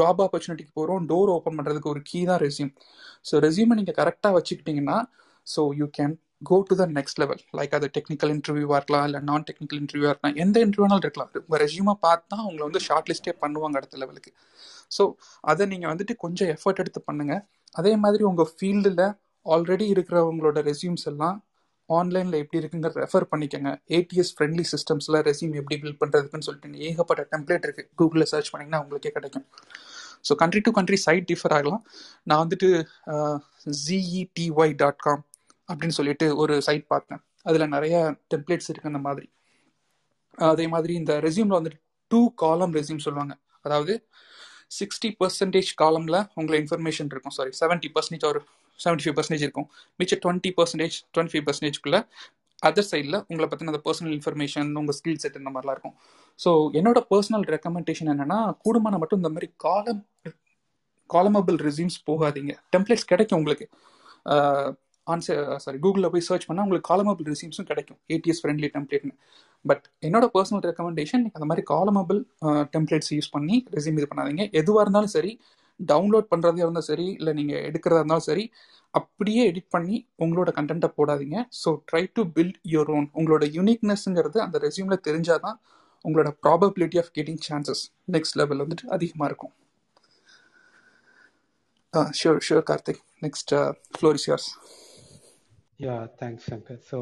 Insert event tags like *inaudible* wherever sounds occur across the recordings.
Job ஆப்பர்ச்சுனிட்டிக்கு போகிறோம் door open பண்ணுறதுக்கு ஒரு கீ தான் ரெசியூம் ஸோ ரெசியூமை நீங்கள் கரெக்டாக வச்சுக்கிட்டிங்கன்னா so you can go to the next level like அது டெக்னிக்கல் இன்டர்வியூவாக இருக்கலாம் இல்லை நான் டெக்னிக்கல் இன்டர்வியூவாக இருக்கலாம் எந்த இன்டர்வியூனாலும் இருக்கலாம். உங்கள் ரெசியூமை பார்த்தா உங்களை வந்து ஷார்ட் லிஸ்ட்டே பண்ணுவாங்க அடுத்த லெவலுக்கு ஸோ அதை நீங்கள் வந்துட்டு கொஞ்சம் எஃபர்ட் எடுத்து பண்ணுங்கள் அதே மாதிரி உங்கள் ஃபீல்டில் ஆல்ரெடி இருக்கிறவங்களோட ரெசியூம்ஸ் எல்லாம் ஆன்லைனில் எப்படி இருக்குங்கிறத ரெஃபர் பண்ணிக்கோங்க. ஏடிஎஸ் ஃப்ரெண்ட்லி சிஸ்டம்ஸில் ரெசியூம் எப்படி பில்ட் பண்ணுறதுக்குன்னு சொல்லிட்டு ஏகப்பட்ட டெம்ப்ளேட் இருக்குது கூகுளில் சர்ச் பண்ணிங்கன்னா உங்களுக்கே கிடைக்கும். So country to country side differ ஆகலாம். நான் வந்துட்டு ஜிஇடிஒய் டாட் காம் அப்படின்னு சொல்லிட்டு ஒரு சைட் பார்த்தேன். அதில் நிறைய டெம்ப்ளேட்ஸ் இருக்குது அந்த மாதிரி. அதே மாதிரி இந்த ரெசியூமில் வந்துட்டு டூ காலம் ரெசியூம் சொல்லுவாங்க. அதாவது சிக்ஸ்டி பர்சன்டேஜ் காலமில் உங்களை இன்ஃபர்மேஷன் இருக்கும். சாரி செவன்ட்டி பர்சன்டேஜ் ஒரு செவன்ட்டி ஃபைவ் பர்சன்டேஜ் இருக்கும். மிச்சம் டுவெண்ட்டி பர்சன்டேஜ் டுவெண்ட்டி ஃபைவ் பர்சன்டேஜ்குள்ளே அதர் சைடில் உங்களை பற்றின அந்த பர்சனல் இன்ஃபர்மேஷன் உங்கள் ஸ்கில் செட் இந்த மாதிரிலாம் இருக்கும். ஸோ என்னோட பர்சனல் ரெக்கமெண்டேஷன் என்னென்னா கூடுமான மட்டும் இந்த மாதிரி காலம் காலமபிள் ரெசியூம்ஸ் போகாதீங்க. டெம்ப்ளேட்ஸ் கிடைக்கும் உங்களுக்கு. ஆன்சர் சாரி கூகுளில் போய் சர்ச் பண்ணால் உங்களுக்கு காலமபிள் ரெசியூம்ஸும் கிடைக்கும். ஏடிஎஸ் ஃப்ரெண்ட்லி டெம்ப்ளேட்னு பட் என்னோட பர்சனல் ரெக்கமெண்டேஷன் அந்த மாதிரி காலமபிள் டெம்ப்ளேட்ஸ் யூஸ் பண்ணி ரெசியூம் இது பண்ணாதீங்க. எதுவாக இருந்தாலும் சரி டவுன்லோட் பண்ணுறதா இருந்தாலும் சரி இல்லை நீங்கள் எடுக்கிறதா இருந்தாலும் சரி அப்படியே எடிட் பண்ணி உங்களோட கண்டென்ட்டை போடாதீங்க. So try to build your own உங்களோட யூனிக்னஸ்ங்கிறது அந்த ரெசியூமில் தெரிஞ்சால் தான் உங்களோட probability of getting chances next level வந்துட்டு அதிகமாக இருக்கும். Sure sure Karthik. Next floor is yours yeah thanks Shankar so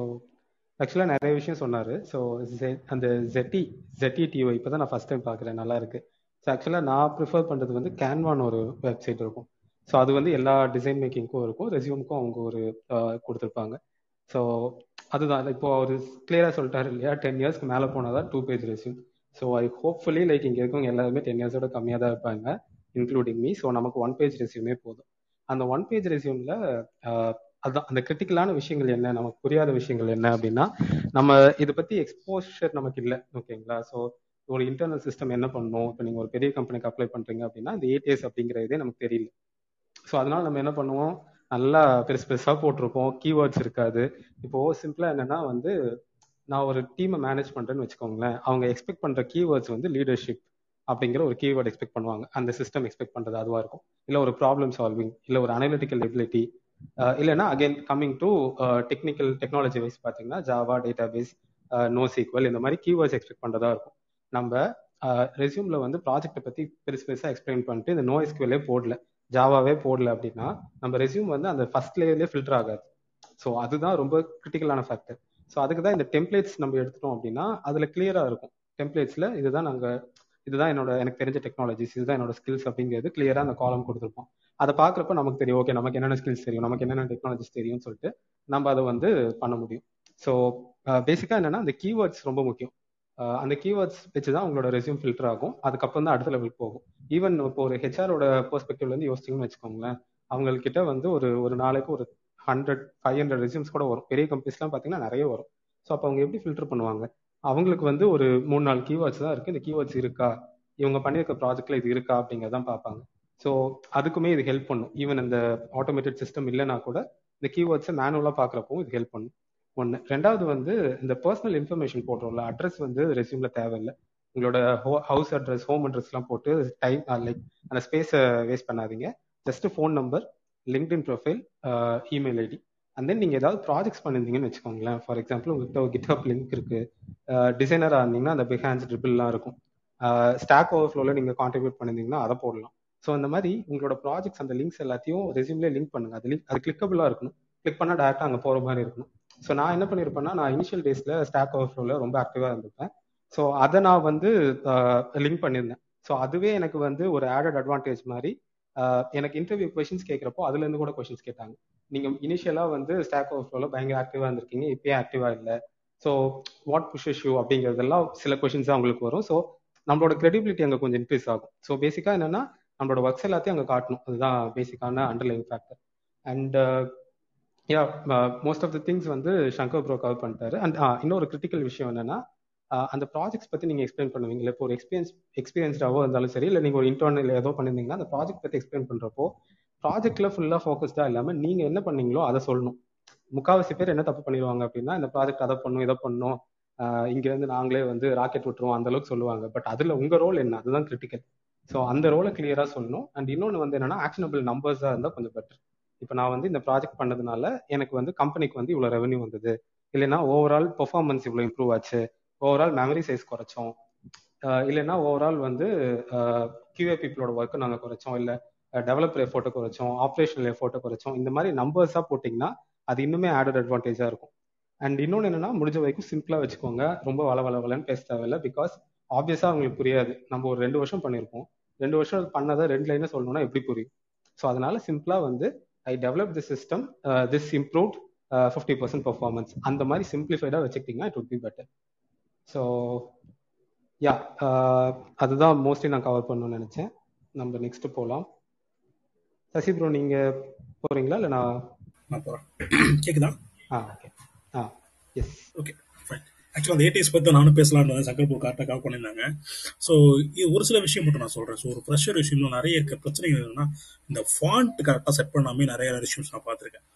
ஆக்சுவலாக நிறைய விஷயம் சொன்னார். ஸோ அந்த ஜெட்டி ஜெட்டி டிஓ இப்போ தான் நான் ஃபஸ்ட் டைம் பார்க்குறேன். நல்லா இருக்கு. ஸோ ஆக்சுவலாக நான் ப்ரிஃபர் பண்ணுறது வந்து கேன்வான் ஒரு வெப்சைட் இருக்கும். ஸோ அது வந்து எல்லா டிசைன் மேக்கிங்க்கும் இருக்கும். ரெசியூமுக்கும் அவங்க ஒரு கொடுத்துருப்பாங்க. ஸோ அதுதான். இப்போ அவர் கிளியராக சொல்லிட்டாரு இல்லையா? டென் இயர்ஸ்க்கு மேலே போனால் தான் two page resume so I hopefully like இங்கே இருக்கவங்க எல்லாருமே டென் இயர்ஸோட கம்மியாக தான் இருப்பாங்க இன்க்ளூடிங் மீ ஸோ நமக்கு ஒன் பேஜ் ரெசியூமே போதும். அந்த ஒன் பேஜ் ரெசியூமில் அதுதான் அந்த கிரிட்டிக்கலான விஷயங்கள் என்ன? நமக்கு புரியாத விஷயங்கள் என்ன அப்படின்னா நம்ம இதை பற்றி எக்ஸ்போஷர் நமக்கு இல்லை. ஓகேங்களா? ஸோ ஒரு இன்டர்னல் சிஸ்டம் என்ன பண்ணணும் இப்போ நீங்கள் ஒரு பெரிய கம்பெனிக்கு அப்ளை பண்ணுறீங்க அப்படின்னா இந்த ஏடிஎஸ் அப்படிங்கிற இதே நமக்கு தெரியல. ஸோ அதனால நம்ம என்ன பண்ணுவோம்? நல்லா பெருசு பெருசாக போட்டிருப்போம். கீவேர்ட்ஸ் இருக்காது. இப்போ சிம்பிளாக என்னன்னா வந்து நான் ஒரு டீமை மேனேஜ் பண்ணுறேன்னு வச்சுக்கோங்களேன். அவங்க எக்ஸ்பெக்ட் பண்ணுற கீவேர்ட்ஸ் வந்து லீடர்ஷிப் அப்படிங்கிற ஒரு கீவேர்ட் எக்ஸ்பெக்ட் பண்ணுவாங்க. அந்த சிஸ்டம் எக்ஸ்பெக்ட் பண்ணுறது அதுவாக இருக்கும். இல்லை ஒரு ப்ராப்ளம் சால்விங் இல்லை ஒரு அனலிட்டிக்கல் எபிலிட்டி இல்லைன்னா again coming to technical technology wise பார்த்தீங்கன்னா Java data base NoSQL இந்த மாதிரி கீவேர்ட்ஸ் எக்ஸ்பெக்ட் பண்றதா இருக்கும். நம்ம ரெசியூம்ல வந்து ப்ராஜெக்ட்டை பற்றி பெருசு பெருசாக எக்ஸ்பிளைன் பண்ணிட்டு இந்த நோ எஸ்கியூஎல்லே போடல. ஜாவாவே போடல அப்படின்னா நம்ம ரெசியூம் வந்து அந்த ஃபர்ஸ்ட் லேயர்லேயே ஃபில்டர் ஆகாது. ஸோ அதுதான் ரொம்ப கிரிட்டிக்கலான ஃபேக்டர் ஸோ அதுக்கு தான் இந்த டெம்ப்ளேட்ஸ் நம்ம எடுத்துட்டோம் அப்படின்னா அதில் கிளியராக இருக்கும். டெம்ப்ளேட்ஸில் இதுதான் நாங்கள் இதுதான் என்னோட எனக்கு தெரிஞ்ச டெக்னாலஜிஸ் இதுதான் என்னோட ஸ்கில்ஸ் அப்படிங்கிறது கிளியராக அந்த காலம் கொடுத்துருப்போம். அதை பார்க்குறப்ப நமக்கு தெரியும் ஓகே நமக்கு என்னென்ன ஸ்கில்ஸ் தெரியும் நமக்கு என்னென்ன டெக்னாலஜிஸ் தெரியும்னு சொல்லிட்டு நம்ம அதை வந்து பண்ண முடியும். ஸோ பேசிக்காக uh, என்னன்னா அந்த கீவேர்ட்ஸ் ரொம்ப முக்கியம். அந்த கீவேர்ட்ஸ் வச்சு தான் உங்களோட ரெசியூம் ஃபில்டர் ஆகும். அதுக்கப்புறம் தான் அடுத்த லெவலுக்கு போகும். ஈவன் இப்போ ஒரு ஹெச்ஆரோட பெர்ஸ்பெக்டிவ்ல இருந்து யோசிச்சிங்கன்னு வச்சுக்கோங்களேன் அவங்கக்கிட்ட வந்து ஒரு ஒரு நாளைக்கு ஒரு ஹண்ட்ரட் ஃபைவ் ஹண்ட்ரட் ரெசியூம்ஸ் கூட வரும். பெரிய கம்பெனிஸ்லாம் பார்த்தீங்கன்னா நிறைய வரும். ஸோ அப்போ அவங்க எப்படி ஃபில்டர் பண்ணுவாங்க? அவங்களுக்கு வந்து ஒரு மூணு நாலு கீவேர்ட்ஸ் தான் இருக்குது இந்த கீவேர்ட்ஸ் இருக்கா? இவங்க பண்ணியிருக்க ப்ராஜெக்ட்ல இது இருக்கா? அப்படிங்கிறதான் பார்ப்பாங்க. ஸோ அதுக்குமே இது ஹெல்ப் பண்ணும். ஈவன் இந்த ஆட்டோமேட்டட் சிஸ்டம் இல்லைனா கூட இந்த கீவேர்ட்ஸை மேனுவலாக பார்க்குறப்பவும் இது ஹெல்ப் பண்ணும். ஒன்று ரெண்டாவது வந்து இந்த பர்சனல் இன்ஃபர்மேஷன் போடுறோம்ல அட்ரஸ் வந்து ரெசியூம்ல தேவையில்லை. உங்களோட ஹோ ஹவுஸ் அட்ரஸ் ஹோம் அட்ரஸ்லாம் போட்டு டைம் லைக் அந்த ஸ்பேஸை வேஸ்ட் பண்ணாதீங்க. Just phone number LinkedIn profile email ID and then நீங்கள் ஏதாவது ப்ராஜெக்ட்ஸ் பண்ணியிருந்தீங்கன்னு வச்சுக்கோங்களேன். ஃபார் எக்ஸாம்பிள் உங்கள்கிட்ட ஒரு கிட்ஹப் லிங்க் இருக்கு. டிசைனராக இருந்தீங்கன்னா அந்த பிஹான்ஸ் ட்ரிபிள்லாம் இருக்கும். ஸ்டாக் ஓவர் ஃப்ளோவில் நீங்கள் கான்ட்ரிபியூட் பண்ணியிருந்தீங்கன்னா அதை போடலாம். ஸோ அந்த மாதிரி உங்களோட ப்ராஜெக்ட்ஸ் அந்த லிங்க்ஸ் எல்லாத்தையும் ரெசியூம்லேயே லிங்க் பண்ணுங்கள் அது லிங்க் அது கிளிக்கபிளாக இருக்கணும். கிளிக் பண்ணால் டேரெக்டாக அங்கே போகிற மாதிரி இருக்கணும். ஸோ நான் என்ன பண்ணியிருப்பேன்னா நான் இனிஷியல் டேஸில் ஸ்டாக் ஓவர் ஃப்ளோவில் ரொம்ப ஆக்டிவாக இருந்திருப்பேன். ஸோ அதை நான் வந்து லிங்க் பண்ணியிருந்தேன் ஸோ அதுவே எனக்கு வந்து ஒரு ஆடட் அட்வான்டேஜ் மாதிரி எனக்கு இன்டர்வியூ கொஷின்ஸ் கேட்குறப்போ அதுலேருந்து கூட கொஷின்ஸ் கேட்டாங்க. நீங்கள் இனிஷியலாக வந்து ஸ்டாக் ஓவர் ஃப்ளோவில் பயங்கர ஆக்டிவாக இருந்திருக்கீங்க இப்பயே ஆக்டிவாக இல்லை. ஸோ வாட் புஷஸ் யூ அப்படிங்கிறதெல்லாம் சில கொஷின்ஸ் தான் உங்களுக்கு வரும். ஸோ நம்மளோட கிரெடிபிலிட்டி அங்கே கொஞ்சம் இன்க்ரீஸ் ஆகும். ஸோ பேசிக்காக என்னென்னா நம்மளோட ஒர்க்ஸ் எல்லாத்தையும் அங்கே காட்டணும். அதுதான் பேசிக்கான underline factor and yeah most of the things வந்து சங்கர் ப்ரோ கவர் பண்ணிட்டாரு. அண்ட் uh, இன்னொரு கிரிட்டிக்கல் விஷயம் என்னன்னா uh, அந்த ப்ராஜெக்ட்ஸ் பற்றி நீங்கள் எக்ஸ்பிளைன் பண்ணுவீங்க. இப்போ ஒரு எக்ஸ்பீரியன்ஸ் எக்ஸ்பீரியன்ஸ்டாவோ இருந்தாலும் சரி இல்லை நீங்கள் ஒரு இன்டர்னல் ஏதோ பண்ணிருந்தீங்கன்னா அந்த ப்ராஜெக்ட் பற்றி எக்ஸ்பிளைன் பண்ணுறப்போ ப்ராஜெக்ட்ல ஃபுல்லாக ஃபோக்கஸ்டா இல்லாமல் நீங்கள் என்ன பண்ணீங்களோ அதை சொல்லணும். முக்காவாசி பேர் என்ன தப்பு பண்ணிடுவாங்க அப்படின்னா இந்த ப்ராஜெக்ட் அதை பண்ணும் இதை பண்ணும் இங்கேருந்து நாங்களே வந்து ராக்கெட் விட்டுருவோம் அந்த அளவுக்கு சொல்லுவாங்க. பட் அதில் உங்கள் ரோல் என்ன? அதுதான் கிரிட்டிக்கல் ஸோ அந்த ரோலை கிளியரா சொல்லணும். அண்ட் இன்னொன்று வந்து என்னன்னா ஆக்ஷனபிள் நம்பர்ஸாக இருந்தால் கொஞ்சம் பெட்டர் இப்போ நான் வந்து இந்த ப்ராஜெக்ட் பண்ணதுனால எனக்கு வந்து கம்பெனிக்கு வந்து இவ்வளோ ரெவன்யூ வந்தது. இல்லைன்னா ஓவரால் பெர்ஃபார்மன்ஸ் இவ்வளோ இம்ப்ரூவ் ஆச்சு. ஓவரால் மெமரி சைஸ் குறைச்சோம். இல்லைன்னா ஓவரால் வந்து கியூஏ பீப்புளோட ஒர்க்கை நாங்கள் குறைச்சோம். இல்லை டெவலப்பர் எஃபோர்ட்டை குறைச்சோம். ஆப்ரேஷனல் எஃபோர்ட்டை குறைச்சோம். இந்த மாதிரி நம்பர்ஸாக போட்டிங்கன்னா அது இன்னுமே ஆடட் அட்வான்டேஜாக இருக்கும். அண்ட் இன்னொன்று என்னன்னா முடிஞ்ச வரைக்கும் சிம்பிளாக வச்சுக்கோங்க. ரொம்ப வள வளவலன்னு பேச தேவையில்ல. பிகாஸ் ஆப்வியஸாக அவங்களுக்கு புரியாது. நம்ம ஒரு ரெண்டு வருஷம் பண்ணியிருப்போம் ரெண்டு வருஷம் பண்ணதை ரெண்டு லைனாக சொல்லணும்னா எப்படி புரியும்? ஸோ அதனால சிம்பிளாக வந்து I develop the system this improved fifty percent performance அந்த மாதிரி சிம்பிளிஃபைடாக வச்சுக்கிட்டிங்கன்னா it would be better so yeah அதுதான் மோஸ்ட்லி நான் கவர் பண்ணணும்னு நினச்சேன். நம்ம நெக்ஸ்ட் போகலாம் சசி ப்ரோ நீங்கள் போகிறீங்களா இல்லை நான் நான் போகிறேன் *clears throat* கேட்குதா ஆ ஓகே ஆ எஸ் ஓகே ஆக்சுவலாக அந்த ஏடிஎஸ் பற்றி நானும் பேசலான்னு வந்து சங்கர் கரெக்டாக கால் பண்ணியிருந்தாங்க. ஸோ இது ஒரு சில விஷயம் மட்டும் நான் சொல்கிறேன் ஸோ ஒரு ப்ரெஷர் விஷயம்ல நிறைய இருக்க பிரச்சனைகள் என்னன்னா இந்த ஃபாண்ட் கரெக்டாக செட் பண்ணாமே நிறைய விஷயம்ஸ் நான் பார்த்துருக்கேன்.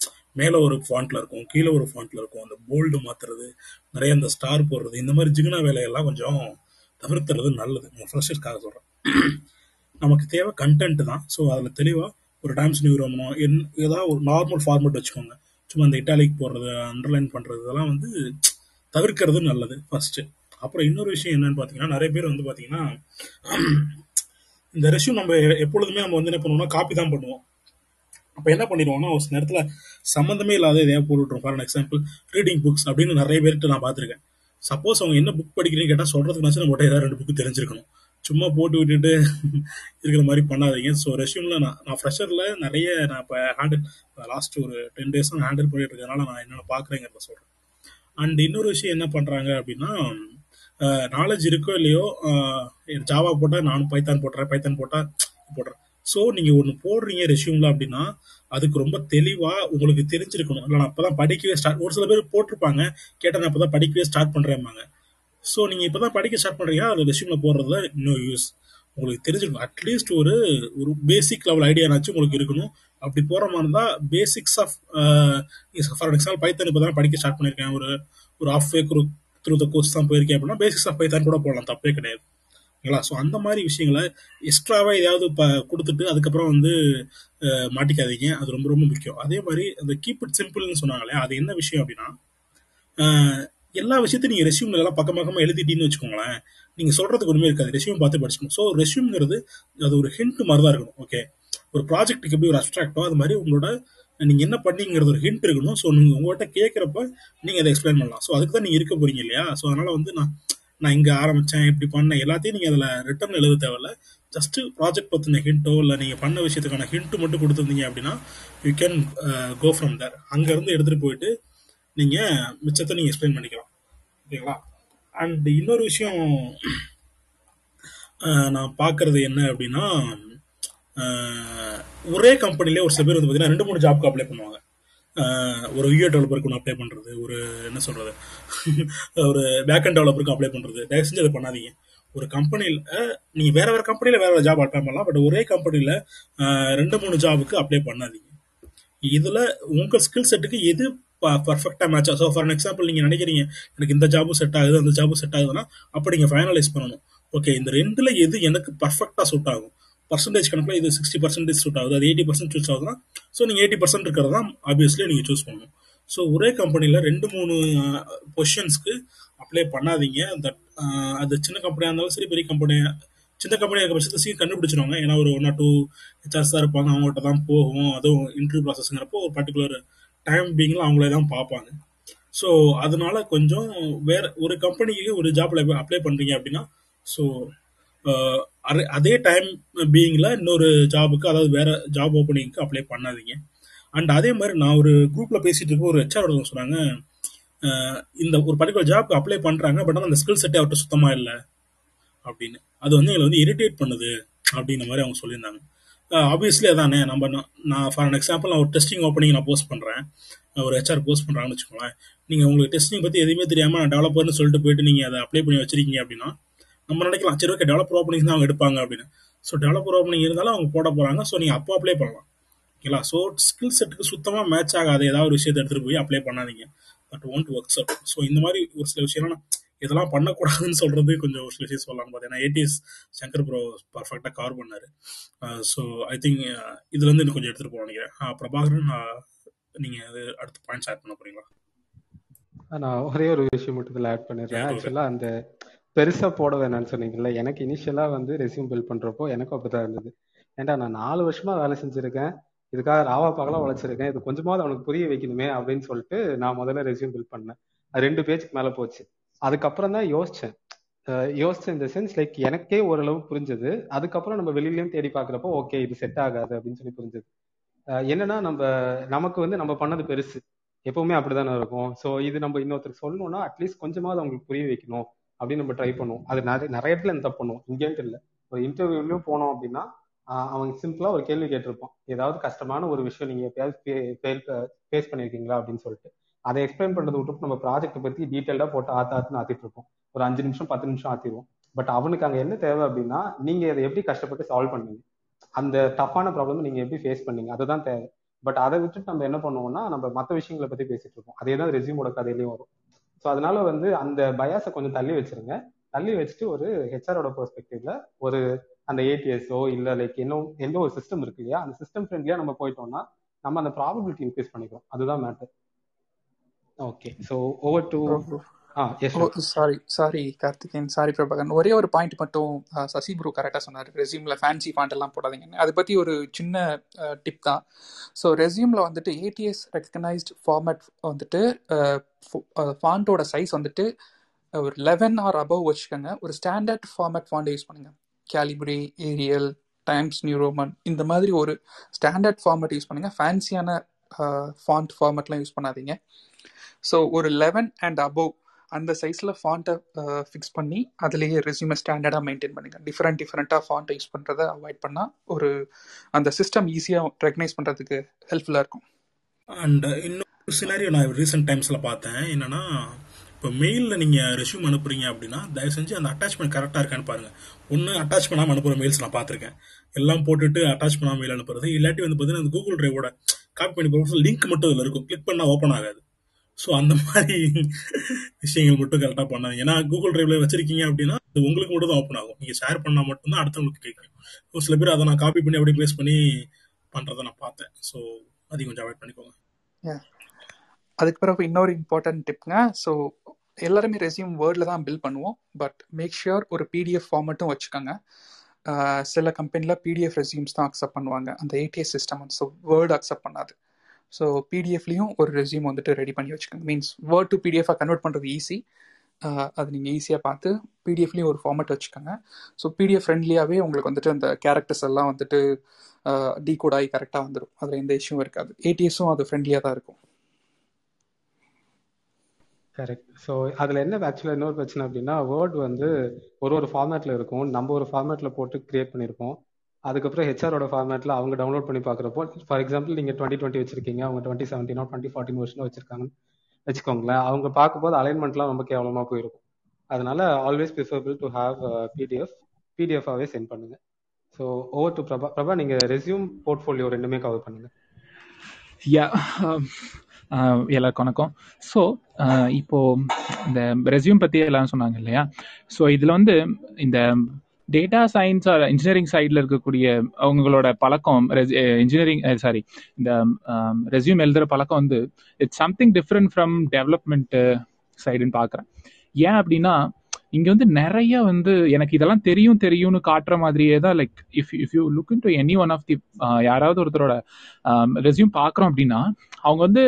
மேலே ஒரு ஃபாண்ட்ல இருக்கும் கீழே ஒரு ஃபாண்ட்ல இருக்கும் அந்த போல்டு மாத்துறது நிறைய அந்த ஸ்டார் போடுறது இந்த மாதிரி ஜிகுனா வேலையெல்லாம் கொஞ்சம் தவிர்த்துறது நல்லது. உங்கள் ஃப்ரெஷர்ஸ்க்காக சொல்கிறேன் நமக்கு தேவை கண்டென்ட் தான். ஸோ அதில் தெளிவாக ஒரு டான்ஸ் நியூ ரோமனோ என் ஏதாவது ஒரு நார்மல் ஃபார்மேட் வச்சுக்கோங்க. சும்மா அந்த இட்டாலிக் போடுறது அண்டர்லைன் பண்ணுறது இதெல்லாம் வந்து தவிர்க்கிறது நல்லது ஃபர்ஸ்ட்டு அப்புறம் இன்னொரு விஷயம் என்னன்னு பார்த்தீங்கன்னா நிறைய பேர் வந்து பார்த்தீங்கன்னா இந்த ரெஷ்யூம் நம்ம எப்பொழுதுமே நம்ம வந்து என்ன பண்ணுவோம்னா காப்பி தான் பண்ணுவோம். அப்போ என்ன பண்ணிடுவோம்னா ஒரு சில நேரத்தில் சம்மந்தமே இல்லாத எதையா போட்டுருவோம் ஃபார் எக்ஸாம்பிள் ரீடிங் புக்ஸ் அப்படின்னு நிறைய பேர்கிட்ட நான் பார்த்துருக்கேன் சப்போஸ் அவங்க என்ன புக் படிக்கிறீங்கன்னு கேட்டால் சொல்கிறதுக்கு நம்ம ஏதாவது ரெண்டு புக்கு தெரிஞ்சிருக்கணும். சும்மா போட்டு விட்டுட்டு இருக்கிற மாதிரி பண்ணாதீங்க. ஸோ ரெஷ்யூமில் நான் நான் ஃப்ரெஷரில் நிறைய நான் இப்போ ஹேண்டில் லாஸ்ட் ஒரு டென் டேஸ் நான் ஹேண்டில் பண்ணிட்டு இருக்கிறதுனால நான் என்னென்ன பார்க்குறேங்கிறத சொல்கிறேன் அண்ட் இன்னொரு விஷயம் என்ன பண்ணுறாங்க அப்படின்னா நாலேஜ் இருக்கோ இல்லையோ ஜாவா போட்டால் நானும் பைத்தான் போடுறேன் பைத்தான் போட்டால் போடுறேன் ஸோ நீங்கள் ஒன்று போடுறீங்க ரெஷ்யூமில் அப்படின்னா அதுக்கு ரொம்ப தெளிவாக உங்களுக்கு தெரிஞ்சிருக்கணும். இல்லை நான் அப்போ தான் படிக்கவே ஸ்டார்ட் ஒரு சில பேர் போட்டிருப்பாங்க கேட்டால் நான் அப்போ தான் படிக்கவே ஸ்டார்ட் பண்ணுறேம்பாங்க ஸோ நீங்கள் இப்போ தான் படிக்க ஸ்டார்ட் பண்ணுறீங்க அது ரெஷ்யூமில் போடுறதுல இன்னும் யூஸ் உங்களுக்கு தெரிஞ்சிருக்கும். அட்லீஸ்ட் ஒரு ஒரு பேசிக் லெவல் ஐடியானாச்சும் உங்களுக்கு இருக்கணும். அப்படி போகிற மாதிரி இருந்தால் basics of for example Python இப்போ தான் படிக்க ஸ்டார்ட் பண்ணியிருக்கேன் ஒரு ஒரு ஆஃப் வே குரு த்ரூ த கோர்ஸ் தான் போயிருக்கேன் அப்படின்னா பேசிக்ஸ் ஆஃப் பைத்தான் கூட போடலாம். தப்பே கிடையாது. ஓகேங்களா ஸோ அந்த மாதிரி விஷயங்களை எக்ஸ்ட்ராவாக எதையாவது இப்போ கொடுத்துட்டு அதுக்கப்புறம் வந்து uh, மாட்டிக்காதீங்க. அது ரொம்ப ரொம்ப முக்கியம். அதே மாதிரி அந்த கீப் இட் சிம்பிள்னு சொன்னாங்களே அது என்ன விஷயம் அப்படின்னா uh, எல்லா விஷயத்தையும் நீங்கள் ரெஷ்யூம்ல எல்லாம் பக்கம் பக்கமாக எழுதிட்டீங்கன்னு வச்சுக்கோங்களேன். நீங்கள் சொல்கிறதுக்கு ஒன்றுமே இருக்காது. ரெஷ்யூம் பார்த்து படிச்சுக்கணும். ஸோ ரெஷ்யூம்ங்கிறது அது ஒரு ஹிண்ட் மாதிரி தான் இருக்கணும். ஓகே ஒரு ப்ராஜெக்ட்டுக்கு எப்படி ஒரு அப்ட்ராக்டோ அது மாதிரி உங்களோட நீங்கள் என்ன பண்ணீங்கிறது ஒரு ஹிண்ட் இருக்கணும். ஸோ நீங்கள் உங்கள்கிட்ட கேட்குறப்ப நீங்கள் அதை எக்ஸ்பிளைன் பண்ணலாம். ஸோ அதுக்கு தான் நீங்கள் இருக்க போறீங்க இல்லையா? ஸோ அதனால் வந்து நான் நான் இங்கே ஆரம்பித்தேன் இப்படி பண்ணேன். எல்லாத்தையும் நீங்கள் அதில் ரிட்டர்ன் எழுத தேவையில்ல. ஜஸ்ட் ப்ராஜெக்ட் பற்றின ஹிண்ட்டோ இல்லை நீங்கள் பண்ண விஷயத்துக்கான ஹிண்ட்டு மட்டும் கொடுத்துருந்தீங்க அப்படின்னா you can go uh, from there அங்கேருந்து எடுத்துகிட்டு போயிட்டு நீங்கள் மிச்சத்தை நீங்கள் எக்ஸ்பிளைன் பண்ணிக்கலாம். ஓகேங்களா அண்ட் இன்னொரு விஷயம் நான் பார்க்கறது என்ன அப்படின்னா ஒரே கம்பெனிலே ஒரு சில பேர் வந்து பார்த்தீங்கன்னா ரெண்டு மூணு ஜாப்க்கு அப்ளை பண்ணுவாங்க. ஒரு யூஏ டெவலப்பருக்கு ஒன்று அப்ளை பண்ணுறது ஒரு என்ன சொல்கிறது *laughs* ஒரு பேக்கண்ட் டெவலப்பருக்கு அப்ளை பண்ணுறது தயவு செஞ்சு அதை பண்ணாதீங்க. ஒரு கம்பெனியில் நீங்கள் வேற வேறு கம்பெனியில் வேற வேறு ஜாப் அப்ளை பண்ணலாம் பட் ஒரே கம்பெனியில் ரெண்டு மூணு ஜாபுக்கு அப்ளை பண்ணாதீங்க. இதில் உங்கள் ஸ்கில் செட்டுக்கு எது பர்ஃபெக்டாக மேட்ச் ஸோ ஃபார் எக்ஸாம்பிள் நீங்கள் நினைக்கிறீங்க எனக்கு இந்த ஜாபும் செட் ஆகுது அந்த ஜாபும் செட் ஆகுதுன்னா அப்போ நீங்கள் ஃபைனலைஸ் பண்ணணும். ஓகே இந்த ரெண்டில் எது எனக்கு பர்ஃபெக்டாக சூட் ஆகும்? பர்சன்டேஜ் கணக்கில் இது சிக்ஸ்டி பர்சன்டேஜ் சூட் ஆகுது அது எயிட்டி பர்சன்ட் சூஸ் ஆகுதுன்னா ஸோ நீங்கள் எயிட்டி பர்சன்ட் இருக்கிறது தான் ஆப்வியஸ்லி நீங்கள் சூஸ் பண்ணணும். ஸோ ஒரே கம்பெனியில் ரெண்டு மூணு பொசிஷன்ஸ்க்கு அப்ளை பண்ணாதீங்க. தட் அது சின்ன கம்பெனியாக இருந்தாலும் சரி பெரிய கம்பெனியாக சின்ன கம்பெனியாக இருக்க பட்சத்தில் சீக்கிரம் கண்டுபிடிச்சிருவாங்க. ஏன்னா ஒரு ஒன் ஆர் டூ ஹெச்ஆர்ஸ் தான் இருப்பாங்க அவங்கள்ட்ட தான் போகும். அதுவும் இன்டர்வியூ ப்ராசஸ்ங்கிறப்போ ஒரு பர்டிகுலர் டைம் பீங்கில் அவங்களே தான் பார்ப்பாங்க. ஸோ அதனால கொஞ்சம் வேற ஒரு கம்பெனிக்கு ஒரு ஜாப்ல அப்ளை பண்ணுறீங்க அப்படின்னா ஸோ அதே டைம் பீயிங்கில் இன்னொரு ஜாபுக்கு அதாவது வேற ஜாப் ஓப்பனிங்க்கு அப்ளை பண்ணாதீங்க. அண்ட் அதே மாதிரி நான் ஒரு குரூப்பில் பேசிட்டு இருக்க ஒரு ஹெச்ஆர் ஒருத்தவங்க சொன்னாங்க இந்த ஒரு பர்டிகுலர் ஜாப்க்கு அப்ளை பண்ணுறாங்க பட் ஆனால் அந்த ஸ்கில் செட்டே அவர்கிட்ட சுத்தமாக இல்லை அப்படின்னு. அது வந்து எங்களை வந்து இரிட்டேட் பண்ணுது அப்படின்ற மாதிரி அவங்க சொல்லியிருந்தாங்க. ஆப்வியஸ்லி அதானே. நம்ம நான் ஃபார் அன் எக்ஸாம்பிள் நான் ஒரு டெஸ்டிங் ஓப்பனிங் நான் போஸ்ட் பண்ணுறேன் ஒரு ஹெச்ஆர் போஸ்ட் பண்ணுறாங்கன்னு வச்சுக்கோங்களேன். நீங்கள் உங்களுக்கு டெஸ்டிங் பற்றி எதுவுமே தெரியாமல் நான் டெவலப்பர்னு சொல்லிட்டு போயிட்டு நீங்கள் அதை அப்ளை பண்ணி வச்சிருக்கீங்க அப்படின்னா நம்ம நினைக்கலாம் சரி ஓகே டெவலப்பர் ஓப்பனிங் தான் அவங்க எடுப்பாங்க அப்படின்னு. ஸோ டெவலப்பர் ஓப்பனிங் இருந்தாலும் அவங்க போட போகிறாங்க ஸோ நீங்கள் அப்போ அப்ளை பண்ணலாம். ஓகேங்களா ஸோ ஸ்கில் செட்டுக்கு சுத்தமாக மேட்ச் ஆகாத ஏதாவது ஒரு விஷயத்தை எடுத்துகிட்டு போய் அப்ளை பண்ணாதீங்க. But won't works out so இந்த மாதிரி ஒரு சில விஷயம்லாம் இதெல்லாம் பண்ணக்கூடாதுன்னு சொல்றது கொஞ்சம் ஒரு சில விஷயம் சொல்லலாம் பார்த்தேன் ஏன்னா ஏடிஎஸ் சங்கர் ப்ரோ பர்ஃபெக்டாக கவர் பண்ணாரு. ஸோ ஐ திங்க் இதுல இருந்து இன்னும் கொஞ்சம் எடுத்துட்டு போக நினைக்கிறேன். பிரபாகரன் ஆஹ் நீங்க அது அடுத்த பாயிண்ட்ஸ் ஆட் பண்ண போறீங்களா? நான் ஒரே ஒரு விஷயம் மட்டும் இதில் ஆட் பண்ணிடுறேன். ஆக்சுவலாக அந்த பெருசா போட வேணாம்னு சொன்னீங்கல்ல எனக்கு இனிஷியலா வந்து ரெஸ்யூம் பில்ட் பண்றப்போ எனக்கும் அப்படிதான் இருந்தது. ஏன்டா நான் நாலு வருஷமா வேலை செஞ்சிருக்கேன். இதுக்காக ராவா பகலா உழைச்சிருக்கேன். இது கொஞ்சமாவது அவனுக்கு புரிய வைக்கணுமே அப்படின்னு சொல்லிட்டு நான் முதல்ல ரெஸ்யூம் பில்ட் பண்ணேன். அது ரெண்டு பேஜுக்கு மேல போச்சு. அதுக்கப்புறம் தான் யோசிச்சேன். அஹ் யோசிச்சேன் இந்த சென்ஸ் லைக் எனக்கே ஓரளவு புரிஞ்சது. அதுக்கப்புறம் நம்ம வெளியிலயும் தேடி பாக்குறப்போ ஓகே இது செட் ஆகாது அப்படின்னு சொல்லி புரிஞ்சது. என்னன்னா நம்ம நமக்கு வந்து நம்ம பண்ணது பெருசு. எப்பவுமே அப்படிதானே இருக்கும். ஸோ இது நம்ம இன்னொருத்தருக்கு சொல்லணும்னா அட்லீஸ்ட் கொஞ்சமாவது அவங்களுக்கு புரிய வைக்கணும் அப்படின்னு நம்ம ட்ரை பண்ணுவோம். அது நிறைய நிறைய இடத்துல இந்த தப்பு பண்ணுவோம். இங்கேன்ட்டு இல்லை ஒரு இன்டர்வியூலயும் போனோம் அப்படின்னா அவங்க சிம்பிளா ஒரு கேள்வி கேட்டிருப்பான். ஏதாவது கஷ்டமான ஒரு விஷயம் நீங்க ஃபேஸ் பண்ணிருக்கீங்களா அப்படின்னு சொல்லிட்டு. அதை எக்ஸ்பிளைன் பண்றது விட்டு நம்ம ப்ராஜெக்ட் பத்தி டீட்டெயிலா போட்டு ஆத்த ஆத்துன்னு ஆத்திட்டு இருப்போம். ஒரு அஞ்சு நிமிஷம் பத்து நிமிஷம் ஆத்திடுவோம் பட் அவனுக்கு அங்க என்ன தேவை அப்படின்னா நீங்க அதை எப்படி கஷ்டப்பட்டு சால்வ் பண்ணீங்க? அந்த டஃப்பான ப்ராப்ளம் நீங்க எப்படி ஃபேஸ் பண்ணீங்க? அதுதான் தேவை. பட் அதை விட்டுட்டு நம்ம என்ன பண்ணுவோம்னா நம்ம மற்ற விஷயங்களை பத்தி பேசிட்டு இருப்போம். அதே தான் ரெசியூமோட கதையிலையும் வரும். ஸோ அதனால வந்து அந்த பயாஸை கொஞ்சம் தள்ளி வச்சிருங்க. தள்ளி வச்சுட்டு ஒரு ஹெச்ஆரோட பெர்ஸ்பெக்டிவ்ல ஒரு அந்த ஏடிஎஸ்ஓ இல்ல லைக் இன்னும் எந்த ஒரு சிஸ்டம் இருக்கு இல்லையா? அந்த சிஸ்டம் ஃப்ரெண்ட்லியா நம்ம போயிட்டோம்னா நம்ம அந்த ப்ராபபிலிட்டி இன்க்ரீஸ் பண்ணிக்கிறோம். அதுதான் matter okay so over to sorry sorry Karthikeyan sorry Prabhakaran ஒரே ஒரு பாயிண்ட் மட்டும் சசி ப்ரூ கரெக்டாக சொன்னார். ரெசியூமில் ஃபேன்சி ஃபாண்ட் எல்லாம் போடாதீங்கன்னு. அதை பற்றி ஒரு சின்ன டிப் தான். ஸோ ரெசியூமில் வந்துட்டு ஏடிஎஸ் ரெக்கக்னைஸ்ட் ஃபார்மேட் வந்துட்டு ஃபாண்ட்டோட சைஸ் வந்துட்டு ஒரு லெவன் ஆர் அபவ் வச்சுக்கோங்க. ஒரு ஸ்டாண்டர்ட் ஃபார்மேட் ஃபாண்ட் யூஸ் பண்ணுங்க. Calibri Arial Times New Roman இந்த மாதிரி ஒரு ஸ்டாண்டர்ட் ஃபார்மேட் யூஸ் பண்ணுங்க. ஃபேன்சியான ஃபாண்ட் ஃபார்மேட்லாம் யூஸ் பண்ணாதீங்க. ஸோ ஒரு லெவன் அண்ட் அபோவ் அந்த சைஸில் ஃபாண்ட்டை ஃபிக்ஸ் பண்ணி அதுலேயே ரெசியூமை ஸ்டாண்டர்டாக மெயின்டைன் பண்ணுங்கள் டிஃப்ரெண்ட் டிஃப்ரெண்ட்டாக ஃபாண்ட்டை யூஸ் பண்ணுறதை அவாய்ட் பண்ணால் ஒரு அந்த சிஸ்டம் ஈஸியாக ரெக்கனைஸ் பண்ணுறதுக்கு ஹெல்ப்ஃபுல்லாக இருக்கும். அண்ட் இன்னொரு சினாரியோ நான் ரீசெண்ட் டைம்ஸில் பார்த்தேன். என்னென்னா இப்போ மெயிலில் நீங்கள் ரெசியூம் அனுப்புறீங்க அப்படின்னா தயவு செஞ்சு அந்த அட்டாச்மெண்ட் கரெக்டாக இருக்கான்னு பாருங்கள் ஒன்று அட்டாச் பண்ணாமல் அனுப்புகிற மெயில்ஸ் நான் பார்த்துருக்கேன். எல்லாம் போட்டுட்டு அட்டாச் பண்ணாமல் மெயில் அனுப்புறது இல்லாட்டி வந்து பார்த்தீங்கன்னா அந்த கூகுள் டிரைவோட காப்பி பண்ணி போகிறது லிங்க் மட்டும் இதில் இருக்கும். கிளிக் பண்ணால் ஓப்பன் ஆகாது. ஸோ அந்த மாதிரி விஷயங்கள் மட்டும் கரெக்டாக பண்ணாங்க ஏன்னா கூகுள் ட்ரைவ்ல வச்சிருக்கீங்க அப்படின்னா அது உங்களுக்கு மட்டும் தான் ஓப்பன் ஆகும். நீங்கள் ஷேர் பண்ணால் மட்டும்தான் அடுத்தவங்களுக்கு கேட்கும். ஒரு சில பேர் அதை நான் காப்பி பண்ணி அப்படியே பேஸ் பண்ணி பண்ணுறதை நான் பார்த்தேன். ஸோ அதையும் கொஞ்சம் அவாய்ட் பண்ணிக்கோங்க. அதுக்கு பிறகு இன்னொரு இம்பார்ட்டன்ட் டிப்ங்க ஸோ எல்லாருமே ரெஸ்யூம் வேர்டில் தான் பில் பண்ணுவோம். பட் மேக் ஷியோர் ஒரு பிடிஎஃப் ஃபார்மட்டும் வச்சுக்கோங்க. சில கம்பெனியில் பிடிஎஃப் ரெஸ்யூம்ஸ் தான் அக்செப்ட் பண்ணுவாங்க. அந்த ATS system so word accept பண்ணாது. ஸோ பிடிஎஃப்லேயும் ஒரு ரெஸ்யூம் வந்துட்டு ரெடி பண்ணி வச்சுக்கோங்க. மீன்ஸ் வேர்ட் டு பிடிஎஃபாக கன்வெர்ட் பண்ணுறது ஈஸி அது நீங்கள் ஈஸியாக பார்த்து பிடிஎஃப்லேயும் ஒரு ஃபார்மேட் வச்சுக்கோங்க. ஸோ பிடிஎஃப் ஃப்ரெண்ட்லியாகவே உங்களுக்கு வந்துட்டு அந்த கேரக்டர்ஸ் எல்லாம் வந்துட்டு டீகோட் ஆகி கரெக்டாக வந்துடும் அதில் எந்த இஷ்யூவும் இருக்காது. ஏடிஎஸும் அது ஃப்ரெண்ட்லியாக தான் இருக்கும். கரெக்ட் ஸோ அதில் என்ன ஆக்சுவலாக இன்னொரு பிரச்சனை அப்படின்னா வேர்ட் வந்து ஒரு ஒரு ஃபார்மேட்டில் இருக்கும். நம்ம ஒரு ஃபார்மேட்டில் போட்டு கிரியேட் பண்ணியிருப்போம். அதுக்கப்புறம் ஹெச்ஆரோட ஃபார்மேட்டில் அவங்க டவுன்லோட் பண்ணி பார்க்குறப்போ ஃபார் எக்ஸாம்பிள் நீங்கள் டுவெண்ட்டி டுவெண்ட்டி வச்சிருக்கீங்க அவங்க டுவெண்ட்டி செவன்டீனோ டுவெண்ட்டி ஃபார்ட்டின் வருஷனோ வச்சிருக்காங்கன்னு வச்சுக்கோங்களேன். அவங்க பார்க்கும்போது அலைன்மெண்ட்லாம் ரொம்ப கேவலமாக போயிருக்கும். அதனால always preferable to have PDF பிடிஎஃபாகவே send பண்ணுங்க. So over to Prabha Prabha நீங்கள் ரெஸ்யூம் போர்ட்ஃபோலியோ ரெண்டுமே கவர் பண்ணுங்க. யா um, uh, எல்லாருக்கும் வணக்கம். ஸோ uh, இப்போ இந்த ரெஸ்யூம் பத்தி எல்லாம் சொன்னாங்க இல்லையா? ஸோ இதுல வந்து இந்த டேட்டா சயின்ஸ் இன்ஜினியரிங் சைடில் இருக்கக்கூடிய அவங்களோட பழக்கம் இன்ஜினியரிங் சாரி eh, eh, இந்த um, ரெஸ்யூம் எழுதுகிற பழக்கம் வந்து it's something different from development சைடுன்னு பார்க்குறேன் ஏன் அப்படின்னா இங்கே வந்து நிறைய வந்து எனக்கு இதெல்லாம் தெரியும் தெரியும்னு காட்டுற மாதிரியே தான் like if if you look into any one of the யாராவது ஒருத்தரோட um, ரெஸ்யூம் பார்க்குறோம் அப்படின்னா அவங்க வந்து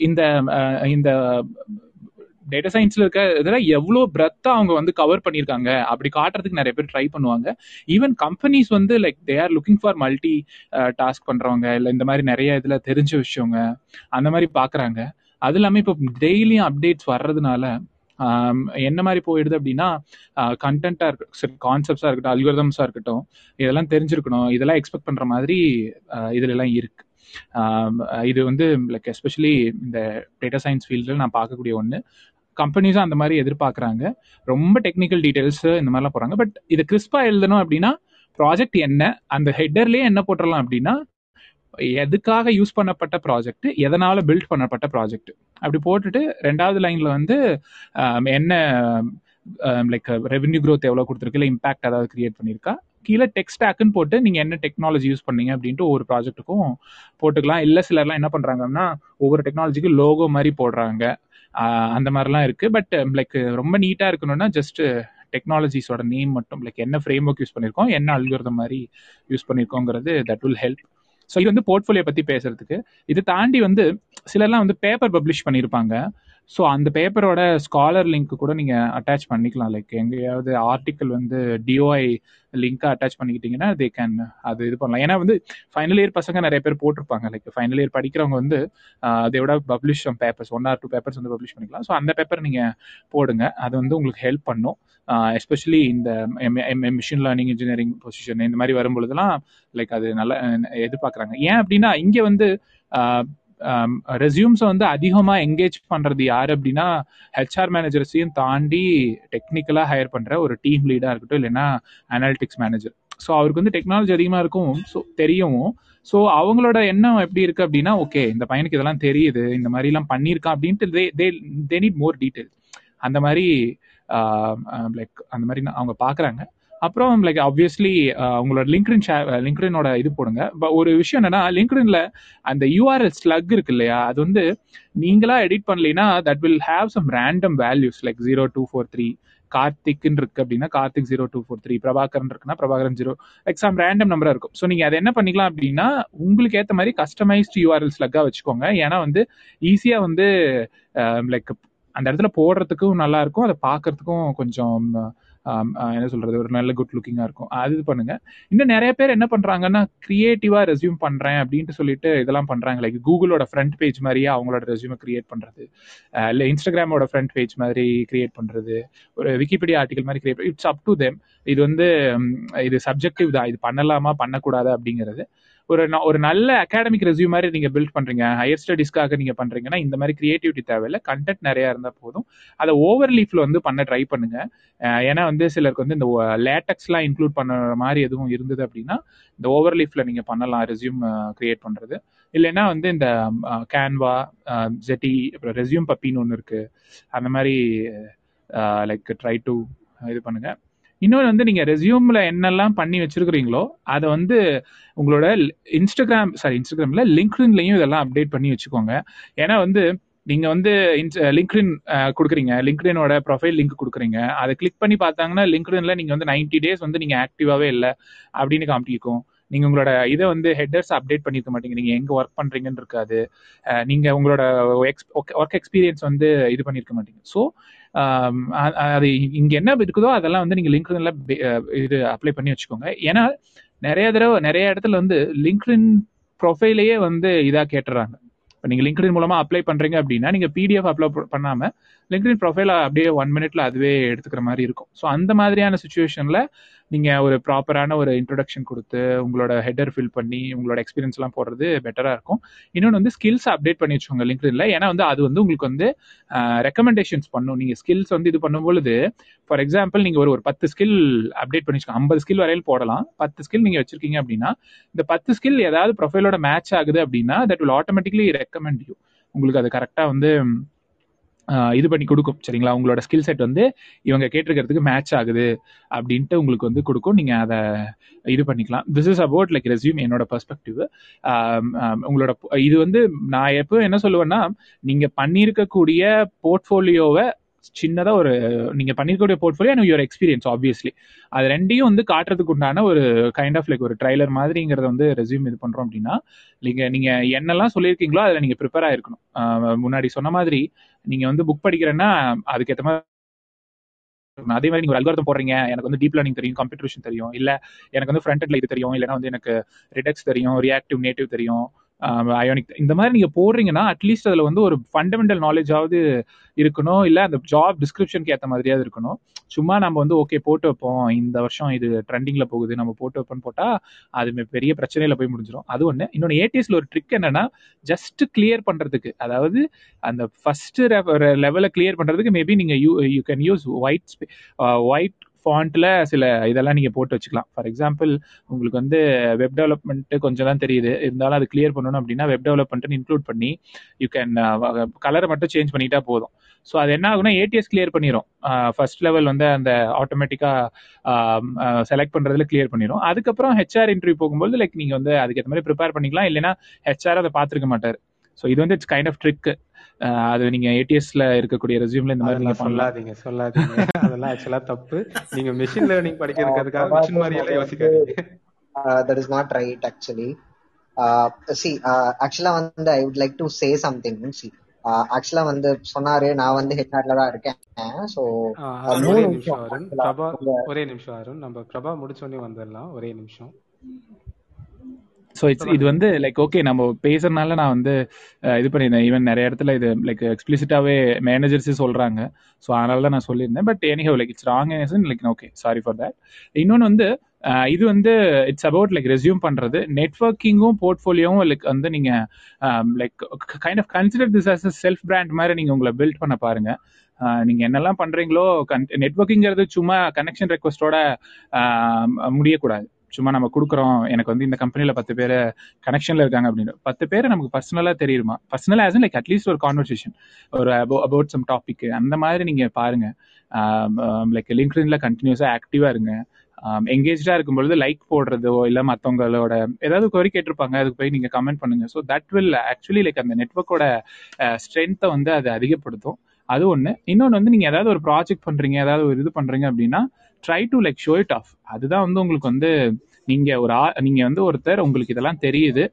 இந்த uh, இந்த டேட்டா சயின்ஸ்ல இருக்க இதெல்லாம் எவ்வளோ பிரெத்தா அவங்க வந்து கவர் பண்ணியிருக்காங்க? அப்படி காட்டுறதுக்கு நிறைய பேர் ட்ரை பண்ணுவாங்க. ஈவன் கம்பெனிஸ் வந்து like they are looking for multi task பண்ணுறவங்க இல்லை இந்த மாதிரி நிறைய இதில் தெரிஞ்ச விஷயங்க அந்த மாதிரி பார்க்குறாங்க அது இல்லாமல் இப்போ டெய்லியும் அப்டேட்ஸ் வர்றதுனால um, என்ன மாதிரி போயிடுது அப்படின்னா uh, கண்டென்ட்டாக இருக்கட்டும் கான்செப்ட்ஸாக இருக்கட்டும் அல்கோரிதம்ஸாக இருக்கட்டும் இதெல்லாம் தெரிஞ்சிருக்கணும். இதெல்லாம் எக்ஸ்பெக்ட் பண்ணுற மாதிரி uh, இதுல எல்லாம் இருக்கு. Um, இது வந்து லைக் எஸ்பெஷலி இந்த டேட்டா சயின்ஸ் ஃபீல்டில் நான் பார்க்கக்கூடிய ஒன்று கம்பெனிஸும் அந்த மாதிரி எதிர்பார்க்குறாங்க. ரொம்ப டெக்னிக்கல் டீட்டெயில்ஸ் இந்த மாதிரிலாம் போகிறாங்க பட் இது கிறிஸ்பாக எழுதணும் அப்படின்னா ப்ராஜெக்ட் என்ன அந்த ஹெட்டர்லேயே என்ன போட்டுடலாம் அப்படின்னா எதுக்காக யூஸ் பண்ணப்பட்ட ப்ராஜெக்ட் எதனால பில்ட் பண்ணப்பட்ட ப்ராஜெக்ட் அப்படி போட்டுட்டு ரெண்டாவது லைன்ல வந்து என்ன லைக் ரெவென்யூ க்ரோத் எவ்வளோ கொடுத்துருக்கு இல்லை இம்பாக்ட் ஏதாவது கிரியேட் பண்ணியிருக்கா? கீழே டெக் ஸ்டாக்குன்னு போட்டு நீங்கள் என்ன டெக்னாலஜி யூஸ் பண்ணீங்க அப்படின்ட்டு ஒவ்வொரு ப்ராஜெக்ட்டுக்கும் போட்டுக்கலாம். இல்லை சிலர்லாம் என்ன பண்ணுறாங்கன்னா ஒவ்வொரு டெக்னாலஜிக்கும் லோகோ மாதிரி போடுறாங்க. அந்த மாதிரிலாம் இருக்கு. பட் லைக் ரொம்ப நீட்டாக இருக்கணும்னா ஜஸ்ட் டெக்னாலஜிஸோட நேம் மட்டும் லைக் என்ன ஃப்ரேம் ஒர்க் யூஸ் பண்ணியிருக்கோம் என்ன அல்கோரிதம் மாதிரி யூஸ் பண்ணியிருக்கோங்கிறது தட் வில் ஹெல்ப் ஸோ இது வந்து போர்ட்ஃபோலியோ பற்றி பேசுறதுக்கு. இது தாண்டி வந்து சிலர்லாம் வந்து பேப்பர் பப்ளிஷ் பண்ணியிருப்பாங்க ஸோ அந்த பேப்பரோட ஸ்காலர் லிங்க் கூட நீங்கள் அட்டாச் பண்ணிக்கலாம். லைக் எங்கேயாவது ஆர்டிக்கல் வந்து டிஓஐ லிங்க்காக அட்டாச் பண்ணிக்கிட்டீங்கன்னா தே கேன் அது இது பண்ணலாம். ஏன்னா வந்து ஃபைனல் இயர் பசங்க நிறைய பேர் போட்டிருப்பாங்க. லைக் ஃபைனல் இயர் படிக்கிறவங்க வந்து அதோட publish papers one or two papers வந்து பப்ளிஷ் பண்ணிக்கலாம். ஸோ அந்த பேப்பர் நீங்கள் போடுங்க. அது வந்து உங்களுக்கு ஹெல்ப் பண்ணும். எஸ்பெஷலி இந்த மிஷின் லேர்னிங் இன்ஜினியரிங் பொசிஷன் இந்த மாதிரி வரும்பொழுதுலாம் லைக் அது நல்லா எதிர்பார்க்குறாங்க. ஏன் அப்படின்னா இங்கே வந்து ரெசியூம்ஸை வந்து அதிகமாக என்கேஜ் பண்ணுறது யார் அப்படின்னா ஹெச்ஆர் மேனேஜர்ஸையும் தாண்டி டெக்னிக்கலாக ஹையர் பண்ணுற ஒரு டீம் லீடாக இருக்கட்டும் இல்லைன்னா அனாலிட்டிக்ஸ் மேனேஜர் ஸோ அவருக்கு வந்து டெக்னாலஜி அதிகமாக இருக்கும் ஸோ தெரியும். ஸோ அவங்களோட எண்ணம் எப்படி இருக்கு அப்படின்னா ஓகே இந்த பையனுக்கு இதெல்லாம் தெரியுது இந்த மாதிரிலாம் பண்ணியிருக்கான் அப்படின்ட்டு தே தே தே நீட் மோர் டீட்டெயில் அந்த மாதிரி லைக் அந்த மாதிரி அவங்க பார்க்குறாங்க. அப்புறம் லைக் ஆப்வியஸ்லி uh, உங்களோட லிங்க்ரின் லிங்க்ரினோட uh, இது போடுங்க. பட் ஒரு விஷயம் என்னன்னா லிங்க்ரின்ல அந்த யூஆர்எல் ஸ்லக் இருக்கு இல்லையா? அது வந்து நீங்களா எடிட் பண்ணலைன்னா that will have some random values like zero two four three கார்த்திக்னு இருக்கு அப்படின்னா Karthik zero two four three Prabhakaran இருக்குன்னா Prabhakaran zero like some random நம்பரா இருக்கும். ஸோ நீங்க அதை என்ன பண்ணிக்கலாம் அப்படின்னா உங்களுக்கு ஏற்ற மாதிரி கஸ்டமைஸ்டு யூஆர்எல் ஸ்லக்கா வச்சுக்கோங்க. ஏன்னா வந்து ஈஸியா வந்து um, லைக் அந்த இடத்துல போடுறதுக்கும் நல்லா இருக்கும். அதை பார்க்கறதுக்கும் கொஞ்சம் என்ன சொல்றது ஒரு நல்ல குட் லுக்கிங்கா இருக்கும். அது இது பண்ணுங்க. இன்னும் நிறைய பேர் என்ன பண்றாங்கன்னா கிரியேட்டிவா ரெசியூம் பண்றேன் அப்படின்ட்டு சொல்லிட்டு இதெல்லாம் பண்றாங்க. லைக் கூகுளோட ஃப்ரண்ட் பேஜ் மாதிரியே அவங்களோட ரெசியூமை கிரியேட் பண்றது. இல்லை இன்ஸ்டாகிராமோட ஃப்ரண்ட் பேஜ் மாதிரி கிரியேட் பண்றது. ஒரு விக்கிபீடியா ஆர்டிகல் மாதிரி create it's up to them இது வந்து இது சப்ஜெக்டிவ் தான். இது பண்ணலாமா பண்ணக்கூடாது அப்படிங்கிறது. ஒரு ஒரு நல்ல அகாடமிக் ரெசியூ மாதிரி நீங்க பில்ட் பண்றீங்க. ஹையர் ஸ்டடிஸ்க்காக நீங்க பண்றீங்கன்னா இந்த மாதிரி கிரியேட்டிவிட்டி தேவையில்ல. கண்டென்ட் நிறைய இருந்தா போதும். அதை ஓவர் லீஃப்ல வந்து பண்ண ட்ரை பண்ணுங்க. ஏன்னா வந்து சிலருக்கு வந்து இந்த லேட்டக்ஸ்லாம் இன்க்ளூட் பண்ணுற மாதிரி எதுவும் இருந்தது அப்படின்னா இந்த ஓவர் லீஃப்ல நீங்க பண்ணலாம் ரெசியூம் கிரியேட் பண்றது. இல்லைன்னா வந்து இந்த கேன்வா ஜெட்டி அப்புறம் ரெசியூம் பப்பின்னு ஒன்று இருக்கு. அந்த மாதிரி லைக் ட்ரை டு இது பண்ணுங்க. இன்னொன்று வந்து நீங்கள் ரெசியூமில் என்னெல்லாம் பண்ணி வச்சுருக்கிறீங்களோ அதை வந்து உங்களோட இன்ஸ்டாகிராம் சாரி இன்ஸ்டாகிராமில் லிங்க்டின்லையும் இதெல்லாம் அப்டேட் பண்ணி வச்சுக்கோங்க. ஏன்னா வந்து நீங்கள் வந்து லிங்க்டின் கொடுக்குறீங்க. லிங்க்டினோட ப்ரொஃபைல் லிங்க் கொடுக்குறீங்க. அதை கிளிக் பண்ணி பார்த்தாங்கன்னா லிங்க்டின்ல நீங்கள் வந்து நைன்டி டேஸ் வந்து நீங்கள் ஆக்டிவாகவே இல்லை அப்படின்னு காமிக்கும். நீங்கள் உங்களோட இதை வந்து ஹெட்டர்ஸ் அப்டேட் பண்ணியிருக்க மாட்டீங்க. நீங்கள் எங்கே ஒர்க் பண்ணுறீங்கன்னு இருக்காது. நீங்கள் உங்களோட எக்ஸ் ஒர்க் எக்ஸ்பீரியன்ஸ் வந்து இது பண்ணியிருக்க மாட்டீங்க. ஸோ அது இங்கே என்ன இருக்குதோ அதெல்லாம் வந்து நீங்கள் லிங்க்டின்ல இது அப்ளை பண்ணி வச்சுக்கோங்க. ஏன்னா நிறைய தடவை நிறைய இடத்துல வந்து லிங்க்டின் ப்ரொஃபைலையே வந்து இதாக கேட்டுறாங்க. இப்போ நீங்கள் லிங்க்டின் மூலமாக அப்ளை பண்ணுறீங்க அப்படின்னா நீங்கள் பிடிஎஃப் அப்ளை பண்ணாமல் லிங்க்டின் ப்ரொஃபைல அப்படியே ஒன் மினிட்ல அதுவே எடுத்துக்கிற மாதிரி இருக்கும். ஸோ அந்த மாதிரியான சுச்சுவேஷனில் நீங்கள் ஒரு ப்ராப்பரான ஒரு இன்ட்ரொடக்ஷன் கொடுத்து உங்களோட ஹெட்டர் ஃபில் பண்ணி உங்களோட எக்ஸ்பீரியன்ஸ்லாம் போடுறது பெட்டராக இருக்கும். இன்னொன்று வந்து ஸ்கில்ஸ் அப்டேட் பண்ணி வச்சுக்கோங்க லிங்க்டின்ல ஏன்னா வந்து அது வந்து உங்களுக்கு வந்து ரெக்கமெண்டேஷன்ஸ் பண்ணும். நீங்கள் ஸ்கில்ஸ் வந்து இது பண்ணும்பொழுது ஃபார் எக்ஸாம்பிள் நீங்கள் ஒரு ஒரு பத்து ஸ்கில் அப்டேட் பண்ணி வச்சுக்கோங்க. ஐம்பது ஸ்கில் வரையில் போடலாம். பத்து ஸ்கில் நீங்கள் வச்சிருக்கீங்க அப்படின்னா இந்த பத்து ஸ்கில் ஏதாவது ப்ரொஃபைலோட மேட்ச் ஆகுது அப்படின்னா that will automatically recommend you உங்களுக்கு அது கரெக்டாக வந்து இது பண்ணி கொடுக்கும் சரிங்களா? உங்களோட ஸ்கில் செட் வந்து இவங்க கேட்டிருக்கிறதுக்கு மேட்ச் ஆகுது அப்படின்ட்டு உங்களுக்கு வந்து கொடுக்கும். நீங்கள் அதை இது பண்ணிக்கலாம். This is about like resume என்னோட பர்ஸ்பெக்டிவ் உங்களோட இது வந்து நான் எப்போ என்ன சொல்லுவேன்னா நீங்கள் பண்ணியிருக்கக்கூடிய போர்ட்ஃபோலியோவை சின்னதாக ஒரு நீங்கள் பண்ணிருக்கக்கூடிய portfolio and your experience obviously அது ரெண்டையும் வந்து காட்டுறதுக்கு உண்டான ஒரு கைண்ட் ஆஃப் லைக் ஒரு ட்ரைலர் மாதிரிங்கிறத வந்து ரெசியூம் இது பண்ணுறோம் அப்படின்னா நீங்கள் நீங்கள் என்னெல்லாம் சொல்லியிருக்கீங்களோ அதில் நீங்கள் ப்ரிப்பேர் ஆகிருக்கணும் முன்னாடி சொன்ன மாதிரி நீங்கள் வந்து புக் படிக்கிறேன்னா அதுக்கேற்ற மாதிரி அதே மாதிரி நீங்க ஒரு போடுறீங்க எனக்கு வந்து டீப் லேர்னிங் தெரியும் கம்ப்யூட்டர் தெரியும் இல்ல எனக்கு வந்து ஃப்ரண்ட் எண்ட்ல இது தெரியும் இல்லைன்னா வந்து எனக்கு ரிடெக்ஸ் தெரியும் ரியாக்டிவ் நேட்டிவ் தெரியும் அயோனிக் இந்த மாதிரி நீங்க போடுறீங்கன்னா அட்லீஸ்ட் அதுல வந்து ஒரு ஃபண்டமெண்டல் நாலேஜாவது இருக்கணும். இல்ல அந்த ஜாப் டிஸ்கிரிப்ஷனுக்கு ஏற்ற மாதிரியாவது இருக்கணும். சும்மா நம்ம வந்து ஓகே போட்டு வைப்போம். இந்த வருஷம் இது ட்ரெண்டிங்ல போகுது. நம்ம போட்டு வைப்போம்னு போட்டா அது பெரிய பிரச்சனையில போய் முடிஞ்சிடும் அது ஒண்ணு. இன்னொன்று ஏடிஎஸ்ல ஒரு ட்ரிக் என்னன்னா ஜஸ்ட் கிளியர் பண்றதுக்கு. அதாவது அந்த ஃபர்ஸ்ட் லெவலை கிளியர் பண்றதுக்கு மேபி நீங்க you you can use white white ஃபாண்ட்ல சில இதெல்லாம் நீங்க போட்டு வச்சுக்கலாம். ஃபார் எக்ஸாம்பிள் உங்களுக்கு வந்து வெப் டெவலப்மெண்ட் கொஞ்சம் தான் தெரியுது. இருந்தாலும் அது கிளியர் பண்ணணும் அப்படின்னா வெப் டெவலப்மெண்ட்னு இன்க்ளூட் பண்ணி யூ கேன் கலரை மட்டும் சேஞ்ச் பண்ணிட்டா போதும். ஸோ அது என்ன ஆகுனா ஏடிஎஸ் கிளியர் பண்ணிடும் ஃபர்ஸ்ட் லெவல் வந்து அந்த ஆட்டோமேட்டிக்காக செலக்ட் பண்ணுறதுல கிளியர் பண்ணிடும் அதுக்கப்புறம் ஹெச்ஆர் இன்டர்வியூ போகும்போது லைக் நீங்கள் வந்து அதுக்கேற்ற மாதிரி ப்ரிப்பேர் பண்ணிக்கலாம். இல்லைன்னா ஹெச்ஆர் அதை பார்த்துருக்க மாட்டார். ஸோ இது வந்து இட்ஸ் கைண்ட் ஆஃப் ட்ரிக் அது நீங்க ஏடிஎஸ்ல இருக்கக்கூடிய ரெசியூம்ல இந்த மாதிரி நீங்க சொல்லாதீங்க சொல்லாதீங்க. அதெல்லாம் ஆக்சுவலா தப்பு. நீங்க மெஷின் லேர்னிங் படிக்கிறதுக்கு அதுக்காக மிஷின் மாதிரி எல்லாம் யோசிக்காதீங்க. That is not right actually C ஆக்சுவலா வந்து I would like to say something C ஆக்சுவலா வந்து சொன்னாரு நான் வந்து ஹெச்ஆர்ல தான் இருக்கேன். சோ ஒரே நிமிஷம் அருண். பிரபா ஒரே நிமிஷம் அருண். நம்ம பிரபா முடிச்சோடனே வந்துடலாம். ஒரே நிமிஷம். ஸோ இட்ஸ் இது வந்து லைக் ஓகே நம்ம பேசுறதுனால நான் வந்து இது பண்ணியிருந்தேன். ஈவன் நிறைய இடத்துல இது லைக் எக்ஸ்பிளிசிட்டாவே மேனேஜர்ஸே சொல்றாங்க. ஸோ அதனால தான் நான் சொல்லியிருந்தேன். But anyhow like it's wrong like okay sorry for that இன்னொன்று வந்து இது வந்து இட்ஸ் அபவுட் லைக் ரெசியூம் பண்றது. நெட்ஒர்க்கிங்கும் போர்ட்ஃபோலியோவும் லைக் வந்து நீங்க like kind of consider this as self brand மாதிரி நீங்க உங்களை பில்ட் பண்ண பாருங்க. நீங்க என்னெல்லாம் பண்றீங்களோ நெட்ஒர்க்கிங்கிறது சும்மா கனெக்ஷன் ரெக்வஸ்டோட முடியக்கூடாது. சும்மா நம்ம கொடுக்குறோம். எனக்கு வந்து இந்த கம்பெனியில் பத்து பேர் கனெக்ஷனில் இருக்காங்க அப்படின்னு. பத்து பேர் நமக்கு பர்சனலாக தெரியுமா? Personal as like at least ஒரு கான்வர்சேஷன் ஒரு அபோ அபவுட் சம் டாபிக் அந்த மாதிரி நீங்கள் பாருங்க. லைக் லிங்க்டின்ல கண்டினியூஸாக ஆக்டிவாக இருங்க. எங்கேஜாக இருக்கும்பொழுது லைக் போடுறதோ இல்லை மற்றவங்களோட ஏதாவது குறை கேட்டிருப்பாங்க அதுக்கு போய் நீங்கள் கமெண்ட் பண்ணுங்க. So that will actually like அந்த நெட்ஒர்க்கோட ஸ்ட்ரென்த்தை வந்து அது அதிகப்படுத்தும். அது ஒன்று இன்னொன்று வந்து நீங்கள் ஏதாவது ஒரு ப்ராஜெக்ட் பண்ணுறீங்க ஏதாவது ஒரு இது பண்ணுறீங்க அப்படின்னா try to like show it off அதுதான் வந்து உங்களுக்கு வந்து நீங்க ஒரு ஆ நீங்க வந்து ஒருத்தர் உங்களுக்கு இதெல்லாம் தெரியுது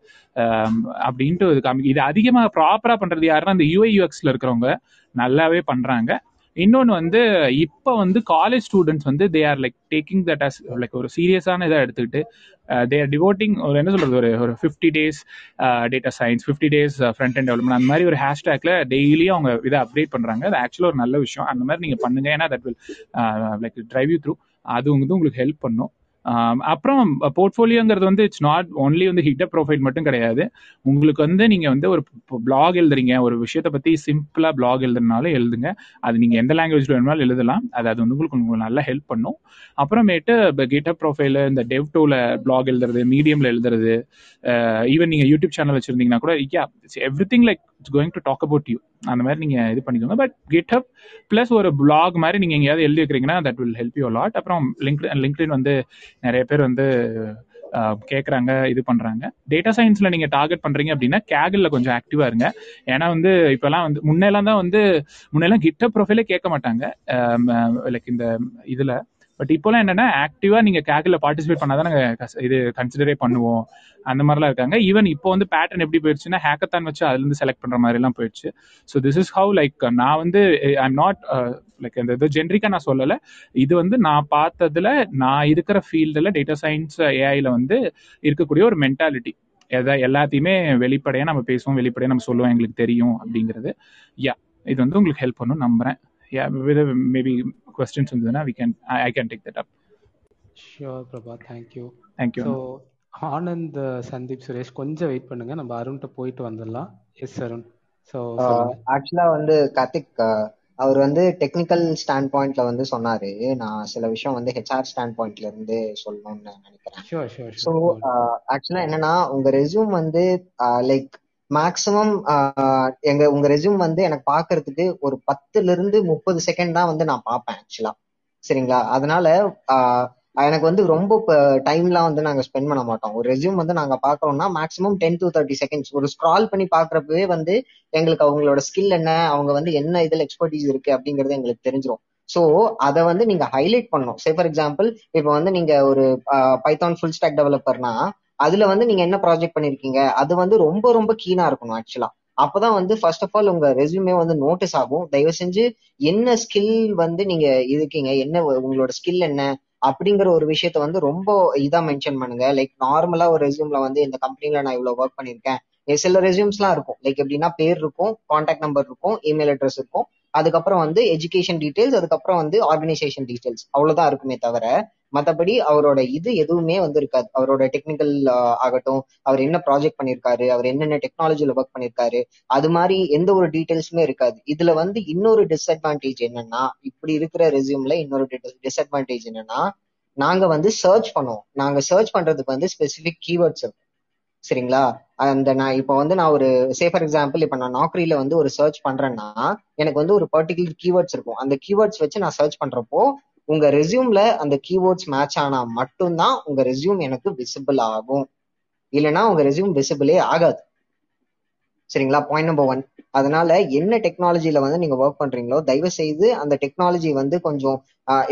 அப்படின்ட்டு இது காமி இது அதிகமாக ப்ராப்பரா பண்றது யாருன்னா அந்த யூஐ யூஎக்ஸ்ல இருக்கிறவங்க நல்லாவே பண்றாங்க. இன்னொன்று வந்து இப்போ வந்து காலேஜ் ஸ்டூடெண்ட்ஸ் வந்து they are like taking that as like ஒரு சீரியஸான இதை எடுத்துக்கிட்டு தே ஆர் டிவோட்டிங் ஒரு என்ன சொல்றது ஒரு ஒரு fifty days data science fifty days front and development அந்த மாதிரி ஒரு ஹேஷ்டேக்ல டெய்லியும் அவங்க இதை அப்டேட் பண்றாங்க. அது ஆக்சுவலாக ஒரு நல்ல விஷயம். அந்த மாதிரி நீங்க பண்ணுங்க. ஏன்னா that will like drive you through அது வந்து உங்களுக்கு ஹெல்ப் பண்ணும். அப்புறம் போர்ட்ஃபோலியோங்கிறது வந்து இட்ஸ் நாட் ஒன்லி வந்து ஹிட் ப்ரொஃபைல் மட்டும் கிடையாது. உங்களுக்கு வந்து நீங்க வந்து ஒரு பிளாக் எழுதுறீங்க. ஒரு விஷயத்த பத்தி சிம்பிளா பிளாக் எழுதுனாலும் எழுதுங்க. அது நீங்க எந்த லாங்குவேஜ்ல வேணுமாலும் எழுதலாம். அது அது வந்து உங்களுக்கு உங்களுக்கு நல்லா ஹெல்ப் பண்ணும். அப்புறமேட்டு இப்போ கிட்டப் ப்ரொஃபைல் இந்த டெவ் டூல பிளாக் எழுதுறது மீடியம்ல எழுதுறது ஈவன் நீங்க யூடியூப் சேனல் வச்சிருந்தீங்கன்னா கூட yeah everything like it's going to talk about you அந்த மாதிரி நீங்க இது பண்ணிக்கோங்க. பட் கிட்ஹப் பிளஸ் ஒரு பிளாக் மாதிரி நீங்க எங்கேயாவது எழுதி வைக்கிறீங்கன்னா that will help you lot அப்புறம் லிங்க் லிங்க்டின் வந்து நிறைய பேர் வந்து கேட்குறாங்க இது பண்ணுறாங்க டேட்டா சயின்ஸில் நீங்கள் டார்கெட் பண்ணுறீங்க அப்படின்னா கேகல்ல கொஞ்சம் ஆக்டிவாக இருங்க. ஏன்னா வந்து இப்போலாம் வந்து முன்னெல்லாம் தான் வந்து முன்னெல்லாம் கிட்ட ப்ரொஃபைலே கேட்க மாட்டாங்க. லைக் இந்த இதில். பட் இப்போலாம் என்னன்னா ஆக்டிவா நீங்க கேக்கில் பார்ட்டிசிபேட் பண்ணாதான் நாங்கள் இது கன்சிடரே பண்ணுவோம். அந்த மாதிரிலாம் இருக்காங்க. ஈவன் இப்போ வந்து பேட்டர்ன் எப்படி போயிடுச்சுன்னா ஹேக்கத்தான் வச்சு அதுலேருந்து செலக்ட் பண்ற மாதிரி எல்லாம் போயிடுச்சு. So this is how like நான் வந்து ஐ எம் நாட் லைக் இந்த இது ஜென்ரிக்கா நான் சொல்லலை. இது வந்து நான் பார்த்ததுல நான் இருக்கிற ஃபீல்டில் டேட்டா சயின்ஸ் ஏஐல வந்து இருக்கக்கூடிய ஒரு மென்டாலிட்டி எதை எல்லாத்தையுமே வெளிப்படையாக நம்ம பேசுவோம் வெளிப்படையாக நம்ம சொல்லுவோம் எங்களுக்கு தெரியும் அப்படிங்கிறது. யா இது வந்து உங்களுக்கு ஹெல்ப் பண்ணும் நம்புறேன். Yeah maybe questions இருந்ததுன்னா we can I, I can take that up. Sure Prabha thank you thank you. So Anand Sandeep Suresh கொஞ்சம் வெயிட் பண்ணுங்க. நம்ம அருண்கிட்ட போயிட்டு வந்துடலாம். எஸ் அருண் ஸோ ஆக்சுவலா வந்து கார்த்திக் அவர் வந்து டெக்னிக்கல் ஸ்டாண்ட் பாயிண்ட்ல வந்து சொன்னாரு. நான் சில விஷயம் வந்து ஹெச்ஆர் ஸ்டாண்ட் பாயிண்ட்ல இருந்து சொல்லணும்னு நினைக்கிறேன். ஸோ ஆக்சுவலா என்னன்னா உங்க ரெஸ்யூம் வந்து லைக் மேக்சிமம் எங்க உங்க ரெஸ்யூம் வந்து எனக்கு பாக்குறதுக்கு ஒரு பத்துல இருந்து முப்பது செகண்ட் தான் வந்து நான் பார்ப்பேன் ஆக்சுவலா சரிங்களா? அதனால எனக்கு வந்து ரொம்ப டைம்லாம் வந்து நாங்க ஸ்பெண்ட் பண்ண மாட்டோம். ஒரு ரெஸ்யூம் வந்து நாங்க பாக்குறோம்னா maximum ten to thirty seconds ஒரு ஸ்க்ரால் பண்ணி பாக்குறப்பவே வந்து எங்களுக்கு அவங்களோட ஸ்கில் என்ன அவங்க வந்து என்ன இதுல எக்ஸ்பர்டீஸ் இருக்கு அப்படிங்கறது எங்களுக்கு தெரிஞ்சிடும் ஸோ அதை வந்து நீங்க ஹைலைட் பண்ணணும். சே ஃபார் எக்ஸாம்பிள் இப்போ வந்து நீங்க ஒரு பைத்தான் ஃபுல் ஸ்டாக் டெவலப்பர்னா அதுல வந்து நீங்க என்ன ப்ராஜெக்ட் பண்ணிருக்கீங்க? அது வந்து ரொம்ப ரொம்ப கீனா இருக்கணும் ஆக்சுவலா அப்பதான் வந்து ஃபர்ஸ்ட் ஆஃப் ஆல் உங்க ரெஸ்யூமே வந்து நோட்டீஸ் ஆகும். தயவு செஞ்சு என்ன ஸ்கில் வந்து நீங்க இருக்கீங்க? என்ன உங்களோட ஸ்கில் என்ன? அப்படிங்கிற ஒரு விஷயத்த வந்து ரொம்ப இதா மென்ஷன் பண்ணுங்க. லைக் நார்மலா ஒரு ரெசியூம்ல வந்து இந்த கம்பெனில நான் இவ்வளவு ஒர்க் பண்ணிருக்கேன். சில ரெஸ்யூம்ஸ்லாம் இருக்கும். லைக் எப்படின்னா பேர் இருக்கும் கான்டாக்ட் நம்பர் இருக்கும் இமெயில் அட்ரஸ் இருக்கும். அதுக்கப்புறம் வந்து எஜுகேஷன் டீடைல்ஸ் அதுக்கப்புறம் வந்து ஆர்கனைசேஷன் டீடைல்ஸ் அவ்வளவுதான் இருக்குமே தவிர மற்றபடி அவரோட இது எதுவுமே வந்து இருக்காது. அவரோட டெக்னிக்கல் ஆகட்டும் அவர் என்ன ப்ராஜெக்ட் பண்ணியிருக்காரு அவர் என்னென்ன டெக்னாலஜியில் ஒர்க் பண்ணியிருக்காரு அது மாதிரி எந்த ஒரு டீட்டெயில்ஸுமே இருக்காது. இதுல வந்து இன்னொரு டிஸ்அட்வான்டேஜ் என்னன்னா இப்படி இருக்கிற ரெசியூம்ல இன்னொரு டிஸ்அட்வான்டேஜ் என்னன்னா நாங்க வந்து சர்ச் பண்ணுவோம். நாங்க சர்ச் பண்றதுக்கு வந்து ஸ்பெசிபிக் கீவேர்ட்ஸ் இருக்கும் சரிங்களா? அந்த நான் இப்போ வந்து நான் ஒரு சே ஃபார் எக்ஸாம்பிள் இப்போ நான் நாக்ரியில வந்து ஒரு சர்ச் பண்றேன்னா எனக்கு வந்து ஒரு பர்டிகுலர் கீவேர்ட்ஸ் இருக்கும். அந்த கீவேர்ட்ஸ் வச்சு நான் சர்ச் பண்றப்போ உங்க ரெசியூம்ல அந்த கீவேர்ட்ஸ் மேட்ச் ஆனா மட்டும்தான் உங்க ரெசியூம் எனக்கு விசிபிள் ஆகும். இல்லைன்னா உங்க ரெசியூம் விசிபிளே ஆகாது. சரிங்களா? பாயிண்ட் நம்பர் ஒன் அதனால என்ன டெக்னாலஜில வந்து நீங்க ஒர்க் பண்றீங்களோ தயவு செய்து அந்த டெக்னாலஜி வந்து கொஞ்சம்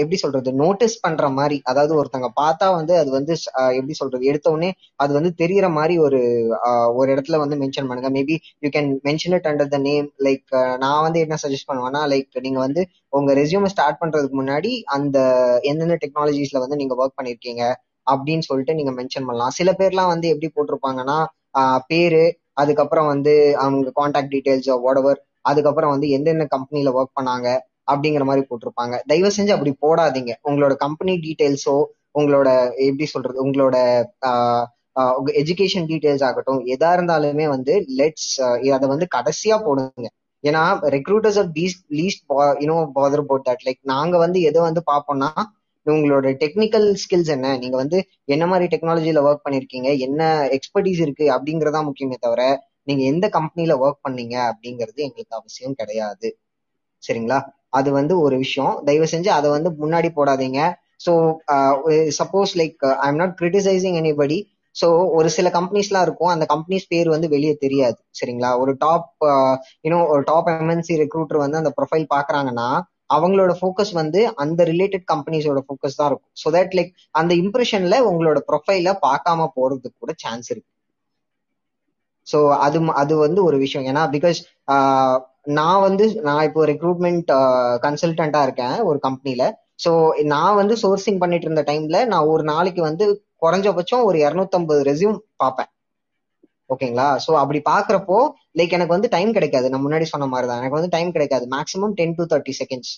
எப்படி சொல்றது நோட்டீஸ் பண்ற மாதிரி அதாவது ஒருத்தங்க பார்த்தா வந்து அது வந்து எப்படி சொல்றது எடுத்த உடனே அது வந்து தெரியற மாதிரி ஒரு ஒரு இடத்துல வந்து மென்ஷன் பண்ணுங்க. Maybe you can mention it under the name like நான் வந்து என்ன சஜஸ்ட் பண்ணுவேன்னா லைக் நீங்க வந்து உங்க ரெசியூம் ஸ்டார்ட் பண்றதுக்கு முன்னாடி அந்த எந்தெந்த டெக்னாலஜிஸ்ல வந்து நீங்க ஒர்க் பண்ணிருக்கீங்க அப்படின்னு சொல்லிட்டு நீங்க மென்ஷன் பண்ணலாம். சில பேர்லாம் வந்து எப்படி போட்டிருப்பாங்கன்னா பேரு அதுக்கப்புறம் வந்து அவங்க காண்டாக்ட் டீடைல்ஸ் ஓடவர் அதுக்கப்புறம் வந்து எந்தெந்த கம்பெனியில ஒர்க் பண்ணாங்க அப்படிங்கிற மாதிரி போட்டிருப்பாங்க. தயவு செஞ்சு அப்படி போடாதீங்க. உங்களோட கம்பெனி டீடைல்ஸோ உங்களோட எப்படி சொல்றது உங்களோட எஜுகேஷன் டீடைல்ஸ் ஆகட்டும் எதா இருந்தாலுமே வந்து லெட்ஸ் அதை வந்து கடைசியா போடுங்க. ஏன்னா recruiters are least least you know bother about that like நாங்க வந்து எதை வந்து பார்ப்போம்னா உங்களோட டெக்னிக்கல் ஸ்கில்ஸ் என்ன? நீங்க வந்து என்ன மாதிரி டெக்னாலஜியில ஒர்க் பண்ணிருக்கீங்க? என்ன எக்ஸ்பர்டீஸ் இருக்கு? அப்படிங்கறதா முக்கியமே தவிர நீங்க எந்த கம்பெனில ஒர்க் பண்ணீங்க? அப்படிங்கிறது எங்களுக்கு அவசியம் கிடையாது. சரிங்களா? அது வந்து ஒரு விஷயம். தயவு செஞ்சு அதை வந்து முன்னாடி போடாதீங்க. So suppose like I am not criticising anybody so ஒரு சில கம்பெனிஸ்லாம் இருக்கும். அந்த கம்பெனிஸ் பேர் வந்து வெளியே தெரியாது. சரிங்களா? ஒரு டாப் யூனோ ஒரு டாப் எம்என்சி ரெக்ரூட்டர் வந்து அந்த ப்ரொஃபைல் பாக்குறாங்கன்னா அவங்களோட ஃபோக்கஸ் வந்து அந்த ரிலேட்டட் கம்பெனிஸோட ஃபோக்கஸ் தான் இருக்கும். ஸோ தட் லைக் அந்த இம்ப்ரெஷன்ல உங்களோட ப்ரொஃபைல பார்க்காம போறதுக்கு கூட சான்ஸ் இருக்கு. ஸோ அது அது வந்து ஒரு விஷயம். ஏன்னா பிகாஸ் நான் வந்து நான் இப்போ ரெக்ரூட்மெண்ட் கன்சல்டண்டா இருக்கேன் ஒரு கம்பெனில ஸோ நான் வந்து சோர்சிங் பண்ணிட்டு இருந்த டைம்ல நான் ஒரு நாளைக்கு வந்து குறைஞ்சபட்சம் ஒரு இரநூத்தம்பது ரெஸ்யூம் பார்ப்பேன். ஓகேங்களா? ஸோ அப்படி பாக்குறப்போ லைக் எனக்கு வந்து டைம் கிடைக்காது. நான் முன்னாடி சொன்ன மாதிரி தான் எனக்கு வந்து டைம் கிடைக்காது. Maximum ten to thirty seconds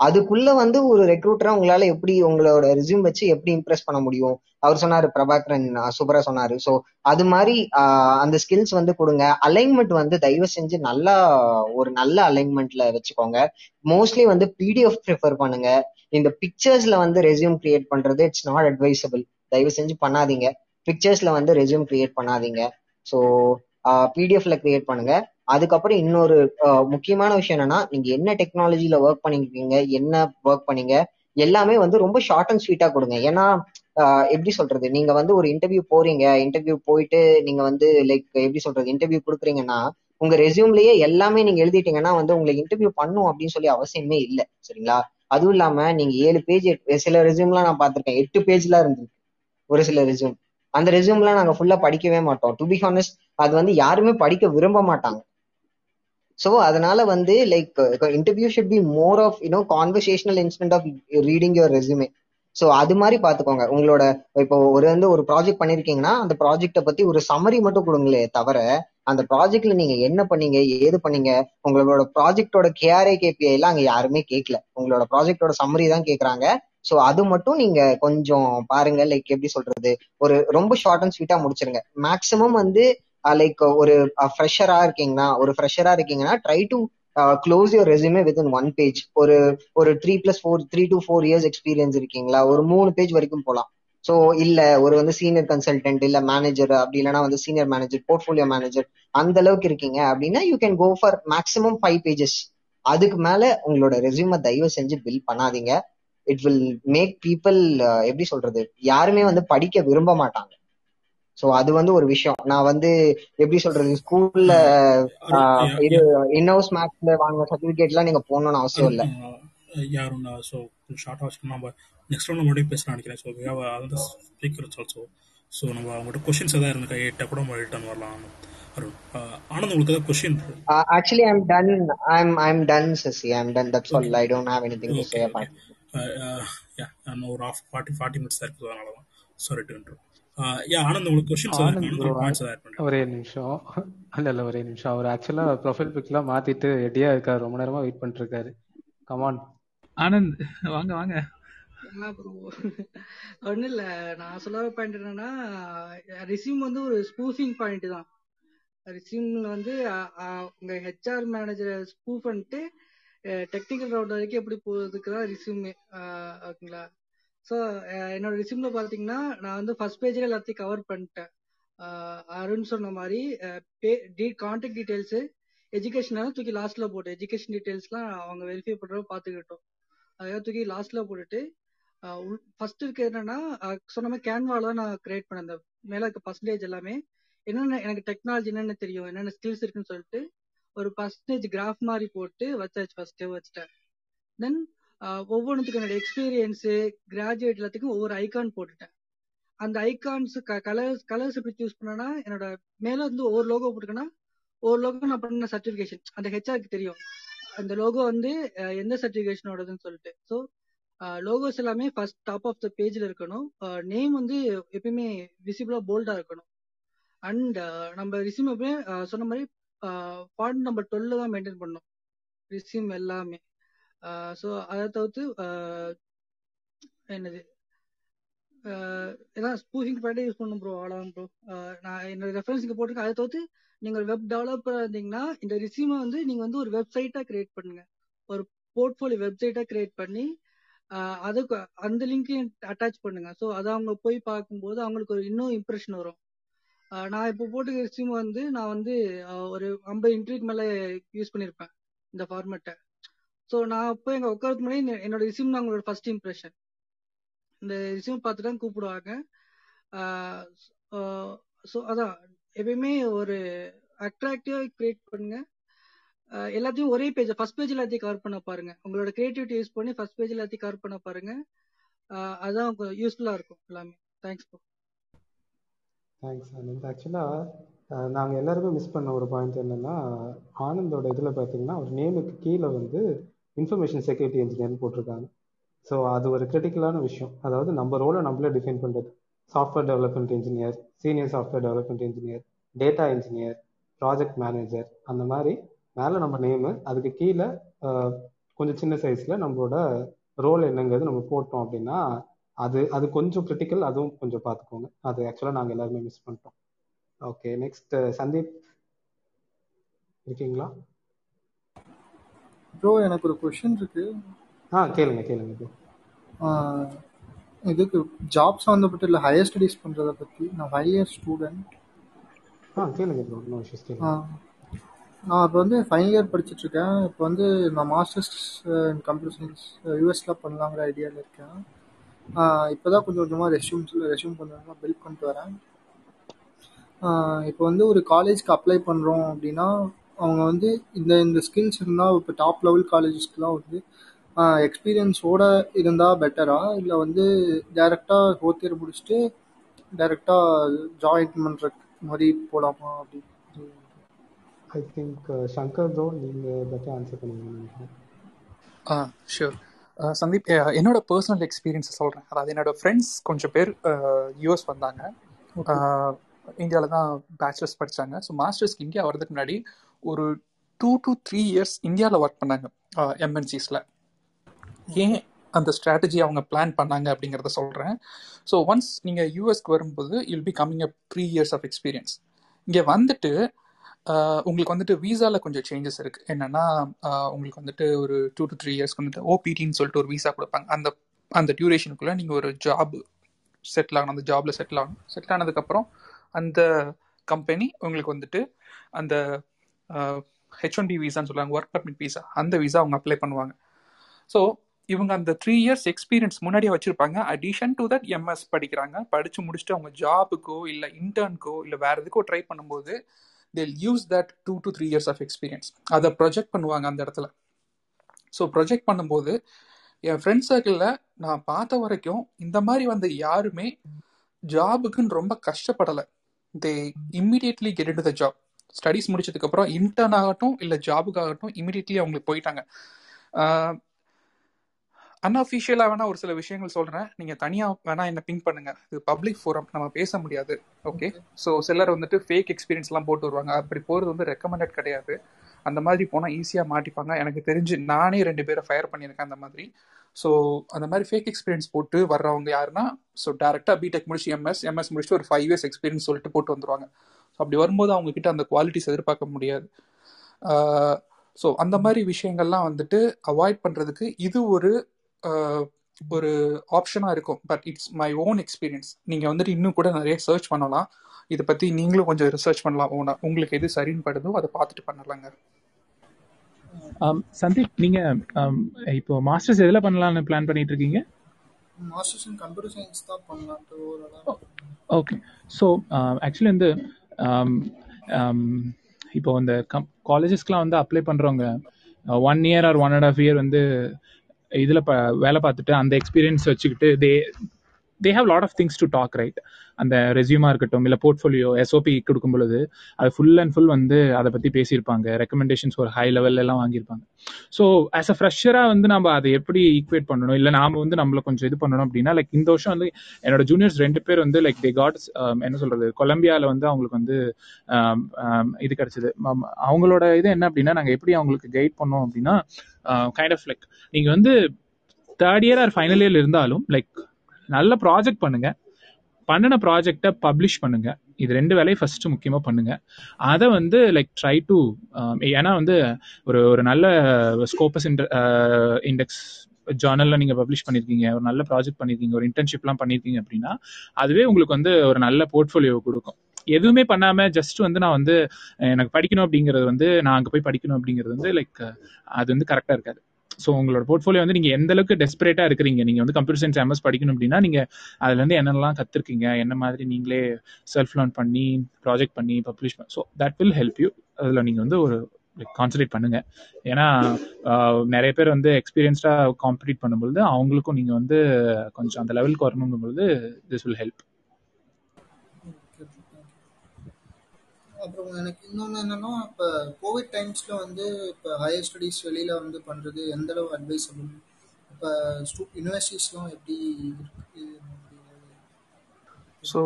அதுக்குள்ள வந்து ஒரு ரெக்ரூட்டரா உங்களால எப்படி உங்களோட ரெஸ்யூம் வச்சு எப்படி இம்ப்ரெஸ் பண்ண முடியும்? அவர் சொன்னாரு பிரபாகரன் சூப்பரா சொன்னாரு. ஸோ அது மாதிரி அந்த ஸ்கில்ஸ் வந்து கொடுங்க. அலைன்மெண்ட் வந்து தயவு செஞ்சு நல்லா ஒரு நல்ல அலைன்மெண்ட்ல வச்சுக்கோங்க. மோஸ்ட்லி வந்து பிடிஎஃப் ப்ரிஃபர் பண்ணுங்க. இந்த பிக்சர்ஸ்ல வந்து ரெஸ்யூம் கிரியேட் பண்றது இட்ஸ் நாட் அட்வைசபிள் தயவு செஞ்சு பண்ணாதீங்க. பிக்சர்ஸ்ல வந்து ரெஸ்யூம் கிரியேட் பண்ணாதீங்க. ஸோ பிடிஎஃப்ல கிரியேட் பண்ணுங்க. அதுக்கப்புறம் இன்னொரு முக்கியமான விஷயம் என்னன்னா நீங்க என்ன டெக்னாலஜில ஒர்க் பண்ணிருக்கீங்க என்ன ஒர்க் பண்ணீங்க எல்லாமே வந்து ரொம்ப ஷார்ட் அண்ட் ஸ்வீட்டா கொடுங்க. ஏன்னா ஆஹ், எப்படி சொல்றது? நீங்க வந்து ஒரு இன்டர்வியூ போறீங்க இன்டர்வியூ போயிட்டு நீங்க வந்து லைக் எப்படி சொல்றது? இன்டர்வியூ கொடுக்குறீங்கன்னா உங்க ரெஸ்யூம்லயே எல்லாமே நீங்க எழுதிட்டீங்கன்னா வந்து உங்களை இன்டர்வியூ பண்ணும் அப்படின்னு சொல்லி அவசியமே இல்லை. சரிங்களா? அதுவும் இல்லாம நீங்க ஏழு பேஜ் சில ரெஸ்யூம்லாம் நான் பார்த்திருக்கேன். எட்டு பேஜ்லாம் இருந்திருக்கு. ஒரு சில ரெஸ்யூம் அந்த ரெஸ்யூம்லாம் நாங்க ஃபுல்லா படிக்கவே மாட்டோம். டு பி ஹானஸ்ட் அது வந்து யாருமே படிக்க விரும்ப மாட்டாங்க. ஸோ அதனால வந்து like interview should be more of you know conversational instant of reading your resume so அது மாதிரி பார்த்துக்கோங்க உங்களோட இப்போ ஒரு வந்து ஒரு ப்ராஜெக்ட் பண்ணிருக்கீங்கன்னா அந்த ப்ராஜெக்ட்டை பத்தி ஒரு சம்மரி மட்டும் கொடுங்களே தவிர அந்த ப்ராஜெக்ட்ல நீங்க என்ன பண்ணீங்க ஏது பண்ணீங்க உங்களோட ப்ராஜெக்டோட கேஆர்ஐ கேபிஐ எல்லாம் அங்க யாருமே கேட்கல உங்களோட ப்ராஜெக்டோட சம்மரி தான் கேக்குறாங்க. ஸோ அது மட்டும் நீங்க கொஞ்சம் பாருங்க லைக் எப்படி சொல்றது ஒரு ரொம்ப ஷார்ட் அண்ட் ஸ்வீட்டா முடிச்சிருங்க. மேக்சிமம் வந்து லைக் ஒரு ஃப்ரெஷரா இருக்கீங்கன்னா ஒரு ஃப்ரெஷரா இருக்கீங்கன்னா try to close your resume with in one page ஒரு ஒரு three plus four three to four years experience இருக்கீங்களா ஒரு மூணு பேஜ் வரைக்கும் போகலாம் ஸோ இல்ல ஒரு வந்து சீனியர் கன்சல்டன்ட் இல்ல மேனேஜர் அப்படி இல்லைன்னா வந்து சீனியர் மேனேஜர் போர்ட்ஃபோலியோ மேனேஜர் அந்த அளவுக்கு இருக்கீங்க அப்படின்னா you can go for maximum five pages அதுக்கு மேல உங்களோட ரெஸ்யூமை தயவு செஞ்சு பில் பண்ணாதீங்க. இட் வில் மேக் பீப்புள் எப்படி சொல்றது? யாருமே வந்து படிக்க விரும்ப மாட்டாங்க. சோ அது வந்து ஒரு விஷயம். நான் வந்து எப்படி சொல்றது? ஸ்கூல்ல இது இன்னோஸ் மேக்ஸ்ல வாங்கின சர்டிபிகேட் எல்லாம் நீங்க போகணும்னு அவசியம் இல்ல. யாரும் ஸோ ஷார்ட்டாக வச்சுக்கணும் நம்ம நெக்ஸ்ட் ரவுண்ட் மறுபடியும் பேசலாம் நினைக்கிறேன். So we have other speakers also so நம்ம அவங்கள்ட்ட கொஷின்ஸ் எதாவது இருந்தா கேட்டால் கூட ரிட்டர்ன் வரலாம். அருண் ஆனந்த் உங்களுக்கு ஏதாவது question actually I'm done I'm I'm done Sasi. I'm done that's all I don't have anything to say okay இன்னும் ஒரு ஆஃப் ஃபார்ட்டி ஃபார்ட்டி மினிட்ஸ் இருக்குது அதனால தான் சாரி டு யா ஆனந்த் உங்களுக்கு கொஸ்டின்ஸ் ஒரே நிமிஷம். இல்ல இல்ல ஒரே நிமிஷம். அவர் ஆக்சுவலா ப்ரொஃபைல் பிக்லாம் மாத்திட்டு ரெடியா இருக்காரு. ரொம்ப நேரமா வெயிட் பண்ணிட்டு இருக்காரு கமான் ஆனந்த் வாங்க வாங்க. என்ன ப்ரோ ஒன்றும் இல்லை. நான் சொல்ல பாயிண்ட் என்னன்னா ரிசியூம் வந்து ஒரு ஸ்பூஃபிங் பாயிண்ட் தான். ரிசியூம்ல வந்து உங்க ஹெச்ஆர் மேனேஜரை ஸ்பூஃப் பண்ணிட்டு டெக்னிக்கல் ரவுண்ட் வரைக்கும் எப்படி போகிறதுக்கு தான் ரிசியூமே ஓகேங்களா? ஸோ என்னோட ரிசியூம்ல பார்த்தீங்கன்னா நான் வந்து ஃபர்ஸ்ட் பேஜில் எல்லாத்தையும் கவர் பண்ணிட்டேன். அருண் சொன்ன மாதிரி கான்டாக்ட் டீட்டெயில்ஸு எஜுகேஷனால தூக்கி லாஸ்ட்ல போட்டு எஜுகேஷன் டீட்டெயில்ஸ்லாம் அவங்க வெரிஃபை பண்ணுறோம் பார்த்துக்கிட்டோம் அதாவது தூக்கி லாஸ்ட்ல போட்டுட்டு ஃபர்ஸ்ட் இருக்கு என்னன்னா சொன்ன மாதிரி கேன்வால தான் நான் கிரியேட் பண்ணேன். அந்த மேல இருக்க பர்சன்டேஜ் எல்லாமே. என்னென்ன எனக்கு டெக்னாலஜி என்னென்ன தெரியும் என்னென்ன ஸ்கில்ஸ் இருக்குன்னு சொல்லிட்டு ஒரு பர்சன்டேஜ் கிராஃப் மாதிரி போட்டு வச்சாச்சு ஃபர்ஸ்ட் வச்சுட்டேன் தென் ஒவ்வொன்றுத்துக்கும் என்னோட எக்ஸ்பீரியன்ஸு கிராஜுவேட் எல்லாத்துக்கும் ஒவ்வொரு ஐகான் போட்டுட்டேன் அந்த ஐகான்ஸ் கலர்ஸ் கலர்ஸ் எப்படி சூஸ் பண்ணனா என்னோட மேல வந்து ஒவ்வொரு லோகோ போட்டுக்கன்னா ஒவ்வொரு லோகோ நான் பண்ண சர்டிஃபிகேஷன் அந்த ஹெச்ஆருக்கு தெரியும். அந்த லோகோ வந்து எந்த சர்டிஃபிகேஷனோடதுன்னு சொல்லிட்டு. ஸோ லோகோஸ் எல்லாமே ஃபர்ஸ்ட் டாப் ஆஃப் த பேஜ்ல இருக்கணும். நேம் வந்து எப்பயுமே விசிபிளா போல்டா இருக்கணும். அண்ட் நம்ம ரிசியூம் சொன்ன மாதிரி பாயிண்ட் நம்பர் டுவெல்ல தான் மெயின்டைன் பண்ணணும் ரிசியூம் எல்லாமே. ஸோ அதை தவிர்த்து என்னது? ஏதாவது ஸ்பூஃபிங் ப்ராடக்ட் யூஸ் பண்ணும் ப்ரோ அவ்வளோதான் ப்ரோ நான் என்னோட ரெஃபரன்ஸ் இங்கே போட்டிருக்கேன். அதை தவிர்த்து நீங்கள் வெப் டெவலப்பராக இருந்தீங்கன்னா இந்த ரிசியூமை வந்து நீங்கள் வந்து ஒரு வெப்சைட்டாக கிரியேட் பண்ணுங்க. ஒரு போர்ட்ஃபோலியோ வெப்சைட்டாக கிரியேட் பண்ணி அதுக்கு அந்த லிங்க்கையும் அட்டாச் பண்ணுங்க. ஸோ அதை அவங்க போய் பார்க்கும்போது அவங்களுக்கு ஒரு இன்னும் இம்ப்ரெஷன் வரும். நான் இப்போ போட்டுக்கிற சிம் வந்து நான் வந்து ஒரு ஐம்பது இன்ட்ரிக்கு மேலே யூஸ் பண்ணியிருப்பேன் இந்த ஃபார்மேட்டை ஸோ நான் இப்போ எங்கள் உட்காரத்துக்கு முன்னாடி என்னோட ரிசிம் தான் உங்களோட ஃபர்ஸ்ட் இம்ப்ரெஷன் இந்த ரிசிம் பார்த்து தான் கூப்பிடுவாங்க. ஸோ அதான். எப்பயுமே ஒரு அட்ராக்டிவாக கிரியேட் பண்ணுங்க. எல்லாத்தையும் ஒரே பேஜ் ஃபர்ஸ்ட் பேஜ் எல்லாத்தையும் கவர் பண்ண பாருங்க. உங்களோட கிரியேட்டிவிட்டி யூஸ் பண்ணி ஃபர்ஸ்ட் பேஜ் எல்லாத்தையும் கவர் பண்ண பாருங்க. அதுதான் யூஸ்ஃபுல்லாக இருக்கும் எல்லாமே. தேங்க்ஸ் ப்ரோ தேங்க்ஸ் ஆனந்த் ஆக்சுவலாக நாங்கள் எல்லாருமே மிஸ் பண்ண ஒரு பாயிண்ட் என்னன்னா ஆனந்தோட இதில் பார்த்தீங்கன்னா ஒரு நேமுக்கு கீழே வந்து இன்ஃபர்மேஷன் செக்யூரிட்டி இன்ஜினியர்னு போட்டிருக்காங்க. ஸோ அது ஒரு கிரிட்டிக்கலான விஷயம். அதாவது நம்ம ரோலை நம்மளே டிஃபைன் பண்ணுறது software development engineer senior software development engineer data engineer project manager அந்த மாதிரி மேலே நம்ம நேமு அதுக்கு கீழே கொஞ்சம் சின்ன சைஸில் நம்மளோட ரோல் என்னங்கிறது நம்ம போட்டோம் அப்படின்னா அது அது கொஞ்சம் கிரிட்டிக்கல் அதுவும் கொஞ்சம் பார்த்துக்கோங்க அது ஆக்சுவலாக நாங்கள் எல்லாருமே மிஸ் பண்ணிட்டோம். Okay next Sandeep. இருக்கீங்களா? ப்ரோ எனக்கு ஒரு கொஷின் இருக்கு. ஆ கேளுங்க கேளுங்க. ஆஹ் இதுக்கு ஜாப் சம்மந்தப்பட்ட இல்லை ஹையர் ஸ்டடீஸ் பண்ணுறதை பற்றி நான் ஹையர் ஸ்டூடெண்ட் ஆ கேளுங்க ப்ரோ நோ இஷ்யூஸ் கேளுங்க. நான் இப்போ வந்து ஃபைனல் இயர் படிச்சுட்டு இருக்கேன். இப்போ வந்து நான் மாஸ்டர்ஸ் இன் கம்ப்யூட்டர் சயின்ஸ் யூஎஸ்ல பண்ணலாங்கிற ஐடியாவில் இருக்கேன். இப்போ தான் கொஞ்சம் கொஞ்சமாக ரெஷ்யூம்ஸில் ரெஷ்யூம் கொஞ்சம் கொஞ்சமாக பில்ட் பண்ணிட்டு வரேன். இப்போ வந்து ஒரு காலேஜ்க்கு அப்ளை பண்ணுறோம் அப்படின்னா அவங்க வந்து இந்த இந்த ஸ்கில்ஸ் இருந்தால் இப்போ டாப் லெவல் காலேஜஸ்க்குலாம் வந்து எக்ஸ்பீரியன்ஸோட இருந்தால் பெட்டரா இல்லை வந்து டைரெக்டாக இயர் முடிச்சுட்டு டைரெக்டாக ஜாயின் பண்ணுற மாதிரி போகலாமா அப்படி ஐ திங்க் சங்கர் ப்ரோ நீங்கள் பெட்டர் ஆன்சர் நினைக்கிறேன். ஆ ஷூர் சந்தீப் என்னோட பர்சனல் எக்ஸ்பீரியன்ஸை சொல்கிறேன் அதாவது என்னோட ஃப்ரெண்ட்ஸ் கொஞ்சம் பேர் யூஎஸ் வந்தாங்க. இந்தியாவில் தான் பேச்சுலர்ஸ் படித்தாங்க ஸோ மாஸ்டர்ஸ்க்கு இந்தியா வரதுக்கு முன்னாடி ஒரு டூ டு த்ரீ இயர்ஸ் இந்தியாவில் ஒர்க் பண்ணாங்க எம்என்சிஸில் ஏன் அந்த ஸ்ட்ராட்டஜி அவங்க பிளான் பண்ணாங்க அப்படிங்கிறத சொல்கிறேன் ஸோ ஒன்ஸ் நீங்கள் யூஎஸ்க்கு வரும்போது you'll be coming up three years of experience இங்கே வந்துட்டு உங்களுக்கு வந்துட்டு வீசாவில் கொஞ்சம் சேஞ்சஸ் இருக்குது என்னென்னா உங்களுக்கு வந்துட்டு ஒரு டூ டு த்ரீ இயர்ஸ்க்கு வந்துட்டு ஓபிடின்னு சொல்லிட்டு ஒரு வீசா கொடுப்பாங்க. அந்த அந்த டியூரேஷனுக்குள்ளே நீங்கள் ஒரு ஜாப் செட்டில் ஆகணும். அந்த ஜாபில் செட்டில் ஆகணும். செட்டில் ஆனதுக்கப்புறம் அந்த கம்பெனி உங்களுக்கு வந்துட்டு அந்த ஹெச் ஒன் பி விசான்னு சொல்லுவாங்க ஒர்க் பர்மிட் விசா அந்த விசா அவங்க அப்ளை பண்ணுவாங்க. ஸோ இவங்க அந்த த்ரீ இயர்ஸ் எக்ஸ்பீரியன்ஸ் முன்னாடியே வச்சிருப்பாங்க. அடிஷன் டு தட் எம்எஸ் படிக்கிறாங்க. படிச்சு முடிச்சுட்டு அவங்க ஜாபுக்கோ இல்லை இன்டர்னுக்கோ இல்லை வேற எதுக்கோ ட்ரை பண்ணும்போது they'll use that two to three years of experience அதை ப்ரொஜெக்ட் பண்ணுவாங்க அந்த இடத்துல. ஸோ ப்ரொஜெக்ட் பண்ணும்போது என் ஃப்ரெண்ட் சர்க்கிளில் நான் பார்த்த வரைக்கும் இந்த மாதிரி வந்த யாருமே ஜாபுக்குன்னு ரொம்ப கஷ்டப்படலை. They immediately get to the job studies முடிச்சதுக்கப்புறம் இன்டர்ன் ஆகட்டும் இல்லை ஜாபுக்கு ஆகட்டும் இம்மிடியட்லி அவங்களுக்கு போயிட்டாங்க. அன்அஃபிஷியலாக வேணா ஒரு சில விஷயங்கள் சொல்கிறேன் நீங்கள் தனியாக வேணா என்ன பிங்க் பண்ணுங்க. இது பப்ளிக் ஃபோரம் நம்ம பேச முடியாது. ஓகே ஸோ சிலர் வந்துட்டு ஃபேக் எக்ஸ்பீரியன்ஸ்லாம் போட்டு வருவாங்க. அப்படி போகிறது வந்து ரெக்கமெண்டட் கிடையாது. அந்த மாதிரி போனால் ஈஸியாக மாட்டிப்பாங்க. எனக்கு தெரிஞ்சு நானே ரெண்டு பேரை ஃபயர் பண்ணியிருக்கேன் அந்த மாதிரி. ஸோ அந்த மாதிரி ஃபேக் எக்ஸ்பீரியன்ஸ் போட்டு வர்றவங்க யாருன்னா ஸோ டேரெக்டாக பிடெக் முடிச்சு எம்எஸ் எம்எஸ் முடிச்சுட்டு ஒரு ஃபைவ் இயர்ஸ் எக்ஸ்பீரியன்ஸ் சொல்லிட்டு போட்டு வந்துருவாங்க. ஸோ அப்படி வரும்போது அவங்க கிட்ட அந்த குவாலிட்டிஸ் எதிர்பார்க்க முடியாது. Uh, ஸோ அந்த மாதிரி விஷயங்கள்லாம் வந்துட்டு அவாய்ட் பண்ணுறதுக்கு இது ஒரு ஒரு ஆப்ஷனாக இருக்கும். But it's my own experience நீங்கள் வந்துட்டு இன்னும் கூட நிறைய சர்ச் பண்ணலாம். இதை பற்றி நீங்களும் கொஞ்சம் ரிசர்ச் பண்ணலாம். ஓனா உங்களுக்கு எது சரின்னு படுதோ அதை பார்த்துட்டு பண்ணலாங்க. Um, சந்தீப் நீங்க um, இப்போ மாஸ்டர்ஸ் எதுல பண்ணலாம்னு பிளான் பண்ணிட்டு இருக்கீங்க மாஸ்டர்ஸ் இன் கம்ப்யூட்டர் சயின்ஸ் தான் ஓவராலாக ஓகே ஸோ ஆக்சுவலி வந்து இப்போ இந்த காலேஜஸ்க்குலாம் வந்து அப்ளை பண்ணுறவங்க one year or one and half year வந்து இதில் ப வேலை பார்த்துட்டு அந்த எக்ஸ்பீரியன்ஸ் வச்சுக்கிட்டு they they have lot of things to talk right அந்த ரெசியூமா இருக்கட்டும் இல்லை போர்ட்ஃபோலியோ எஸ்ஓபி கொடுக்கும் பொழுது அது ஃபுல் அண்ட் ஃபுல் வந்து அதை பற்றி பேசியிருப்பாங்க. ரெக்கமெண்டேஷன்ஸ் ஒரு ஹை லெவல்ல எல்லாம் வாங்கியிருப்பாங்க. ஸோ ஆஸ் அ ஃப்ரெஷராக வந்து நம்ம அதை எப்படி ஈக்குவேட் பண்ணணும்? இல்லை நாம வந்து நம்மள கொஞ்சம் இது பண்ணணும் அப்படின்னா லைக் இந்த வருஷம் வந்து என்னோட ஜூனியர்ஸ் ரெண்டு பேர் வந்து லைக் தே காட் என்ன சொல்றது கொலம்பியாவில் வந்து அவங்களுக்கு வந்து um, um, இது கிடைச்சது. ம- அவங்களோட இது என்ன அப்படின்னா நாங்கள் எப்படி அவங்களுக்கு கைட் பண்ணோம் அப்படின்னா கைண்ட் ஆஃப் லைக் நீங்கள் வந்து third year or final year இருந்தாலும் லைக் நல்ல ப்ராஜெக்ட் பண்ணுங்க. பண்ணின ப்ராஜெக்டை பப்ளிஷ் பண்ணுங்க. இது ரெண்டு வேலையும் ஃபர்ஸ்ட் முக்கியமா பண்ணுங்க. அதை வந்து லைக் ட்ரை டு ஏன்னா வந்து ஒரு ஒரு நல்ல ஸ்கோப்பஸ் இண்டெக்ஸ் ஜேர்னலில் நீங்க பப்ளிஷ் பண்ணிருக்கீங்க ஒரு நல்ல ப்ராஜெக்ட் பண்ணியிருக்கீங்க ஒரு இன்டர்ன்ஷிப்லாம் பண்ணியிருக்கீங்க அப்படின்னா அதுவே உங்களுக்கு வந்து ஒரு நல்ல போர்ட்ஃபோலியோ கொடுக்கும். எதுவுமே பண்ணாம ஜஸ்ட் வந்து நான் வந்து எனக்கு படிக்கணும் அப்படிங்கிறது வந்து நான் அங்கே போய் படிக்கணும் அப்படிங்கிறது வந்து லைக் அது வந்து கரெக்டாக இருக்காது. ஸோ உங்களோட போர்ட்ஃபோலியோ வந்து நீங்கள் எந்த அளவுக்கு இருக்கிறீங்க? நீங்கள் வந்து கம்ப்யூட்டர் சயின்ஸ் எம்எஸ் படிக்கணும் அப்படின்னா நீங்கள் அதுலேருந்து என்னெல்லாம் என்னென்னலாம் கத்துருக்கீங்க? என்ன மாதிரி நீங்களே செல்ஃப் லேர்ன் பண்ணி ப்ராஜெக்ட் பண்ணி பப்ளிஷ் பண்ணி so that will help you அதில் நீங்கள் வந்து ஒரு கான்சன்ட்ரேட் பண்ணுங்க. ஏன்னா நிறைய பேர் வந்து எக்ஸ்பீரியன்ஸ்டாக காம்படிட் பண்ணும்பொழுது அவங்களுக்கும் நீங்கள் வந்து கொஞ்சம் அந்த லெவலுக்கு வரணுங்கும் பொழுது திஸ் வில் ஹெல்ப் அப்புறம் எனக்கு இன்னொன்று என்னன்னா இப்போ கோவிட் டைம்ஸில் வந்து இப்போ ஹையர் ஸ்டடீஸ் வெளியில் வந்து பண்ணுறது எந்த அளவு அட்வைஸ் இப்போ ஸ்டூ யூனிவர்சிட்டிஸ்லாம் எப்படி இருக்கு? ஸோ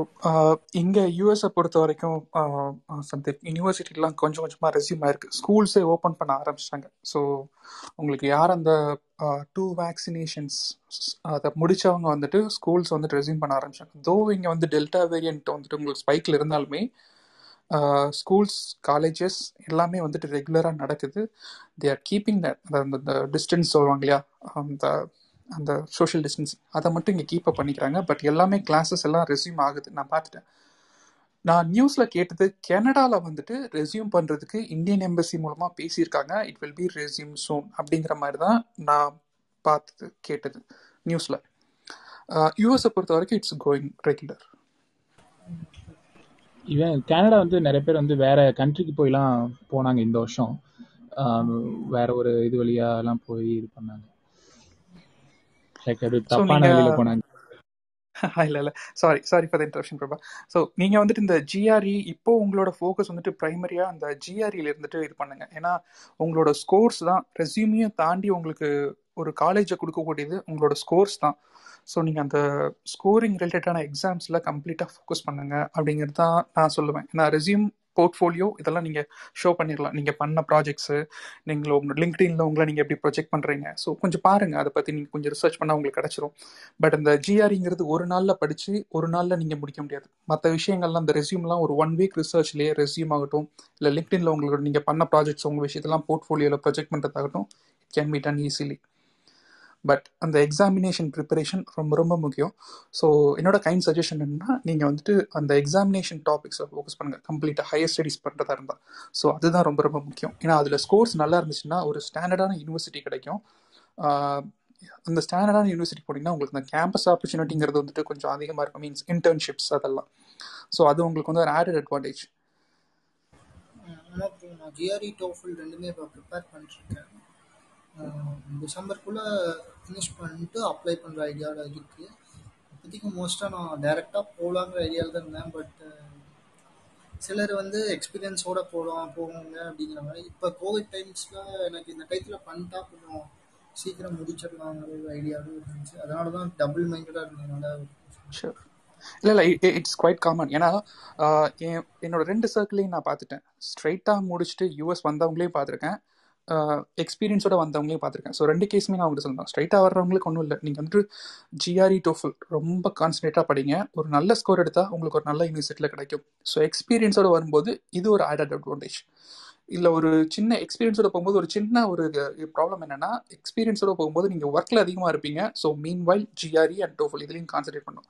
இங்கே யூஎஸை பொறுத்த வரைக்கும் சந்தீப் யூனிவர்சிட்டிலாம் கொஞ்சம் கொஞ்சமாக ரெசியூம் ஆயிருக்கு. ஸ்கூல்ஸே ஓப்பன் பண்ண ஆரம்பிச்சிட்டாங்க. ஸோ உங்களுக்கு யார் அந்த டூ வேக்சினேஷன்ஸ் அதை முடித்தவங்க வந்துட்டு ஸ்கூல்ஸ் வந்துட்டு ரெசியூம் பண்ண ஆரம்பிச்சாங்க. தோ இங்கே வந்து டெல்டா வேரியன்ட் வந்துட்டு உங்களுக்கு ஸ்பைக்கில் இருந்தாலுமே ஸ்கூல்ஸ் காலேஜஸ் எல்லாமே வந்துட்டு ரெகுலராக நடக்குது. தே ஆர் கீப்பிங் அந்த டிஸ்டன்ஸ் சொல்லுவாங்க இல்லையா? அந்த அந்த சோஷியல் டிஸ்டன்ஸ் அதை மட்டும் இங்கே கீப் அப் பண்ணிக்கிறாங்க. பட் எல்லாமே கிளாஸஸ் எல்லாம் ரெஸ்யூம் ஆகுது. நான் பார்த்துட்டேன். நான் நியூஸில் கேட்டது கனடாவில் வந்துட்டு ரெஸ்யூம் பண்ணுறதுக்கு இந்தியன் எம்பசி மூலமாக பேசியிருக்காங்க. It will be resume soon அப்படிங்கிற மாதிரி தான் நான் பார்த்தது கேட்டது நியூஸில் யூஎஸை பொறுத்த வரைக்கும் it's going regular even Canada வந்து நிறைய பேர் வந்து வேற கண்ட்ரிக்கு போய்லாம் போனாங்க இந்த வருஷம். வேற ஒரு இது வழியா எல்லாம் போய் இது பண்ணாங்க. லைக் அது தப்பான வழியில போனாங்க. *laughs* இல்ல இல்ல. Sorry sorry for the Prabha. So நீங்க வந்துட்டு இந்த ஜிஆர்இ இப்போ உங்களோட ஃபோக்கஸ் வந்துட்டு பிரைமரியா அந்த ஜிஆர்இல இருந்துட்டு இது பண்ணுங்க. ஏன்னா உங்களோட ஸ்கோர்ஸ் தான் ரெஸ்யூமையும் தாண்டி உங்களுக்கு ஒரு காலேஜை கொடுக்கக்கூடியது உங்களோட ஸ்கோர்ஸ் தான். ஸோ நீங்கள் அந்த ஸ்கோரிங் ரிலேட்டடான எக்ஸாம்ஸில் கம்ப்ளீட்டாக ஃபோக்கஸ் பண்ணுங்க அப்படிங்கிறது தான் நான் சொல்லுவேன். ஏன்னா ரெஸ்யூம் போர்ட்ஃபோலியோ இதெல்லாம் நீங்கள் ஷோ பண்ணிடலாம் நீங்கள் பண்ண ப்ராஜெக்ட்ஸு நீங்கள் உங்கள் லிங்க்டின்ல உங்களை நீங்கள் எப்படி ப்ரொஜெக்ட் பண்ணுறீங்க ஸோ கொஞ்சம் பாருங்கள் அதை பற்றி நீங்கள் கொஞ்சம் ரிசர்ச் பண்ணால் உங்களுக்கு கிடச்சிரும். பட் அந்த ஜிஆர்இங்கிறது ஒரு நாளில் படித்து ஒரு நாளில் நீங்கள் முடிக்க முடியாது. மற்ற விஷயங்கள்லாம் அந்த ரெஸ்யூம்லாம் ஒரு ஒன் வீக் ரிசர்ச்லேயே ரெசியூம் ஆகட்டும். இல்லை லிங்க்டின்ல உங்களுக்கு நீங்கள் பண்ண ப்ராஜெக்ட்ஸ் உங்கள் விஷயத்தெல்லாம் போர்ட்ஃபோலியோவில் project பண்ணுறதாகட்டும் it can be done easily but அந்த எக்ஸாமினேஷன் ப்ரிப்பரேஷன் ரொம்ப ரொம்ப முக்கியம். ஸோ என்னோட கைண்ட் சஜஷன் என்னன்னா நீங்கள் வந்துட்டு அந்த எக்ஸாமினேஷன் டாபிக்ஸை ஃபோக்கஸ் பண்ணுங்கள் கம்ப்ளீட்டாக ஹையர் ஸ்டடீஸ் பண்ணுறதா இருந்தால் ஸோ அதுதான் ரொம்ப ரொம்ப முக்கியம். ஏன்னா அதில் ஸ்கோர்ஸ் நல்லா இருந்துச்சுன்னா ஒரு ஸ்டாண்டர்டான யூனிவர்சிட்டி கிடைக்கும். அந்த ஸ்டாண்டர்டான யூனிவர்சிட்டி போனீங்கன்னா உங்களுக்கு அந்த கேம்பஸ் ஆப்பர்ச்சுனிட்டிங்கிறது வந்துட்டு கொஞ்சம் அதிகமாக இருக்கும். மீன்ஸ் இன்டர்ன்ஷிப்ஸ் அதெல்லாம். ஸோ அது உங்களுக்கு வந்து ஒரு ஆடட் அட்வான்டேஜ் நான் ஜிஆர்இ டோஃபில் ரெண்டுமே இப்போ ப்ரிப்பேர் பண்ணிட்டுருக்கேன் டிசம்பருக்குள்ளே ஃபினிஷ் பண்ணிட்டு அப்ளை பண்ணுற ஐடியாவில் இருக்குது இப்போதைக்கு மோஸ்ட்டாக நான் டைரெக்டாக போகலாங்கிற ஐடியாவில் தான் இருந்தேன். பட் சிலர் வந்து எக்ஸ்பீரியன்ஸோட போகலாம் போவாங்க அப்படிங்கிற மாதிரி. இப்போ கோவிட் டைம்ஸில் எனக்கு இந்த டைத்தில் பண்ணிட்டா கொஞ்சம் சீக்கிரம் முடிச்சிடலாங்கிற ஒரு ஐடியாவும் இருந்துச்சு. அதனால தான் டபுள் மைண்டடாக இருந்ததுனால ஷூர் இல்லை இல்லை இட்ஸ் குவைட் காமன் ஏன்னா என் என்னோட ரெண்டு சர்க்கிளையும் நான் பார்த்துட்டேன். ஸ்ட்ரைட்டாக முடிச்சுட்டு யூஎஸ் வந்தவங்களையும் பார்த்துருக்கேன். எக்ஸ்பீரியன்ஸோட வந்தவங்களையும் பார்த்துருக்கேன். ஸோ ரெண்டு கேஸுமே நான் உங்களுக்கு சொல்லுவேன் ஸ்ட்ரைட்டாக வர்றவங்களுக்கு ஒன்றும் இல்லை. நீங்கள் வந்துட்டு ஜிஆர்இ டோஃபல் ரொம்ப கான்சன்ட்ரேட்டாக படிங்க. ஒரு நல்ல ஸ்கோர் எடுத்தால் உங்களுக்கு ஒரு நல்ல யூனிவர்சிட்டியில் கிடைக்கும். ஸோ எக்ஸ்பீரியன்ஸோட வரும்போது இது ஒரு ஆட் அட்வான்டேஜ் இல்லை ஒரு சின்ன எக்ஸ்பீரியன்ஸோட போகும்போது ஒரு சின்ன ஒரு ப்ராப்ளம் என்னென்னா எக்ஸ்பீரியன்ஸோட போகும்போது நீங்கள் ஒர்க்கில் அதிகமாக இருப்பீங்க. So meanwhile GRE and TOEFL இதுலேயும் கான்சன்ட்ரேட் பண்ணும்.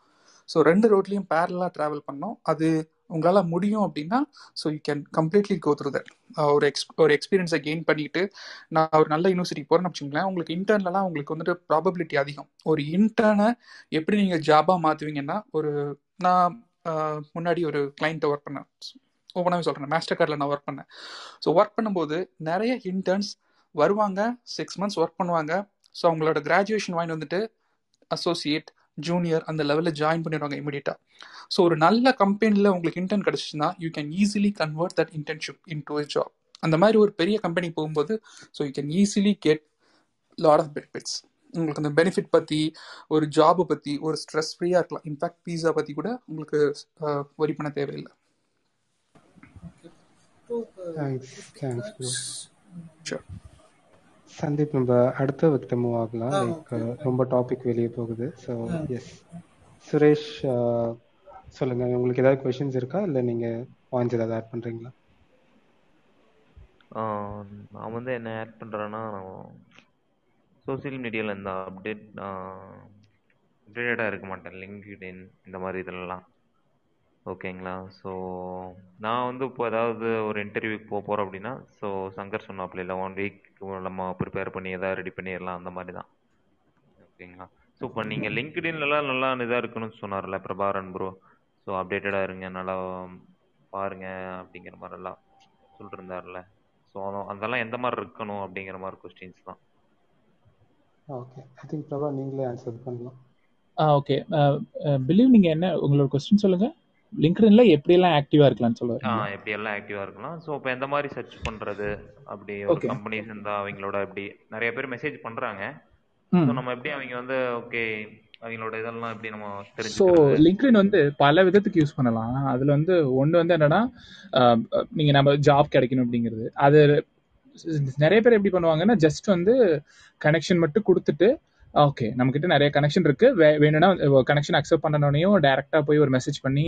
ஸோ ரெண்டு ரோட்லேயும் பேரலாக ட்ராவல் பண்ணோம். அது உங்களால் முடியும் அப்படின்னா so you can completely go through that ஒரு எக்ஸ் ஒரு எக்ஸ்பீரியன்ஸை கெயின் பண்ணிட்டு நான் ஒரு நல்ல யூனிவர்சிட்டிக்கு போகிறேன்னு வச்சுங்களேன் உங்களுக்கு இன்டர்ன்லலாம் உங்களுக்கு வந்துட்டு ப்ராபபிலிட்டி அதிகம். ஒரு இன்டர்னை எப்படி நீங்கள் ஜாபாக மாற்றுவீங்கன்னா ஒரு நான் முன்னாடி ஒரு கிளைண்ட்டை ஒர்க் பண்ணேன். ஓப்பனாகவே சொல்கிறேன் மாஸ்டர் கார்டில் நான் ஒர்க் பண்ணேன். ஸோ ஒர்க் பண்ணும்போது நிறைய இன்டர்ன்ஸ் வருவாங்க சிக்ஸ் மந்த்ஸ் ஒர்க் பண்ணுவாங்க. ஸோ அவங்களோட கிராஜுவேஷன் வாங்கி வந்துட்டு அசோசியேட் ஜூனியர் அந்த லெவலில் ஜாயின் பண்ணிடுவாங்க இமீடியட்டாக ஸோ ஒரு நல்ல கம்பெனியில் உங்களுக்கு intern கிடச்சிச்சுன்னா you can easily convert that internship into job அந்த மாதிரி ஒரு பெரிய கம்பெனி போகும்போது so you can easily get lot of benefits உங்களுக்கு அந்த பெனிஃபிட் பற்றி ஒரு ஜாபை பற்றி ஒரு ஸ்ட்ரெஸ் ஃப்ரீயாக இருக்கலாம் இன்ஃபேக்ட் பீஸா பற்றி கூட உங்களுக்கு வரி பண்ண தேவையில்லை. தேங்க்ஸ் தேங்க்ஸ் ஷூர் சந்தீப் நம்ம அடுத்த விக்டம் மூவ் ஆகலாம் லைக் ரொம்ப டாபிக் வெளியே போகுது. ஸோ எஸ் சுரேஷ் uh, சொல்லுங்க. உங்களுக்கு ஏதாவது கொஷின்ஸ் இருக்கா? இல்லை நீங்க பாயிண்ட்ஸ் ஏதாவது ஆட் பண்றீங்களா? ஆஹ் நான் வந்து என்ன ஆட் பண்ணுறேன்னா சோஷியல் மீடியாவில் இந்த அப்டேட் அப்டேட்டடாக இருக்க மாட்டேன். லிங்க்டின் இந்த மாதிரி இதெல்லாம். ஓகேங்களா? ஸோ நான் வந்து இப்போ ஏதாவது ஒரு இன்டர்வியூக்கு போக போகிறோம் அப்படின்னா ஸோ சங்கர் சொன்னாப்புல இல்லை ஒன் வீக் நம்ம ப்ரிப்பேர் பண்ணி எதாவது ரெடி பண்ணிடலாம் அந்த மாதிரி தான். ஓகேங்களா? ஸோ இப்போ நீங்கள் லிங்க்டின்லலாம் நல்லா இதாக இருக்கணும்னு சொன்னார்ல பிரபாரன் ப்ரோ ஸோ அப்டேட்டடாக இருங்க நல்லா பாருங்க அப்படிங்கிற மாதிரிலாம் சொல்லிருந்தார்ல. ஸோ அதெல்லாம் எந்த மாதிரி இருக்கணும் அப்படிங்கிற மாதிரி கொஸ்டின்ஸ் தான். ஓகே ஐ திங்க் பிரபா நீங்களே ஆன்சர் பண்ணலாம். ஆ ஓகே பிலீவ் நீங்கள் என்ன உங்களோட கொஸ்டின் சொல்லுங்கள் லிங்க்டின்ல எப்படியெல்லாம் ஆக்டிவாக இருக்கலாம்னு சொல்ல ஆ வரீங்களா எப்படி எல்லாம் ஆக்டிவாக இருக்கலாம். ஸோ இப்போ எந்த மாதிரி சர்ச் பண்ணுறது அப்படி ஒரு கம்பெனிஸ் இருந்தால் அவங்களோட எப்படி நிறைய பேர் மெசேஜ் பண்ணுறாங்க ம். ஸோ நம்ம எப்படி அவங்க வந்து ஓகே அவங்களோட இதெல்லாம் எப்படி நம்ம ஸோ லிங்க்டின் வந்து பல விதத்துக்கு யூஸ் பண்ணலாம். அதில் வந்து ஒன்று வந்து என்னன்னா நீங்கள் நம்ம ஜாப் கிடைக்கணும் அப்படிங்கிறது. அது நிறைய பேர் எப்படி பண்ணுவாங்கன்னா ஜஸ்ட் வந்து கனெக்ஷன் மட்டும் கொடுத்துட்டு ஓகே நம்மக்கிட்ட நிறைய கனெக்ஷன் இருக்கு. வே வேணும்னா கனெக்ஷன் அக்செப்ட் பண்ணனோடையும் டேரெக்டாக போய் ஒரு மெசேஜ் பண்ணி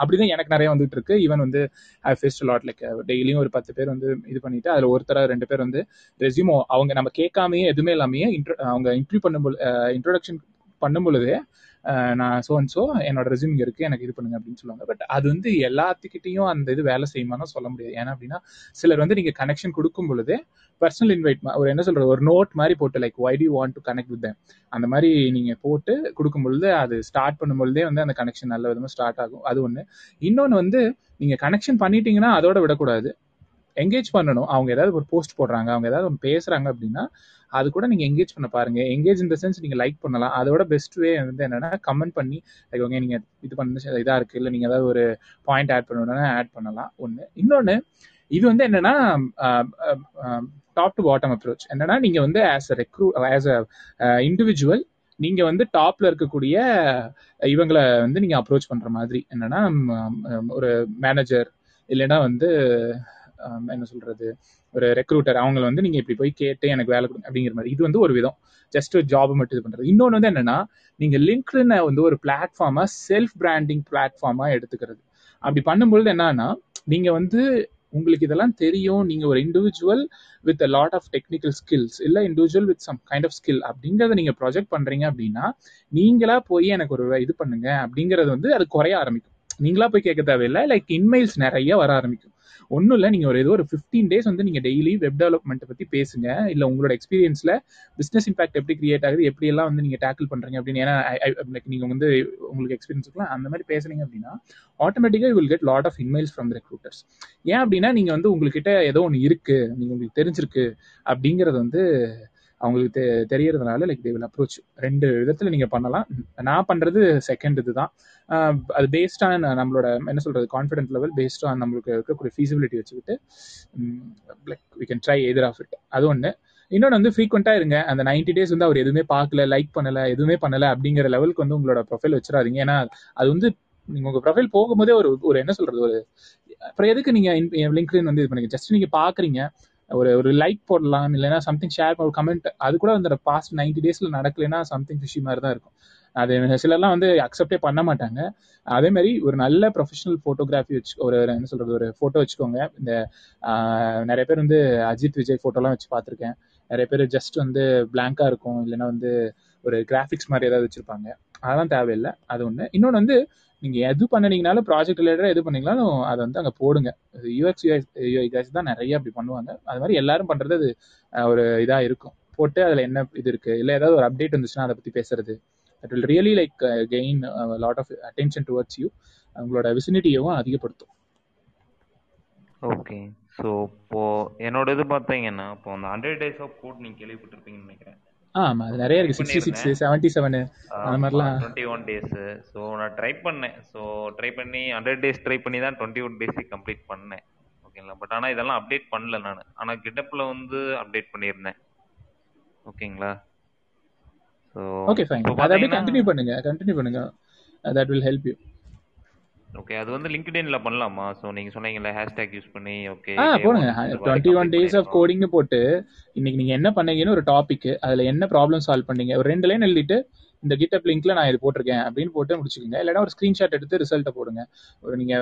அப்படிதான் எனக்கு நிறைய வந்துட்டு இருக்கு. ஈவன் வந்து ஐ ஃபேஸ்ட் லாட் லைக் டெய்லியும் ஒரு பத்து பேர் வந்து இது பண்ணிட்டு அதில் ஒருத்தர ரெண்டு பேர் வந்து ரெஸ்யூமோ அவங்க நம்ம கேட்காமயே எதுவுமே இல்லாமையே intro- அவங்க இன்டர்வியூ பண்ணும் இன்ட்ரோடக்ஷன் பண்ணும் பொழுதே நான் ஸோ அண்ட் ஸோ என்னோட ரெஸ்யூம் இங்க இருக்கு எனக்கு இது பண்ணுங்க அப்படின்னு சொல்லுவாங்க. பட் அது வந்து எல்லாத்துக்கிட்டையும் அந்த இது வேலை செய்யுமான்னு சொல்ல முடியாது. ஏன்னா அப்படின்னா சிலர் வந்து நீங்க கனெக்ஷன் கொடுக்கும் பொழுதே பர்சனல் இன்வைட் ஒரு என்ன சொல்றது ஒரு நோட் மாதிரி போட்டு like why I want to connect with அந்த மாதிரி நீங்க போட்டு கொடுக்கும் பொழுது அது ஸ்டார்ட் பண்ணும் பொழுதே வந்து அந்த கனெக்ஷன் நல்ல விதமா ஸ்டார்ட் ஆகும். அது ஒண்ணு. இன்னொன்னு வந்து நீங்க கனெக்ஷன் பண்ணிட்டீங்கன்னா அதோட விடக்கூடாது. எங்கேஜ் பண்ணணும். அவங்க ஏதாவது ஒரு போஸ்ட் போடுறாங்க அவங்க ஏதாவது ஒன்று பேசுறாங்க அப்படின்னா அது கூட நீங்க எங்கேஜ் பண்ண பாருங்க. எங்கேஜ் இந்த சென்ஸ் நீங்க லைக் பண்ணலாம். அதோட பெஸ்ட் வே வந்து என்னன்னா கமெண்ட் பண்ணி லைக் ஓகே நீங்க இது பண்ண இதா இருக்கு. இல்லை நீங்க ஏதாவது ஒரு பாயிண்ட் ஆட் பண்ணணும்னா ஆட் பண்ணலாம். ஒண்ணு. இன்னொன்னு இது வந்து என்னன்னா டாப் டு பாட்டம் அப்ரோச் என்னன்னா நீங்க வந்து as a recru as a individual நீங்க வந்து டாப்ல இருக்கக்கூடிய இவங்களை வந்து நீங்க அப்ரோச் பண்ற மாதிரி. என்னன்னா ஒரு மேனேஜர் இல்லைன்னா வந்து என்ன சொல்றது? ஒரு ரெக்ரூட்டர் அவங்கள வந்து நீங்க இப்படி போய் கேட்டு எனக்கு வேலை கொடுங்க அப்படிங்கிற மாதிரி. இது வந்து ஒரு விதம். ஜஸ்ட் ஒரு ஜாப் மட்டும் இது பண்றது. இன்னொன்று வந்து என்னன்னா நீங்க லிங்க்டின் வந்து ஒரு பிளாட்ஃபார்மா செல்ஃப் பிராண்டிங் பிளாட்ஃபார்மா எடுத்துக்கிறது. அப்படி பண்ணும்பொழுது என்னன்னா நீங்க வந்து உங்களுக்கு இதெல்லாம் தெரியும். நீங்க ஒரு individual with a lot of technical skills இல்ல individual with some kind of skill அப்படிங்கறத நீங்க ப்ரொஜெக்ட் பண்றீங்க அப்படின்னா நீங்களா போய் எனக்கு ஒரு இது பண்ணுங்க அப்படிங்கறது வந்து அது குறைய ஆரம்பிக்கும். நீங்களா போய் கேட்க தேவையில்லை. லைக் இன்மெயில்ஸ் நிறைய வர ஆரம்பிக்கும். ஒன்றும் இல்லை நீங்கள் ஒரு ஏதோ ஒரு ஃபிஃப்டீன் டேஸ் வந்து நீங்கள் டெய்லி வெப் டெவலப்மெண்ட்டை பற்றி பேசுங்க. இல்லை உங்களோட எக்ஸ்பீரியன்ஸில் பிஸ்னஸ் இம்பாக்ட் எப்படி கிரியேட் ஆகுது எப்படியெல்லாம் வந்து நீங்கள் டேக்கிள் பண்ணுறீங்க அப்படின்னு. ஏன்னா லைக் நீங்கள் வந்து உங்களுக்கு எக்ஸ்பீரியன்ஸ் இருக்கலாம் அந்த மாதிரி பேசுனீங்க அப்படின்னா ஆட்டோமேட்டிக்காக will get lot of InMails from recruiters ஏன் அப்படின்னா நீங்கள் வந்து உங்ககிட்ட ஏதோ ஒன்று இருக்குது நீங்கள் உங்களுக்கு தெரிஞ்சிருக்கு அப்படிங்கிறது வந்து அவங்களுக்கு தெ தெரியறதுனால லைக் தே வில் அப்ரோச் ரெண்டு விதத்தில் நீங்கள் பண்ணலாம். நான் பண்ணுறது செகண்ட் இதுதான். அது பேஸ்ட் ஆன் நம்மளோட என்ன சொல்கிறது கான்ஃபிடென்ட் லெவல் பேஸ்ட் ஆன் நம்மளுக்கு இருக்கக்கூடிய ஃபீசிபிலிட்டி வச்சுக்கிட்டு like we can try either of it அது ஒன்று இன்னொன்று வந்து ஃப்ரீக்வெண்ட்டாக இருங்க. அந்த 90 டேஸ் வந்து அவர் எதுவுமே பார்க்கல லைக் பண்ணலை எதுவுமே பண்ணலை அப்படிங்கிற லெவலுக்கு வந்து உங்களோட ப்ரொஃபைல் வச்சிடாதீங்க. ஏன்னா அது வந்து நீங்கள் உங்கள் ப்ரொஃபைல் போகும்போதே ஒரு ஒரு என்ன சொல்கிறது ஒரு அப்புறம் எதுக்கு நீங்கள் லிங்க்டின் வந்து இது பண்ணுங்க ஜஸ்ட் நீங்கள் பார்க்குறீங்க ஒரு ஒரு லைக் போடலாம் இல்லைன்னா சம்திங் ஷேர் ஒரு கமெண்ட் அது கூட அந்த பாஸ்ட் நைன்டி டேஸ்ல நடக்கலைன்னா சம்திங் ஃபிஷி மாதிரி தான் இருக்கும். அது சிலர்லாம் வந்து அக்செப்டே பண்ண மாட்டாங்க. அதே மாதிரி ஒரு நல்ல ப்ரொஃபஷனல் ஃபோட்டோகிராஃபி வச்சு ஒரு என்ன சொல்றது ஒரு ஃபோட்டோ வச்சுக்கோங்க. இந்த நிறைய பேர் வந்து அஜித் விஜய் ஃபோட்டோலாம் வச்சு பார்த்துருக்கேன். நிறைய பேர் ஜஸ்ட் வந்து பிளாங்கா இருக்கும். இல்லைன்னா வந்து ஒரு கிராஃபிக்ஸ் மாதிரி ஏதாவது வச்சிருப்பாங்க. அதெல்லாம் தேவையில்லை. அது ஒன்று இன்னொன்று வந்து நீங்க எது பண்ணினீங்கனாலும் ப்ராஜெக்ட் ரிலேட்டடாக எது பண்ணீங்கனாலும் அதை வந்து அங்கே போடுங்க. யூஎக்ஸ் யூஐ கைஸ் தான் நிறைய அப்படி பண்ணுவாங்க. அது மாதிரி எல்லாரும் பண்றது அது ஒரு இதா இருக்கும். போட்டு அதுல என்ன இது இருக்கு? இல்லை ஏதாவது ஒரு அப்டேட் வந்துச்சுன்னா அதை பத்தி பேசுறது. It will really like gain lot of attention towards you உங்களோட விசினிட்டியவும் அதிகப்படுத்தும். ஓகே ஸோ இப்போ என்னோட இது பார்த்தீங்கன்னா இப்போ அந்த ஹண்ட்ரட் டேஸ் ஆஃப் கோட் நீங்க கேள்விப்பட்டிருப்பீங்கன்னு நினைக்கிறேன். ஆமா அது நிறைய இருக்கு. சிக்ஸ்டி சிக்ஸ் செவன்டி செவனு அந்த மாதிரிலாம். டுவெண்ட்டி ஒன் டேஸு ஸோ நான் ட்ரை பண்ணேன். ஸோ ட்ரை பண்ணி ஹண்ட்ரட் டேஸ் ட்ரை பண்ணி தான் டுவெண்ட்டி ஒன் டேஸ் கம்ப்ளீட் பண்ணேன். ஓகேங்களா பட் ஆனால் இதெல்லாம் அப்டேட் பண்ணல நான். ஆனால் கிட்டப்பில் வந்து அப்டேட் பண்ணியிருந்தேன். ஓகேங்களா ஸோ ஓகே ஃபைன் அதை அப்படியே கண்டினியூ பண்ணுங்க. கண்டினியூ பண்ணுங்க. That will help you okay அது வந்து லிங்க்டின்ல பண்ணலாமா? ஸோ நீங்க சொன்னீங்கல்ல ஹேஷ்டேக் யூஸ் பண்ணி ஓகே ஆ போடுங்க. ஒன் இந்த மாதிரி twenty one complete days of coding போட்டு இன்னைக்கு நீங்க என்ன பண்ணீங்கன்னு ஒரு டாபிக் அதுல என்ன ப்ராப்ளம் சால்வ் பண்ணீங்க ஒரு ரெண்டு லைன் எழுதிட்டு இந்த கிட்டப் லிங்க்ல நான் இது போட்டிருக்கேன் அப்படின்னு போட்டு முடிச்சுக்கோங்க. இல்லைன்னா ஒரு ஸ்கிரீன்ஷாட் எடுத்து ரிசல்ட்டை போடுங்க. ஒரு நீங்க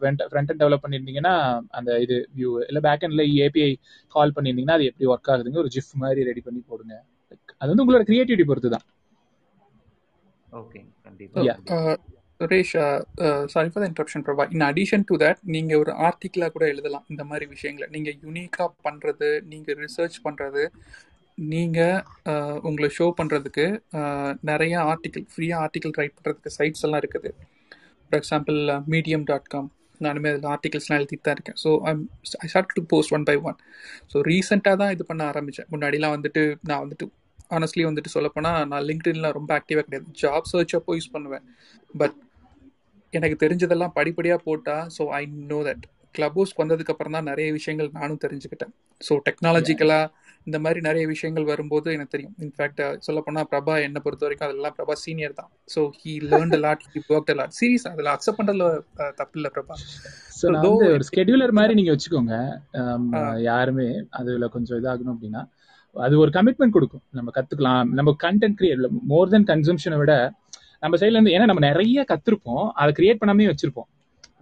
ஃப்ரண்ட் end டெவலப் பண்ணியிருந்தீங்கன்னா அந்த இது வியூ இல்ல பேக் எண்ட்ல ஏபிஐ கால் பண்ணியிருந்தீங்கன்னா அது எப்படி ஒர்க் ஆகுதுங்க? ஒரு ஜிஃப் மாதிரி ரெடி பண்ணி போடுங்க. அது வந்து உங்களோட கிரியேட்டிவிட்டி பொறுத்து தான் ஓகே கண்டிப்பா Suresh sorry for the uh, uh, sorry addition the interruption, நீங்கள் ஒரு ஆர்டிகிளா கூட எழுதலாம் இந்த மாதிரி விஷயங்களை. நீங்கள் யூனிக்காக பண்ணுறது நீங்கள் ரிசர்ச் பண்ணுறது நீங்கள் உங்களை ஷோ பண்ணுறதுக்கு நிறைய ஆர்டிகிள் ஃப்ரீயாக ஆர்டிகிள் ரைட் பண்ணுறதுக்கு சைட்ஸ் எல்லாம் இருக்குது. For example Medium dot com நானுமே அதில் ஆர்டிகல்ஸ்லாம் எழுதிட்டு தான் இருக்கேன். So I start to post one by one so ரீசெண்டாக தான் இது பண்ண ஆரம்பித்தேன் முன்னாடிலாம் வந்துட்டு நான் வந்துட்டு ஆனஸ்ட்லி வந்துட்டு சொல்லப்போனால் நான் லிங்க்டின்ல ரொம்ப ஆக்டிவாக கிடையாது. ஜாப் சர்ச் அப்போ யூஸ் பண்ணுவேன். பட் எனக்கு தெரிஞ்சதெல்லாம் படிப்படியாக போட்டால் ஸோ ஐ நோ தட் கிளப் ஹவுஸ்க்கு வந்ததுக்கு அப்புறம் தான் நிறைய விஷயங்கள் நானும் தெரிஞ்சுக்கிட்டேன். ஸோ டெக்னாலஜிக்கலாக இந்த மாதிரி நிறைய விஷயங்கள் வரும்போது எனக்கு தெரியும். இன்ஃபேக்ட் சொல்லப்போனால் பிரபா என்னை பொறுத்த வரைக்கும் அதெல்லாம் பிரபா சீனியர் தான். So he learned lot he work lot serious அதில் அக்செப்ட் பண்ணுறதுல தப்பு இல்லை பிரபா. ஒரு ஸ்கெடியூலர் மாதிரி நீங்க வச்சுக்கோங்க. யாருமே அதுல கொஞ்சம் இதாகணும் அப்படின்னா அது ஒரு கமிட்மெண்ட் கொடுக்கும். நம்ம கத்துக்கலாம். நம்ம கண்டென்ட் கிரியேட் மோர் தென் கன்சம்ஷனை விட நம்ம சைட்ல இருந்து ஏன்னா நம்ம நிறைய கத்திருப்போம். அதை கிரியேட் பண்ணாமே வச்சிருப்போம்.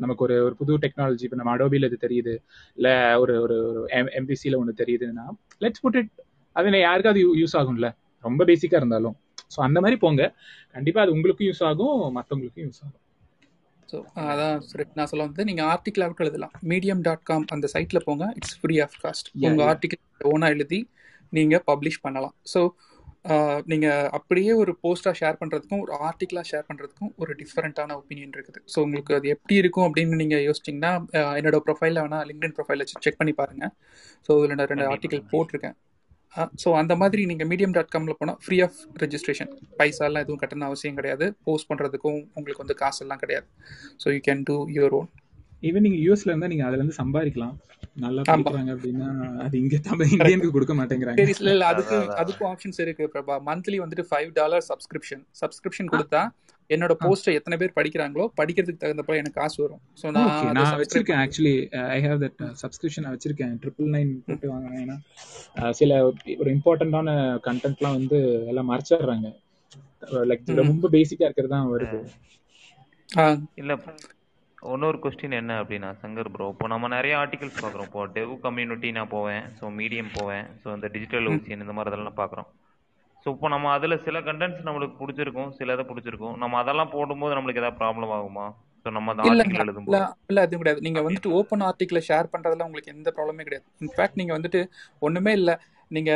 நமக்கு ஒரு ஒரு புது டெக்னாலஜி இப்போ நம்ம அடோபியில் இது தெரியுது. இல்லை ஒரு ஒரு ஒரு எம்பிசியில் ஒன்று தெரியுதுன்னா லெட்ஸ் புட் இட் அது யாருக்காவது யூஸ் ஆகும்ல. ரொம்ப பேசிக்காக இருந்தாலும். ஸோ அந்த மாதிரி போங்க. கண்டிப்பாக அது உங்களுக்கும் யூஸ் ஆகும் மற்றவங்களுக்கும் யூஸ் ஆகும். ஸோ அதான் நான் சொல்ல வந்து நீங்கள் ஆர்டிக்கிளாக எழுதலாம். மீடியம் டாட் காம் அந்த சைட்டில் போங்க. இட்ஸ் ஃப்ரீ ஆஃப் காஸ்ட் உங்கள் ஆர்டிக்கிள் ஓனாக எழுதி நீங்கள் பப்ளிஷ் பண்ணலாம். ஸோ நீங்கள் அப்படியே ஒரு போஸ்ட்டாக ஷேர் பண்ணுறதுக்கும் ஒரு ஆர்டிக்கிளாக ஷேர் பண்ணுறதுக்கும் ஒரு டிஃப்ரெண்ட்டான ஒப்பீனியன் இருக்குது. ஸோ உங்களுக்கு அது எப்படி இருக்கும் அப்படின்னு நீங்கள் யோசிச்சிங்கன்னா என்னோட ப்ரொஃபைலில் வேணால் லிங்க்டின் ப்ரொஃபைலில் செக் பண்ணி பாருங்கள் ஸோ இதில் நான் ரெண்டு ஆர்டிக்கல் போட்டிருக்கேன். ஸோ அந்த மாதிரி நீங்கள் மீடியம் டாட் காமில் போனால் ஃப்ரீ ஆஃப் ரெஜிஸ்ட்ரேஷன் பைசாலாம் எதுவும் கட்டண அவசியம் கிடையாது. போஸ்ட் பண்ணுறதுக்கும் உங்களுக்கு வந்து காசெல்லாம் கிடையாது. So you can do your own even நீங்க யூஎஸ்ல இருந்தா நீங்க அதுல இருந்து சம்பாதிக்கலாம். நல்லா படிக்கிறாங்க அப்படின்னா அது இங்க தமிழ் *laughs* இந்தியனுக்கு கொடுக்க மாட்டேங்கிறாங்க. சரி இல்ல இல்ல அதுக்கு அதுக்கும் ஆப்ஷன்ஸ் இருக்கு பிரபா. மந்த்லி வந்துட்டு ஃபைவ் டாலர் சப்ஸ்கிரிப்ஷன் சப்ஸ்கிரிப்ஷன் கொடுத்தா என்னோட ஆ. போஸ்ட்டை எத்தனை பேர் படிக்கிறாங்களோ படிக்கிறதுக்கு தகுந்தப்ப எனக்கு காசு வரும். ஸோ நான் ஓகே அதை நான் வச்சிருக்கேன் actually I have that subscription நான் வச்சிருக்கேன். ட்ரிபிள் நைன் போட்டு வாங்கினேன் ஏன்னா அஹ், சில ஒரு இம்பார்ட்டண்டான கண்டென்ட்லாம் வந்து எல்லாம் மறைச்சிடுறாங்க. லைக். ரொம்ப பேசிக்கா இருக்கிறது தான் வருது. இல்ல இன்னொரு கொஸ்டின் என்ன அப்படின்னா சங்கர் ப்ரோ இப்போ நம்ம நிறைய ஆர்டிகல்ஸ் பார்க்குறோம். இப்போ டெவ் கம்யூனிட்டி நான் போவேன் ஸோ மீடியம் போவேன் ஸோ இந்த டிஜிட்டல் ஓசியன் இந்த மாதிரி இதெல்லாம் பார்க்குறோம். ஸோ இப்போ நம்ம அதில் சில கண்டென்ட்ஸ் நம்மளுக்கு பிடிச்சிருக்கும் சில இதை பிடிச்சிருக்கும். நம்ம அதெல்லாம் போடும்போது நம்மளுக்கு ஏதாவது ப்ராப்ளம் ஆகுமா? ஸோ நம்ம இல்ல அதுவும் கிடையாது. நீங்க வந்துட்டு ஓப்பன் ஆர்டிக்கிள ஷேர் பண்றதுல உங்களுக்கு எந்த ப்ராப்ளமே கிடையாது. இன்ஃபேக்ட் நீங்க வந்துட்டு ஒண்ணுமே இல்ல. நீங்க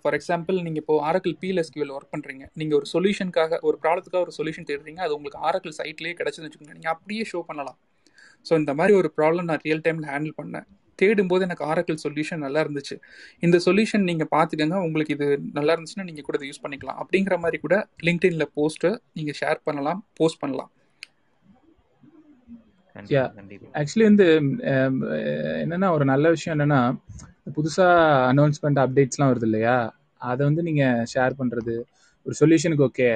ஃபார் எக்ஸாம்பிள் நீங்க இப்போ ஆரக்கிள் பிஎல்எஸ்கியூல ஒர்க் பண்றீங்க. நீங்க ஒரு சொல்யூஷனுக்காக ஒரு ப்ராப்ளத்துக்காக ஒரு சொல்யூஷன் தேடுறீங்க. அது உங்களுக்கு ஆரக்கிள் சைட்லயே கிடைச்சதுன்னு வச்சுக்கோங்க நீங்க அப்படியே ஷோ பண்ணலாம். ஸோ இந்த மாதிரி ஒரு ப்ராப்ளம் நான் ரியல் டைம்ல ஹேண்டில் பண்ணேன். தேடும்போது எனக்கு ஆரக்கிள் சொல்யூஷன் நல்லா இருந்துச்சு. இந்த சொல்யூஷன் நீங்க பாத்துக்கங்க உங்களுக்கு இது நல்லா இருந்துச்சுன்னா நீங்க கூட இதை யூஸ் பண்ணிக்கலாம். அப்படிங்கிற மாதிரி கூட லிங்க்டின்ல போஸ்ட் நீங்க ஷேர் பண்ணலாம் போஸ்ட் பண்ணலாம். யா கண்டிப்பா கண்டிப்பா. ஆக்சுவலி வந்து என்னன்னா ஒரு நல்ல விஷயம் என்னன்னா புதுசாக அனௌன்ஸ்மெண்ட் அப்டேட்ஸ்லாம் வருது இல்லையா அதை வந்து நீங்கள் ஷேர் பண்ணுறது ஒரு சொல்யூஷனுக்கு ஓகே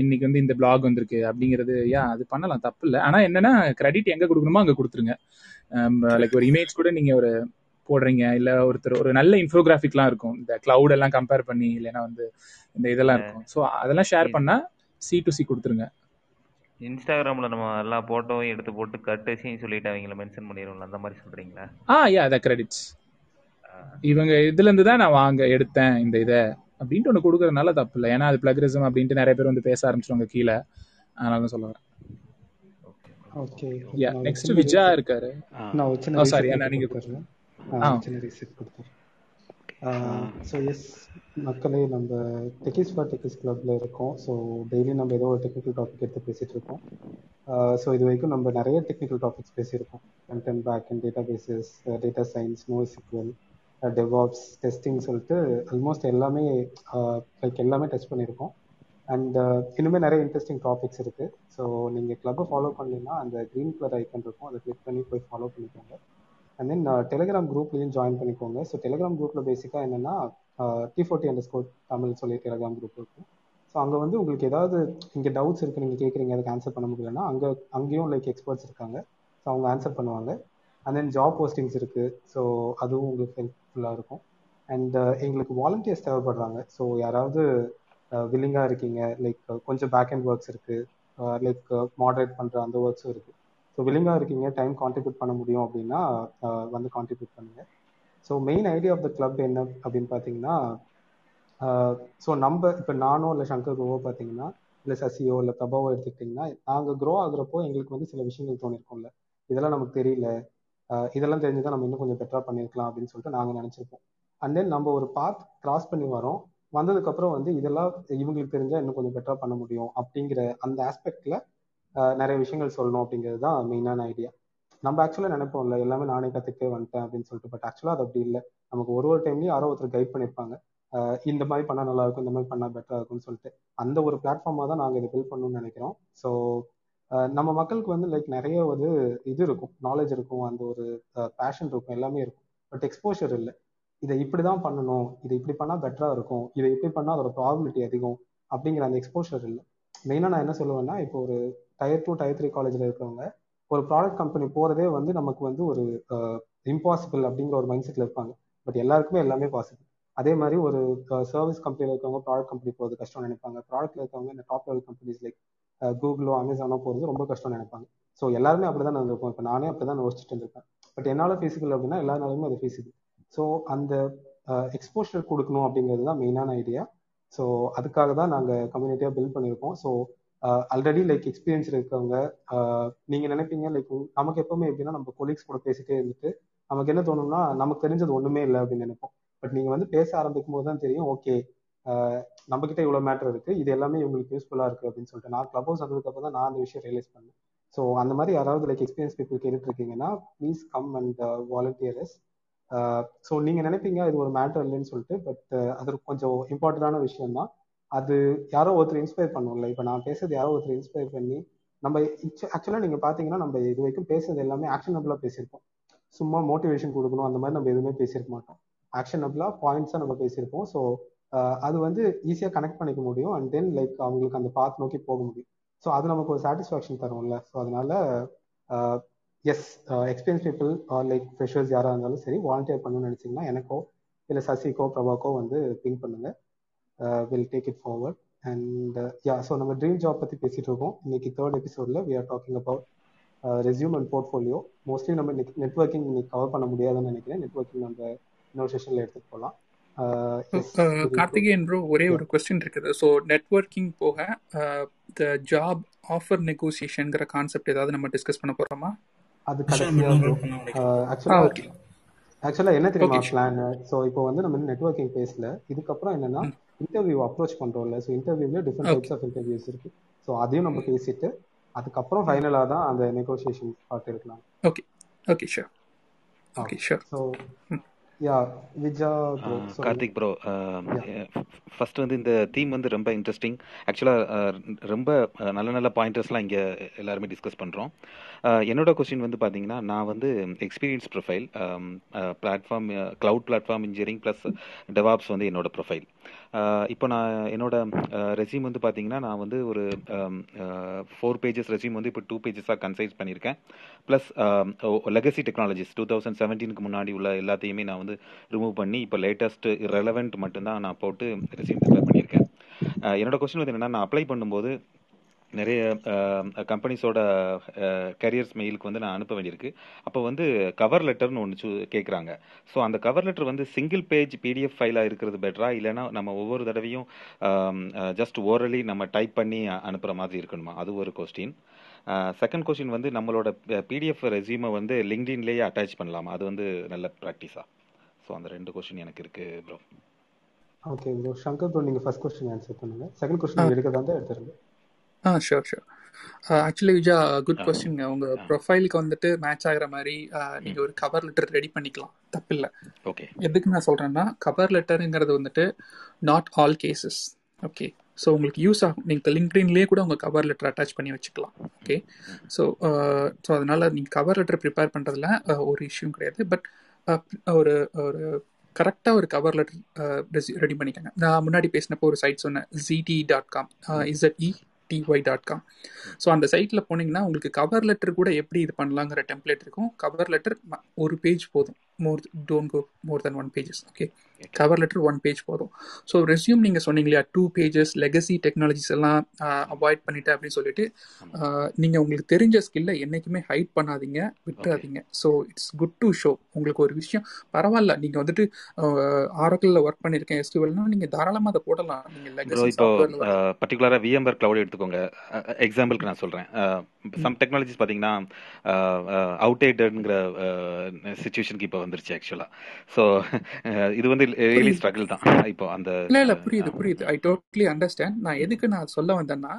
இன்னைக்கு வந்து இந்த பிளாக் வந்திருக்கு அப்படிங்கிறது யா அது பண்ணலாம் தப்பு இல்லை. ஆனால் என்னன்னா கிரெடிட் எங்கே கொடுக்கணுமோ அங்கே கொடுத்துருங்க. லைக் ஒரு இமேஜ் கூட நீங்கள் ஒரு போடுறீங்க இல்லை ஒருத்தர் ஒரு நல்ல இன்ஃபோகிராஃபிக்லாம் இருக்கும். இந்த கிளவுட் எல்லாம் கம்பேர் பண்ணி இல்லைன்னா வந்து இந்த இதெல்லாம் இருக்கும். ஸோ அதெல்லாம் ஷேர் பண்ணால் சி டு சி கொடுத்துருங்க. இன்ஸ்டாகிராம்ல நம்ம எல்லா போட்டோவும் எடுத்து போட்டு கட்டசியும் சொல்லிட்டு அவங்கள மென்ஷன் பண்ணிடுவோம்ல அந்த மாதிரி சொல்றீங்களா? ஆ யா அத கிரெடிட்ஸ் இவங்க இதுல இருந்து தான் நான் வாங்க எடுத்தேன் இந்த இதை. அப்படின்ட்டு ஒன்று கொடுக்கறதுனால தப்பு இல்லை. ஏன்னா அது பிளகரிசம் அப்படின்ட்டு நிறைய பேர் வந்து பேச ஆரம்பிச்சிருவாங்க கீழே. அதனால தான் சொல்ல வரேன். ஓகே யா நெக்ஸ்ட் விஜயா இருக்காரு. நான் ஒரு சின்ன சாரி அண்ணா நீங்க சின்ன ரீசெட் ஸோ எஸ் மக்களே நம்ம டெக்கிஸ் ஃபார் டெக்கிஸ் கிளப்ல இருக்கோம். ஸோ டெய்லி நம்ம ஏதோ ஒரு டெக்னிக்கல் டாபிக் எடுத்து பேசிட்டு இருக்கோம். ஸோ இது வரைக்கும் நம்ம நிறைய டெக்னிக்கல் டாபிக்ஸ் பேசியிருக்கோம். Content back end databases data science NoSQL DevOps testing சொல்லிட்டு ஆல்மோஸ்ட் எல்லாமே லைக் எல்லாமே டெஸ்ட் பண்ணியிருக்கோம். அண்ட் இன்னுமே நிறைய இன்ட்ரெஸ்டிங் டாபிக்ஸ் இருக்கு. ஸோ நீங்கள் கிளப்பை ஃபாலோ பண்ணீங்கன்னா அந்த க்ரீன் கலர் ஐக்கன் இருக்கும். அதை கிளிக் பண்ணி போய் ஃபாலோ பண்ணிக்கோங்க. அண்ட் தென் டெலிகிராம் குரூப்லையும் ஜாயின் பண்ணிக்கோங்க. ஸோ டெலிகிராம் குரூப்பில் பேசிக்காக என்னென்னா D forty underscore Tamil சொல்லி டெலிகிராம் குரூப் இருக்கும். ஸோ அங்கே வந்து உங்களுக்கு ஏதாவது இங்கே டவுட்ஸ் இருக்குது நீங்கள் கேட்குறீங்க அதுக்கு ஆன்சர் பண்ண முடியலன்னா அங்கே அங்கேயும் லைக் எக்ஸ்பர்ட்ஸ் இருக்காங்க. ஸோ அவங்க ஆன்சர் பண்ணுவாங்க. அண்ட் தென் ஜாப் போஸ்டிங்ஸ் இருக்குது ஸோ அதுவும் உங்களுக்கு ஹெல்ப்ஃபுல்லாக இருக்கும். அண்ட் uh, எங்களுக்கு வாலண்டியர்ஸ் தேவைப்படுறாங்க. ஸோ யாராவது uh, வில்லிங்காக இருக்கீங்க. லைக் uh, கொஞ்சம் பேக் அண்ட் ஒர்க்ஸ் இருக்குது லைக் மாடரேட் பண்ணுற அந்த ஒர்க்ஸும் இருக்குது ஸோ வில்லிங்காக இருக்கீங்க டைம் கான்ட்ரிபியூட் பண்ண முடியும் அப்படின்னா வந்து கான்ட்ரிபியூட் பண்ணுங்கள் so main idea of the club என்ன அப்படின்னு பார்த்தீங்கன்னா ஸோ நம்ம இப்போ நானோ இல்லை சங்கர் கோவோ பார்த்தீங்கன்னா இல்லை சசியோ இல்லை பிரபாவோ எடுத்துக்கிட்டிங்கன்னா நாங்கள் க்ரோ ஆகுறப்போ எங்களுக்கு வந்து சில விஷயங்கள் தோணிருக்கோம்ல. இதெல்லாம் நமக்கு தெரியல. இதெல்லாம் தெரிஞ்சுதான் நம்ம இன்னும் கொஞ்சம் பெட்டரா பண்ணிருக்கலாம் அப்படின்னு சொல்லிட்டு நாங்க நினச்சிருப்போம். அண்ட் தென் நம்ம ஒரு பாத் கிராஸ் பண்ணி வரோம். வந்ததுக்கப்புறம் வந்து இதெல்லாம் இவங்களுக்கு தெரிஞ்சா இன்னும் கொஞ்சம் பெட்டரா பண்ண முடியும் அப்படிங்கிற அந்த ஆஸ்பெக்ட்ல நிறைய விஷயங்கள் சொல்லணும் அப்படிங்கிறது தான் மெயினான ஐடியா நம்ம ஆக்சுவலா நினைப்போம்ல எல்லாமே நானே கத்துக்கே வந்துட்டேன் அப்படின்னு சொல்லிட்டு பட் ஆக்சுவலா அது அப்படி இல்லை. நமக்கு ஒரு ஒரு டைம்லயும் யாரோ ஒருத்தர் கைட் பண்ணிருப்பாங்க இந்த மாதிரி பண்ணா நல்லா இருக்கும் இந்த மாதிரி பண்ணா பெட்டரா இருக்கும்னு சொல்லிட்டு. அந்த ஒரு பிளாட்ஃபார்மா தான் நாங்கள் இதை பில்ட் பண்ணணும்னு நினைக்கிறோம். ஸோ நம்ம மக்களுக்கு வந்து லைக் நிறைய ஒரு இது இருக்கும். நாலேஜ் இருக்கும். அந்த ஒரு பேஷன் இருக்கும். எல்லாமே இருக்கும். பட் எக்ஸ்போஷர் இல்லை. இதை இப்படி தான் பண்ணணும். இதை இப்படி பண்ணால் பெட்டராக இருக்கும். இதை இப்படி பண்ணால் அதோட ப்ராபிலிட்டி அதிகம். அப்படிங்கிற அந்த எக்ஸ்போஷர் இல்லை. மெயினாக நான் என்ன சொல்லுவேன்னா இப்போ ஒரு டயர் டூ டயர் த்ரீ காலேஜில் இருக்கிறவங்க ஒரு ப்ராடக்ட் கம்பெனி போகிறதே வந்து நமக்கு வந்து ஒரு இம்பாசிபிள் அப்படிங்கிற ஒரு மைண்ட் செட்டில் இருப்பாங்க. பட் எல்லாருக்குமே எல்லாமே பாசிபிள் அதே மாதிரி ஒரு சர்வீஸ் கம்பெனியில் இருக்கவங்க ப்ராடக்ட் கம்பெனி போகிறது கஷ்டம் நினைப்பாங்க. ப்ராடக்ட்ல இருக்கவங்க இந்த டாப் லெவல் கம்பெனிஸ் லைக் கூகுளோ அமேசானோ போகிறது ரொம்ப கஷ்டம்னு நினைப்பாங்க. ஸோ எல்லாருமே அப்படி தான் இருந்திருப்போம் இப்போ நானே அப்படி தான் யோசிச்சுட்டு இருந்திருப்பேன். பட் என்னால் ஃபீஸிபிள் அப்படின்னா எல்லாருனாலுமே அது ஃபீஸிபிள் ஸோ அந்த எக்ஸ்போஷர் கொடுக்கணும் அப்படிங்கிறது தான் மெயினான ஐடியா ஸோ அதுக்காக தான் நாங்கள் கம்யூனிட்டியாக பில்ட் பண்ணியிருக்கோம். ஸோ ஆல்ரெடி லைக் எக்ஸ்பீரியன்ஸ் இருக்கவங்க நீங்க நினைப்பீங்க லைக் நமக்கு எப்பவுமே எப்படின்னா நம்ம கொலீக்ஸ் கூட பேசிட்டே இருந்துட்டு நமக்கு என்ன தோணும்னா நமக்கு தெரிஞ்சது ஒண்ணுமே இல்லை அப்படின்னு நினைப்போம். பட் நீங்க வந்து பேச ஆரம்பிக்கும் போது தான் தெரியும் ஓகே நம்ம கிட்ட இவ்வளவு மேட்டர் இருக்கு. இது எல்லாமே இவங்களுக்கு யூஸ்ஃபுல்லா இருக்கு அப்படின்னு சொல்லிட்டு நான் கிளப் ஹவுஸ் வந்ததுக்கு அப்புறம் தான் நான் அந்த விஷயம் ரியலைஸ் பண்ணேன். ஸோ அந்த மாதிரி யாராவது லைக் எக்ஸ்பீரியன்ஸ் பீப்புள் கேட்டுட்டு இருக்கீங்கன்னா please come and volunteers so நீங்க நினைப்பீங்க இது ஒரு மேட்டர் இல்லைன்னு சொல்லிட்டு பட் uh, அது கொஞ்சம் இம்பார்ட்டண்டான விஷயம் தான் அது யாரோ ஒருத்தர் இன்ஸ்பயர் பண்ணுவோம்ல இப்போ நான் பேசுறது யாரோ ஒருத்தர் இன்ஸ்பயர் பண்ணி நம்ம ஆக்சுவலாக நீங்கள் பார்த்தீங்கன்னா நம்ம இது வரைக்கும் பேசுறது எல்லாமே ஆக்ஷனபிளாக பேசியிருப்போம். சும்மா மோட்டிவேஷன் கொடுக்கணும் அந்த மாதிரி நம்ம எதுவுமே பேசியிருக்க மாட்டோம். ஆக்ஷனபிளாக பாயிண்ட்ஸாக நம்ம பேசியிருப்போம். ஸோ அது வந்து ஈஸியாக கனெக்ட் பண்ணிக்க முடியும். அண்ட் தென் லைக் அவங்களுக்கு அந்த பாத் நோக்கி போக முடியும். ஸோ அது நமக்கு ஒரு சாட்டிஸ்ஃபேக்ஷன் தரும்ல. ஸோ அதனால as experience people like freshers யாராக இருந்தாலும் சரி வாலண்டியர் பண்ணணும்னு நினச்சிங்கன்னா எனக்கோ இல்லை சசிக்கோ பிரபாக்கோ வந்து திங்க் பண்ணுங்கள் will take it forward and yeah so நம்ம ட்ரீம் ஜாப் பற்றி பேசிட்டு இருக்கோம். இன்னைக்கு தேர்ட் எபிசோடில் we are talking about resume and portfolio mostly நம்ம நெட்ஒர்க்கிங் இன்னைக்கு கவர் பண்ண முடியாதுன்னு நினைக்கிறேன். நெட்ஒர்க்கிங் நம்ம இன்னொரு செஷனில் எடுத்துகிட்டு போகலாம். கார்த்திகேயன் ப்ரோ ஒரே ஒரு கொஸ்டின் இருக்குது. ஸோ நெட்ஒர்க்கிங் போக த ஜாப் ஆஃபர் நெகோசியேஷன்ங்கிற கான்செப்ட் ஏதாவது நம்ம டிஸ்கஸ் பண்ண போறோமா? அது கடைசியாக ஆக்சுவலாக ஆக்சுவலா என்ன தெரியுமா பிளான் ஸோ இப்போ வந்து நம்ம நெட்ஒர்க்கிங் பேசல. இதுக்கப்புறம் என்னன்னா இன்டர்வியூ அப்ரோச் பண்றோம்ல. ஸோ இன்டர்வியூல டிஃப்ரெண்ட் டைப்ஸ் ஆஃப் இன்டர்வியூஸ் இருக்கு. ஸோ அதையும் நம்ம பேசிட்டு அதுக்கப்புறம் ஃபைனலாக தான் அந்த நெகோசியேஷன் பார்ட் இருக்கலாம் okay okay sure okay sure so yeah Vija Karthik bro first வந்து இந்த தீம் வந்து ரொம்ப இன்ட்ரெஸ்டிங் ஆக்சுவலாக ரொம்ப அஹ், நல்ல நல்ல பாயிண்டர்ஸ்லாம் இங்கே எல்லாருமே டிஸ்கஸ் பண்ணுறோம் என்னோட கொஸ்டின் வந்து பார்த்தீங்கன்னா நான் வந்து experience profile platform cloud platform engineering plus devops வந்து என்னோட ப்ரொஃபைல் இப்போ நான் என்னோட ரெசியூம் வந்து பார்த்தீங்கன்னா நான் வந்து ஒரு ஃபோர் பேஜஸ் ரெசியூம் வந்து இப்போ டூ பேஜஸாக கன்சைஸ் பண்ணியிருக்கேன். Plus legacy technologies two thousand செவன்டீனுக்கு முன்னாடி உள்ள எல்லாத்தையுமே நான் வந்து ரிமூவ் பண்ணி இப்போ லேட்டஸ்ட் ரெலவெண்ட் மட்டும்தான் நான் போட்டு ரெசியூம் ப்ரிப்பேர் பண்ணியிருக்கேன். என்னோட கொஸ்டின் வந்து என்னன்னா நான் அப்ளை பண்ணும்போது நிறைய கம்பெனிஸோட கரியர்ஸ் மெயிலுக்கு வந்து நான் அனுப்ப வேண்டியிருக்கு. அப்போ வந்து கவர் லெட்டர்னு ஒன்று சூ கேட்குறாங்க ஸோ அந்த கவர் லெட்டர் வந்து சிங்கிள் பேஜ் பிடிஎஃப் ஃபைலாக இருக்கிறது பெட்டரா இல்லைன்னா நம்ம ஒவ்வொரு தடவையும் ஜஸ்ட் ஓரலி நம்ம டைப் பண்ணி அனுப்புகிற மாதிரி இருக்கணுமா? அது ஒரு கொஸ்டின் செகண்ட் கொஸ்டின் வந்து நம்மளோட பிடிஎஃப் ரெசியூமை வந்து லிங்க்டின்லேயே அட்டாச் பண்ணலாமா? அது வந்து நல்ல ப்ராக்டிஸா ஸோ அந்த ரெண்டு கொஸ்டின் எனக்கு இருக்கு bro okay bro Shankar bro நீங்கள் ஃபர்ஸ்ட் கொஸ்டின் ஆன்சர் பண்ணுங்க. செகண்ட் கொஸ்டின் எடுக்கிறதா இருந்தால் எடுத்துருங்க. ஆ sure sure actually Vija good question உங்க ப்ரொஃபைலுக்கு வந்துட்டு மேட்ச் ஆகுற மாதிரி ஆ, நீங்க ஒரு கவர் லெட்டர் ரெடி பண்ணிக்கலாம். தப்பில்லை. ஓகே எதுக்கு நான் சொல்றேன்னா கவர் லெட்டருங்கிறது வந்துட்டு not all cases okay so உங்களுக்கு யூஸ் ஆகும். நீங்கள் லிங்க்டின்லேயே கூட உங்கள் கவர் லெட்டர் அட்டாச் பண்ணி வச்சுக்கலாம். ஓகே ஸோ ஸோ அதனால நீங்கள் கவர் லெட்டர் ப்ரிப்பேர் பண்ணுறதுல ஒரு இஷ்யூ கிடையாது. பட் ஒரு ஒரு கரெக்டாக ஒரு கவர் லெட்டர் ரெடி பண்ணிக்கோங்க. நான் முன்னாடி பேசினப்போ ஒரு சைட் சொன்னேன் GT dot com Z E T Y dot com so அந்த சைட்டில் போனீங்கன்னா உங்களுக்கு கவர் லெட்டர் கூட எப்படி இது பண்ணலாங்கிற டெம்ப்ளேட் இருக்கும். கவர் லெட்டர் ஒரு பேஜ் போதும். More don't go more than one pages okay cover letter one page போதும். ஸோ ரெஸ்யூம் நீங்கள் சொன்னீங்க இல்லையா டூ பேஜஸ் லெகசி டெக்னாலஜிஸ் எல்லாம் அவாய்ட் பண்ணிட்டு அப்படின்னு சொல்லிட்டு நீங்கள் உங்களுக்கு தெரிஞ்ச ஸ்கில்லை என்றைக்குமே ஹைட் பண்ணாதீங்க விட்டுறாதீங்க. So it's good to show உங்களுக்கு ஒரு விஷயம். பரவாயில்ல நீங்கள் வந்துட்டு ஆரக்கிளில் ஒர்க் பண்ணியிருக்கேன் எஸ்டிவல்னா நீங்கள் தாராளமாக அதை போடலாம். நீங்கள் லெகசி பர்டிகுலராக விஎம்பர் கிளவுட் எடுத்துக்கோங்க. எக்ஸாம்பிளுக்கு நான் சொல்கிறேன் சம் டெக்னாலஜிஸ் பார்த்தீங்கன்னா அவுடேட்டட்ங்கிற சுச்சுவேஷனுக்கு இப்போ வந்துருச்சு ஆக்சுவலாக ஸோ *laughs* இது வந்து ரியலி புரியுது. ஸ்ட்ரகிள் தான். இப்போ அந்த இல்ல இல்ல புரியுது புரியுது. ஐ டோட்லி அண்டர்ஸ்டாண்ட் நான் எதுக்கு நான் சொல்ல வந்தேன்னா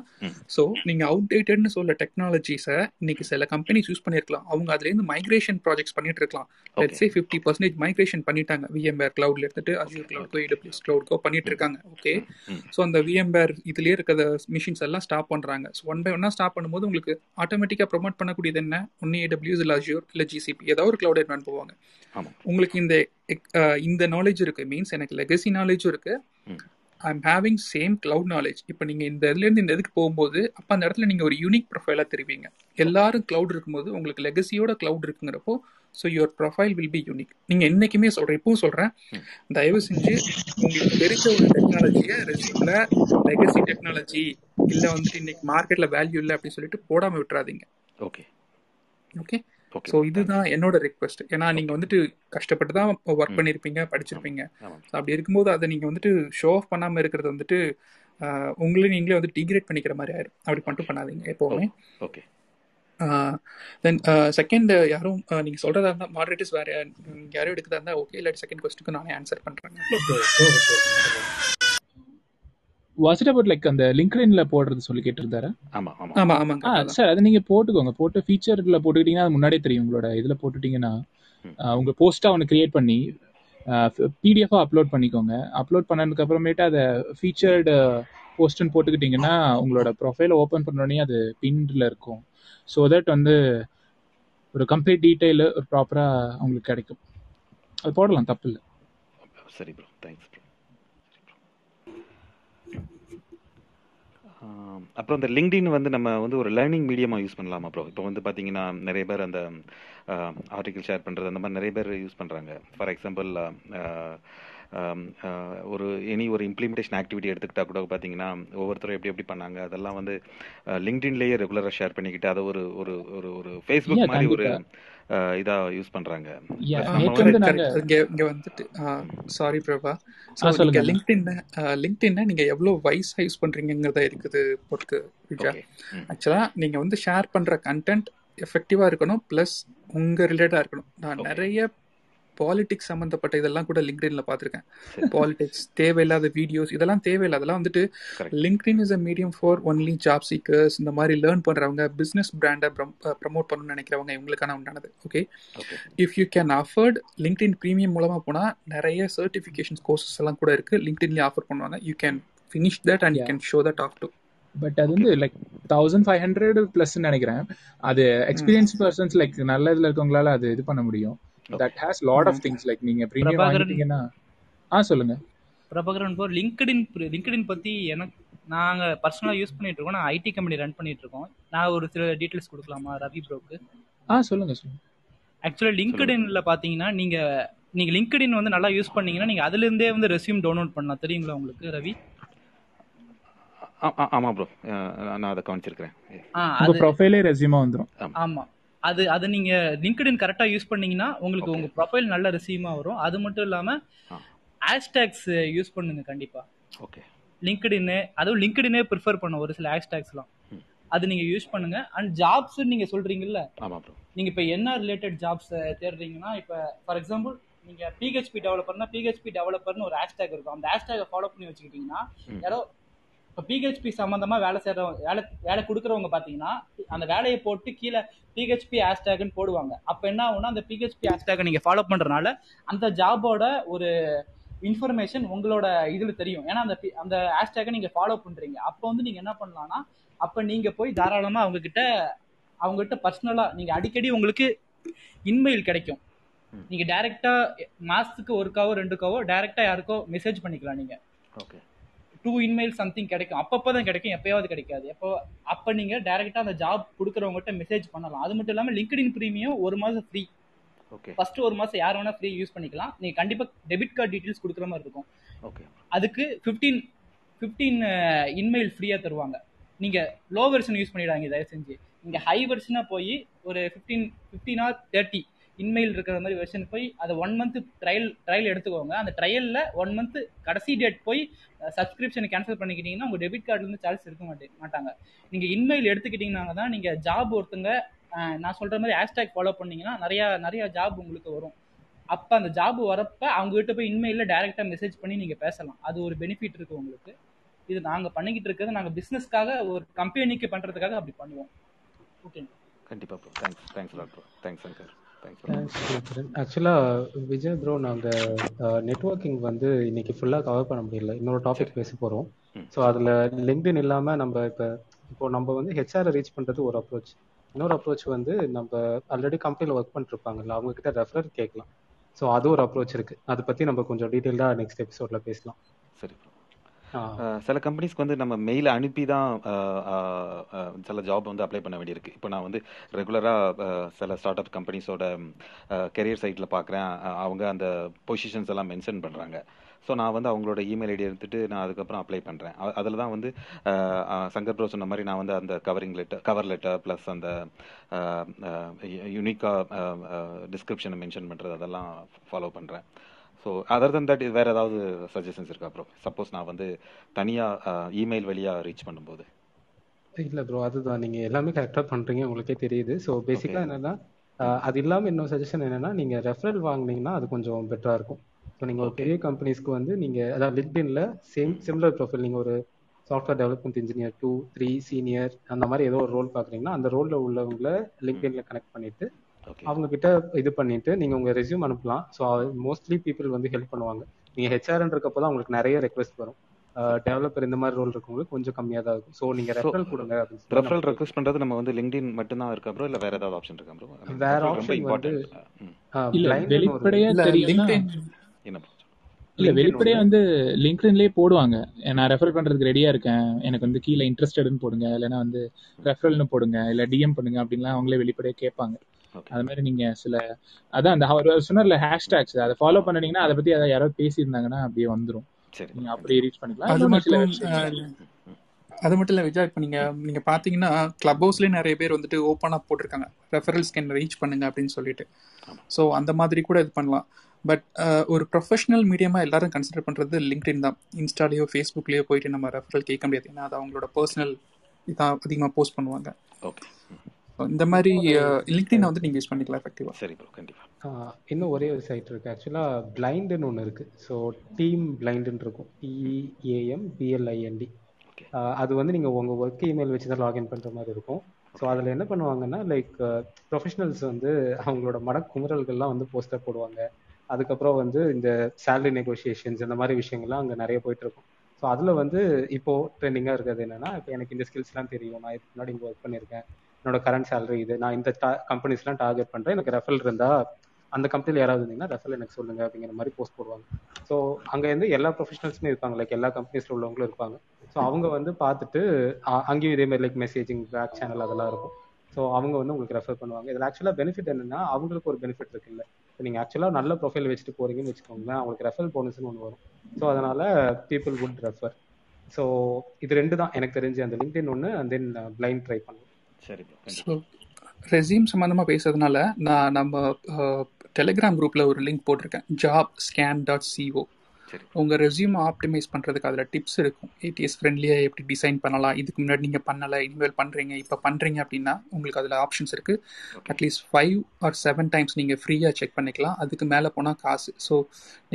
ஸோ நீங்க அவுடேட்டட்னு சொல்ல டெக்னாலஜிஸை இன்னைக்கு சில கம்பெனிஸ் யூஸ் பண்ணிருக்கலாம். அவங்க அதுல இருந்து மைக்ரேஷன் ப்ராஜெக்ட்ஸ் பண்ணிட்டு இருக்கலாம். Let's say fifty percentage migration பண்ணிட்டாங்க. விஎம்பேர் கிளவுட்ல எடுத்துட்டு அஜூர் கிளவுட்கோ ஏடபிள்யூஎஸ் கிளவுட்கோ பண்ணிட்டு இருக்காங்க. ஓகே ஸோ அந்த விஎம்பேர் இதுலயே இருக்கிற மிஷின்ஸ் எல்லாம் ஸ்டாப் பண்றாங்க. ஸோ ஒன் பை ஒன்னா ஸ்டாப் பண்ணும்போது உங்களுக்கு ஆட்டோமேட்டிக்கா ப்ரொமோட் பண்ணக்கூடியது என்ன? ஒன்னு ஏடபிள்யூஎஸ் இல்ல அஜூர் இல்ல ஜிசிபி ஏதாவது ஒரு கிளவுட் என்வன் போவாங்க. ஆமாம் உங்களுக்கு இந்த இந்த நாலேஜ் இருக்கு. மீன்ஸ் எனக்கு லெகசி நாலேஜும் இருக்கு. ம். I'm having same cloud knowledge இப்போ நீங்கள் இந்த இதுலேருந்து இந்த இதுக்கு போகும்போது அப்போ அந்த இடத்துல நீங்கள் ஒரு யூனிக் ப்ரொஃபைலாக தெரிவிங்க. எல்லாரும் cloud இருக்கும்போது உங்களுக்கு லெகசியோட cloud இருக்குங்கிறப்போ so your profile will be unique நீங்கள் என்றைக்குமே சொல்கிறேன் இப்பவும் சொல்கிறேன் தயவு செஞ்சு உங்களுக்கு தெரிஞ்ச ஒரு டெக்னாலஜியை ரெசியூமில் லெகசி டெக்னாலஜி இல்லை வந்துட்டு இன்னைக்கு மார்க்கெட்டில் வேல்யூ இல்லை அப்படின்னு சொல்லிட்டு போடாமல் விட்டுறாதீங்க. ஓகே ஓகே ஸோ இதுதான் என்னோட ரெக்வஸ்ட் ஏன்னா நீங்கள் வந்துட்டு கஷ்டப்பட்டு தான் ஒர்க் பண்ணியிருப்பீங்க படிச்சிருப்பீங்க. அப்படி இருக்கும்போது அதை நீங்கள் வந்துட்டு ஷோ ஆஃப் பண்ணாமல் இருக்கிறது வந்துட்டு ஆஹ், உங்களே நீங்களே வந்து டிகிரேட் பண்ணிக்கிற மாதிரி ஆயிடும் அப்படி மட்டும் பண்ணாதீங்க எப்போவுமே. ஓகே தென் செகண்ட் யாரும் நீங்க சொல்றதா இருந்தா மாடரேட்டர்ஸ் வேற. யாரும் எடுக்கிறதா இருந்தா ஓகே இல்லாட்டி செகண்ட் கொஸ்டினுக்கு நானே ஆன்சர் பண்றேங்க. வாஸ் இட் அபவுட் லைக் அந்த லிங்க்டின்ல போடுறது சொல்லி கேட்டிருந்தாரு? ஆமாம் ஆமாம் ஆமா ஆமாங்க ஆ அதான் சார் அதை நீங்க போட்டுக்கோங்க. போட்டு ஃபீச்சர்ல போட்டுக்கிட்டீங்கன்னா அது முன்னாடியே தெரியும் உங்களோட இதுல போட்டுட்டீங்கன்னா. உங்க போஸ்டா ஒன்று கிரியேட் பண்ணி பிடிஎஃபா அப்லோட் பண்ணிக்கோங்க. அப்லோட் பண்ணதுக்கு அப்புறமேட்டு அதை ஃபீச்சர்டு போஸ்ட்னு போட்டுக்கிட்டீங்கன்னா உங்களோட ப்ரொஃபைலை ஓப்பன் பண்ணோடனே அது பின்ல இருக்கும். ஸோ தட் வந்து ஒரு கம்ப்ளீட் டீட்டெயில் ஒரு ப்ராப்பரா உங்களுக்கு கிடைக்கும். அது போடலாம் தப்பு இல்லை. சரி ப்ரோ தேங்க்ஸ் ப்ரோ அப்புறம் இந்த லிங்க்டின் வந்து நம்ம வந்து ஒரு லேர்னிங் மீடியமாக யூஸ் பண்ணலாமா ப்ரோ இப்போ வந்து பார்த்தீங்கன்னா நிறைய பேர் அந்த ஆர்டிகல் ஷேர் பண்ணுறது அந்த மாதிரி நிறைய பேர் யூஸ் பண்ணுறாங்க ஃபார் எக்ஸாம்பிள் ஒரு எனி ஒரு இம்ப்ளிமெண்டேஷன் ஆக்டிவிட்டி எடுத்துக்கிட்டா கூட பார்த்தீங்கன்னா ஒவ்வொருத்தரும் எப்படி எப்படி பண்ணாங்க அதெல்லாம் வந்து லிங்க்டின்லேயே ரெகுலராக ஷேர் பண்ணிக்கிட்டு அதை ஒரு ஒரு ஒரு ஒரு ஃபேஸ்புக் மாதிரி ஒரு இதாக யூஸ் கரெக்ட் இங்க இங்க வந்துட்டு சாரி பிரபா. நீங்க சொல்லுங்க. லிங்க்டின் லிங்க்டின் நீங்க எவ்வளவு வைஸா யூஸ் பண்றீங்கிறத இருக்குது பொறுத்து ஆக்சுவலா நீங்க வந்து ஷேர் பண்ற கண்டென்ட் எஃபெக்டிவா இருக்கணும் ப்ளஸ் உங்க ரிலேட்டடா இருக்கணும். நான் நிறைய பாலிடிக்ஸ் சம்மந்தப்பட்ட இதெல்லாம் கூட லிங்க்டின்ல பார்த்துருக்கேன். பாலிடிக்ஸ் தேவையில்லாத வீடியோஸ் இதெல்லாம் தேவையில்லை. அதெல்லாம் வந்துட்டு LinkedIn is a medium for only job seekers இந்த மாதிரி லேர்ன் பண்றவங்க பிசினஸ் பிராண்டை ப்ரமோட் பண்ணணும்னு நினைக்கிறவங்க இவங்களுக்கான உண்டானது. Okay if you can afford LinkedIn premium மூலமா போனா நிறைய சர்டிஃபிகேஷன்ஸ் கோர்சஸ் எல்லாம் கூட இருக்கு. லிங்க்டின்லேயே ஆஃபர் பண்ணுவாங்க. You can finish that and you can show that off to but அது வந்து like thousand five hundred plus நினைக்கிறேன். அது எக்ஸ்பீரியன்ஸ் பர்சன்ஸ் லைக் நல்ல இதுல இருக்கவங்களால அது இது பண்ண முடியும். That has lot of things like நீங்க ப்ரீமியம் பிரபாகரன் வாங்கிட்டீங்கன்னா ஆ சொல்லுங்க. பிரபாகரன் இப்போ லிங்க்டின் லிங்க்டின் பத்தி எனக்கு நாங்க பர்சனலா யூஸ் பண்ணிட்டு இருக்கோம். நான் ஐடி கம்பெனி ரன் பண்ணிட்டு இருக்கோம். நான் ஒரு சில டீடைல்ஸ் கொடுக்கலாமா ரவி ப்ரோக்கு ஆ சொல்லுங்க சொல்லுங்க. ஆக்சுவலா லிங்க்டின்ல பாத்தீங்கன்னா நீங்க நீங்க லிங்க்டின் வந்து நல்லா யூஸ் பண்ணீங்கன்னா நீங்க அதுல இருந்தே வந்து ரெஸ்யூம் டவுன்லோட் பண்ணலாம். தெரியுங்களா உங்களுக்கு ரவி? ஆமா ப்ரோ நான் அதை கவனிச்சிருக்கிறேன். ஆ உங்க அது ப்ரொஃபைலே ரெஸ்யூமா வந்துரும். ஆமா. அது அது நீங்க லிங்க்டின் கரெக்டா யூஸ் பண்ணீங்கன்னா உங்களுக்கு உங்க ப்ரொஃபைல் நல்ல ரெஸ்யூமா வரும். அது மட்டும் இல்லாம ஹேஷ்டேக்ஸ் யூஸ் பண்ணுங்க கண்டிப்பா. ஓகே லிங்க்டின் அதுவும் லிங்க்டினே ப்ரிஃபர் பண்ணும் ஒரு சில ஹேஷ்டேக்ஸ்லாம் அது நீங்க யூஸ் பண்ணுங்க. அண்ட் ஜாப்ஸ் நீங்க சொல்றீங்கல்ல? நீங்க இப்ப என்ன ரிலேட்டட் ஜாப்ஸ் தேடுறீங்கன்னா இப்ப ஃபார் எக்ஸாம்பிள் நீங்க பிஹெச்பி டெவலப்பர்னா பிஹெச்பி டெவலப்பர்னு ஒரு ஹேஷ்டேக் இருக்கும். அந்த ஹேஷ்டேக்கை ஃபாலோ பண்ணி வச்சுக்கிட்டீங்கன்னா யாரோ இப்போ பிஹெச்பி சம்பந்தமா வேலை செய்யறவங்க வேலை வேலை கொடுக்குறவங்க பாத்தீங்கன்னா அந்த வேலையை போட்டு கீழே பிஹெச்பி ஹேஷ்டேக்னு போடுவாங்க. அப்ப என்ன ஆகும்னா அந்த பிஹெச்பி ஹேஷ்டேக்கை நீங்க ஃபாலோ பண்றதுனால அந்த ஜாபோட ஒரு இன்ஃபர்மேஷன் உங்களோட இதுல தெரியும். ஏன்னா அந்த அந்த ஹேஷ்டேக்கை நீங்க ஃபாலோ பண்றீங்க. அப்போ வந்து நீங்க என்ன பண்ணலாம்னா அப்ப நீங்க போய் தாராளமா அவங்க கிட்ட அவங்க கிட்ட பர்சனலா நீங்க அடிக்கடி உங்களுக்கு இன்மெயில் கிடைக்கும். ம். நீங்க டைரக்டா மாசத்துக்கு ஒருக்காவோ ரெண்டுக்காவோ டைரக்டா யாருக்கோ மெசேஜ் பண்ணிக்கலாம் நீங்க. ஓகே. டூ இன்மெயில் சம்திங் கிடைக்கும். அப்பப்போ தான் கிடைக்கும் எப்பயாவது கிடைக்காது. எப்போ அப்போ நீங்க டைரக்டா அந்த ஜாப் கொடுக்குறவங்ககிட்ட மெசேஜ் பண்ணலாம். அது மட்டும் இல்லாம லிங்க்டின் ப்ரீமியம் ஒரு மாசம் ஃப்ரீ ஓகே ஃபர்ஸ்ட் ஒரு மாசம் யார் வேணா ஃப்ரீ யூஸ் பண்ணிக்கலாம். நீங்க கண்டிப்பா டெபிட் கார்டு டீடைல்ஸ் கொடுக்குற மாதிரி இருக்கும். ஓகே அதுக்கு ஃபிஃப்டீன் ஃபிஃப்டீன் இன்மெயில் ஃப்ரீயா தருவாங்க. நீங்க லோ வெர்ஷன் யூஸ் பண்ணிடாங்க தயவு செஞ்சு. நீங்க ஹை வெர்ஷனா போய் ஒரு fifteen fifteen or thirty InMail இருக்கிற மாதிரி வெர்ஷன் போய் அதை ஒன் மந்த் ட்ரையல் ட்ரையல் எடுத்துக்கோங்க. அந்த ட்ரையலில் ஒன் மந்த் கடைசி டேட் போய் சப்ஸ்கிரிப்ஷனை கேன்சல் பண்ணிக்கிட்டீங்கன்னா உங்கள் டெபிட் கார்டுலேருந்து சார்ஜ் இருக்க மாட்டே மாட்டாங்க. நீங்கள் இன்மெயில் எடுத்துக்கிட்டீங்கன்னா தான் நீங்கள் ஜாப் ஒருத்தங்க நான் சொல்கிற மாதிரி ஹேஷ்டேக் ஃபாலோ பண்ணீங்கன்னா நிறையா நிறையா ஜாப் உங்களுக்கு வரும். அப்போ அந்த ஜாப் வரப்போ அவங்ககிட்ட போய் இன்மெயில டைரெக்டாக மெசேஜ் பண்ணி நீங்கள் பேசலாம். அது ஒரு பெனிஃபிட் இருக்குது உங்களுக்கு. இது நாங்கள் பண்ணிக்கிட்டு இருக்கிறது நாங்கள் பிஸ்னஸ்க்காக ஒரு கம்பெனிக்கு பண்ணுறதுக்காக அப்படி பண்ணுவோம். ஓகே கண்டிப்பாக bro thanks thanks lot bro thanks Shankar ஆக்சுவலாக விஜய் ப்ரோ நாங்கள் நெட்வொர்க்கிங் வந்து இன்னைக்கு ஃபுல்லாக கவர் பண்ண முடியல. இன்னொரு டாபிக் பேச போகிறோம் ஸோ அதில் லிங்க்டின் இல்லாமல் நம்ம இப்போ இப்போ நம்ம வந்து ஹெச்ஆரை ரீச் பண்ணுறது ஒரு அப்ரோச் இன்னொரு அப்ரோச் வந்து நம்ம ஆல்ரெடி கம்பெனியில் ஒர்க் பண்ணிருப்பாங்கல்ல அவங்க கிட்ட ரெஃபரர் கேட்கலாம். ஸோ அது ஒரு அப்ரோச் இருக்கு. அதை பற்றி நம்ம கொஞ்சம் டீட்டெயில்டாக நெக்ஸ்ட் எபிசோடில் பேசலாம். சரி சில கம்பெனிஸ்க்கு வந்து நம்ம மெயில் அனுப்பி தான் சில ஜாப் வந்து அப்ளை பண்ண வேண்டியிருக்கு. இப்போ நான் வந்து ரெகுலராக சில ஸ்டார்ட் அப் கம்பெனிஸோட கெரியர் சைட்டில் பார்க்குறேன் அவங்க அந்த பொசிஷன்ஸ் எல்லாம் மென்ஷன் பண்ணுறாங்க ஸோ நான் வந்து அவங்களோட இமெயில் ஐடி எடுத்துட்டு நான் அதுக்கப்புறம் அப்ளை பண்ணுறேன் அதில் தான் வந்து சங்கர் ப்ரோ சொன்ன மாதிரி நான் வந்து அந்த covering letter cover letter plus அந்த யூனிக்காக டிஸ்கிரிப்ஷனை மென்ஷன் பண்ணுறது அதெல்லாம் ஃபாலோ பண்ணுறேன் ஸோ அதர் தன் தட் வேற ஏதாவது சஜஷன்ஸ் இருக்கா ப்ரோ சப்போஸ் நான் வந்து தனியாக இமெயில் வழியாக ரீச் பண்ணும்போது. இல்லை ப்ரோ அதுதான். நீங்கள் எல்லாமே கரெக்டாக பண்ணுறீங்க உங்களுக்கே தெரியுது. ஸோ பேசிக்காக என்னன்னா அது இல்லாமல் இன்னொரு சஜஷன் என்னன்னா நீங்கள் ரெஃபரல் வாங்குனீங்கன்னா அது கொஞ்சம் பெட்டராக இருக்கும். ஸோ நீங்கள் ஒரு பெரிய கம்பெனிஸ்க்கு வந்து நீங்கள் அதாவது லிங்க்டின்ல சேம் சிமிலர் ப்ரொஃபைல் நீங்கள் ஒரு software development engineer two three senior அந்த மாதிரி ஏதோ ஒரு ரோல் பார்க்குறீங்கன்னா அந்த ரோலில் உள்ளவங்கள லிங்க்டின்ல கனெக்ட் பண்ணிட்டு அவங்க கிட்ட இது பண்ணிட்டு நீங்கள் உங்கள் ரெஸ்யூம் அனுப்பலாம். ஸோ மோஸ்ட்லி பீப்புள் வந்து ஹெல்ப் பண்ணுவாங்க. நீங்கள் ஹெச்ஆர்ன்றக்கப்போ தான் உங்களுக்கு நிறைய ரெக்வஸ்ட் வரும். டெவலப்பர் இந்த மாதிரி ரோல் இருக்கவங்களுக்கு கொஞ்சம் கம்மியாக தான் இருக்கும். ஸோ நீங்கள் ஸோ ரெஃபரல் கொடுங்க ரெஃபரல் ரெக்வஸ்ட் பண்ணுறது நம்ம வந்து லிங்க்டின் மட்டும்தான் இருக்கா ப்ரோ இல்லை வேற ஏதாவது ஆப்ஷன் இருக்கா ப்ரோ வேற ஆப்ஷன் வந்து இல்ல வெளிப்படையா லிங்க்டின் என்ன இல்ல வெளிப்படையா வந்து லிங்க்டின்லயே போடுவாங்க. நான் ரெஃபர் பண்றதுக்கு ரெடியா இருக்கேன். எனக்கு வந்து கீழே இன்ட்ரெஸ்டட்னு போடுங்க. இல்லைன்னா வந்து ரெஃபரல்னு போடுங்க. இல்ல டிஎம் பண்ணுங்க அப்படின்லாம் அவங்களே வெளிப்படையா கேட்பாங்க. அது மாதிரி நீங்க சில அதான் அந்த அவர் சொன்னார்ல ஹேஷ்டேக்ஸ் அதை ஃபாலோ பண்ணினீங்கன்னா அதை பத்தி அதை யாராவது பேசியிருந்தாங்கன்னா அப்படியே வந்துரும். சரி. நீங்க அப்படியே ரீச் பண்ணிக்கலாம். அது மட்டும் அது மட்டும் இல்லை விஜய் இப்போ நீங்கள் நீங்கள் பார்த்தீங்கன்னா கிளப் ஹவுஸ்லேயே நிறைய பேர் வந்துட்டு ஓப்பனாக போட்டிருக்காங்க. ரெஃபரல்ஸ் கேன் ரீச் பண்ணுங்க அப்படின்னு சொல்லிட்டு. ஸோ அந்த மாதிரி கூட இது பண்ணலாம். பட் ஒரு ப்ரொஃபஷனல் மீடியமாக எல்லாரும் கன்சிடர் பண்ணுறது லிங்க்டின் தான். இன்ஸ்டாலேயோ ஃபேஸ்புக்லேயோ போயிட்டு நம்ம ரெஃபரல் கேட்க முடியாது. ஏன்னா அது அவங்களோட பர்சனல் இதான் அதிகமாக போஸ்ட் பண்ணுவாங்க. ஓகே இந்த மாதிரி லிங்க்டின் வந்து நீங்கள் யூஸ் பண்ணிக்கலாம் எஃபெக்டிவாக சரி ப்ரோ கண்டிப்பாக இன்னும் ஒரே ஒரு சைட் இருக்கு. ஆக்சுவலாக பிளைண்டுன்னு ஒன்று இருக்கு. ஸோ டீம் பிளைண்டுன்னு இருக்கும். டிஇஏஎம் பிஎல்ஐஎன்டி அது வந்து நீங்கள் உங்கள் ஒர்க் இமெயில் வச்சு தான் லாகின் பண்ணுற மாதிரி இருக்கும். ஸோ அதில் என்ன பண்ணுவாங்கன்னா லைக் ப்ரொஃபஷனல்ஸ் வந்து அவங்களோட மனக்குமுறல்கள்லாம் வந்து போஸ்டர் போடுவாங்க. அதுக்கப்புறம் வந்து இந்த சேலரி நெகோசியேஷன்ஸ் இந்த மாதிரி விஷயங்கள்லாம் அங்கே நிறைய போயிட்டு இருக்கும். ஸோ அதில் வந்து இப்போ ட்ரெண்டிங்காக இருக்கிறது என்னன்னா இப்போ எனக்கு இந்த ஸ்கில்ஸ்லாம் தெரியும். நான் இதுக்கு முன்னாடி இங்கே ஒர்க் பண்ணியிருக்கேன். என்னோட கரண்ட் சேலரி இது. நான் இந்த கம்பெனிஸ்லாம் டார்கெட் பண்ணுறேன் எனக்கு ரெஃபல் இருந்தால் அந்த கம்பெனியில் யாராவது இருந்தீங்கன்னா ரெஃபல் எனக்கு சொல்லுங்க அப்படிங்கிற மாதிரி போஸ்ட் போடுவாங்க. ஸோ அங்கேருந்து எல்லா ப்ரொஃபஷனல்ஸுமே இருப்பாங்க. லைக் எல்லா கம்பெனிஸில் உள்ளவங்களும் இருப்பாங்க. ஸோ அவங்க வந்து பார்த்துட்டு அங்கேயும் இதே மாதிரி லைக் மெசேஜிங் பேக் சேனல் அதெல்லாம் இருக்கும். ஸோ அவங்க வந்து உங்களுக்கு ரெஃபர் பண்ணுவாங்க. இதில் ஆக்சுவலாக பெனிஃபிட் என்னன்னா அவங்களுக்கு ஒரு பெனிஃபிட் இருக்குல்ல. இப்போ நீங்கள் ஆக்சுவலாக நல்ல ப்ரொஃபைல் வச்சுட்டு போறீங்கன்னு வச்சுக்கோங்களேன் அவங்களுக்கு ரெஃபர் போனஸ்னு ஒன்று வரும். ஸோ அதனால பீப்புள் வுட் ரெஃபர் ஸோ இது ரெண்டு தான். எனக்கு தெரிஞ்சு அந்த லிங்க்டின் ஒன்று அண்ட் தென் பிளைண்ட் ட்ரை பண்ணுவோம். சரி. ஸோ ரெசியூம் சம்மந்தமாக பேசுறதுனால நான் நம்ம டெலிகிராம் குரூப்பில் ஒரு லிங்க் போட்டிருக்கேன். ஜாப் ஸ்கேன் டாட் சிஓ உங்கள் ரெசியூம் ஆப்டிமைஸ் பண்ணுறதுக்கு அதில் டிப்ஸ் இருக்கும் ஏடிஎஸ் ஃப்ரெண்ட்லியாக எப்படி டிசைன் பண்ணலாம்? இதுக்கு முன்னாடி நீங்கள் பண்ணலை இனிமேல் பண்ணுறீங்க இப்போ பண்ணுறீங்க அப்படின்னா உங்களுக்கு அதில் ஆப்ஷன்ஸ் இருக்குது at least five or seven times நீங்கள் ஃப்ரீயாக செக் பண்ணிக்கலாம். அதுக்கு மேலே போனால் காசு. ஸோ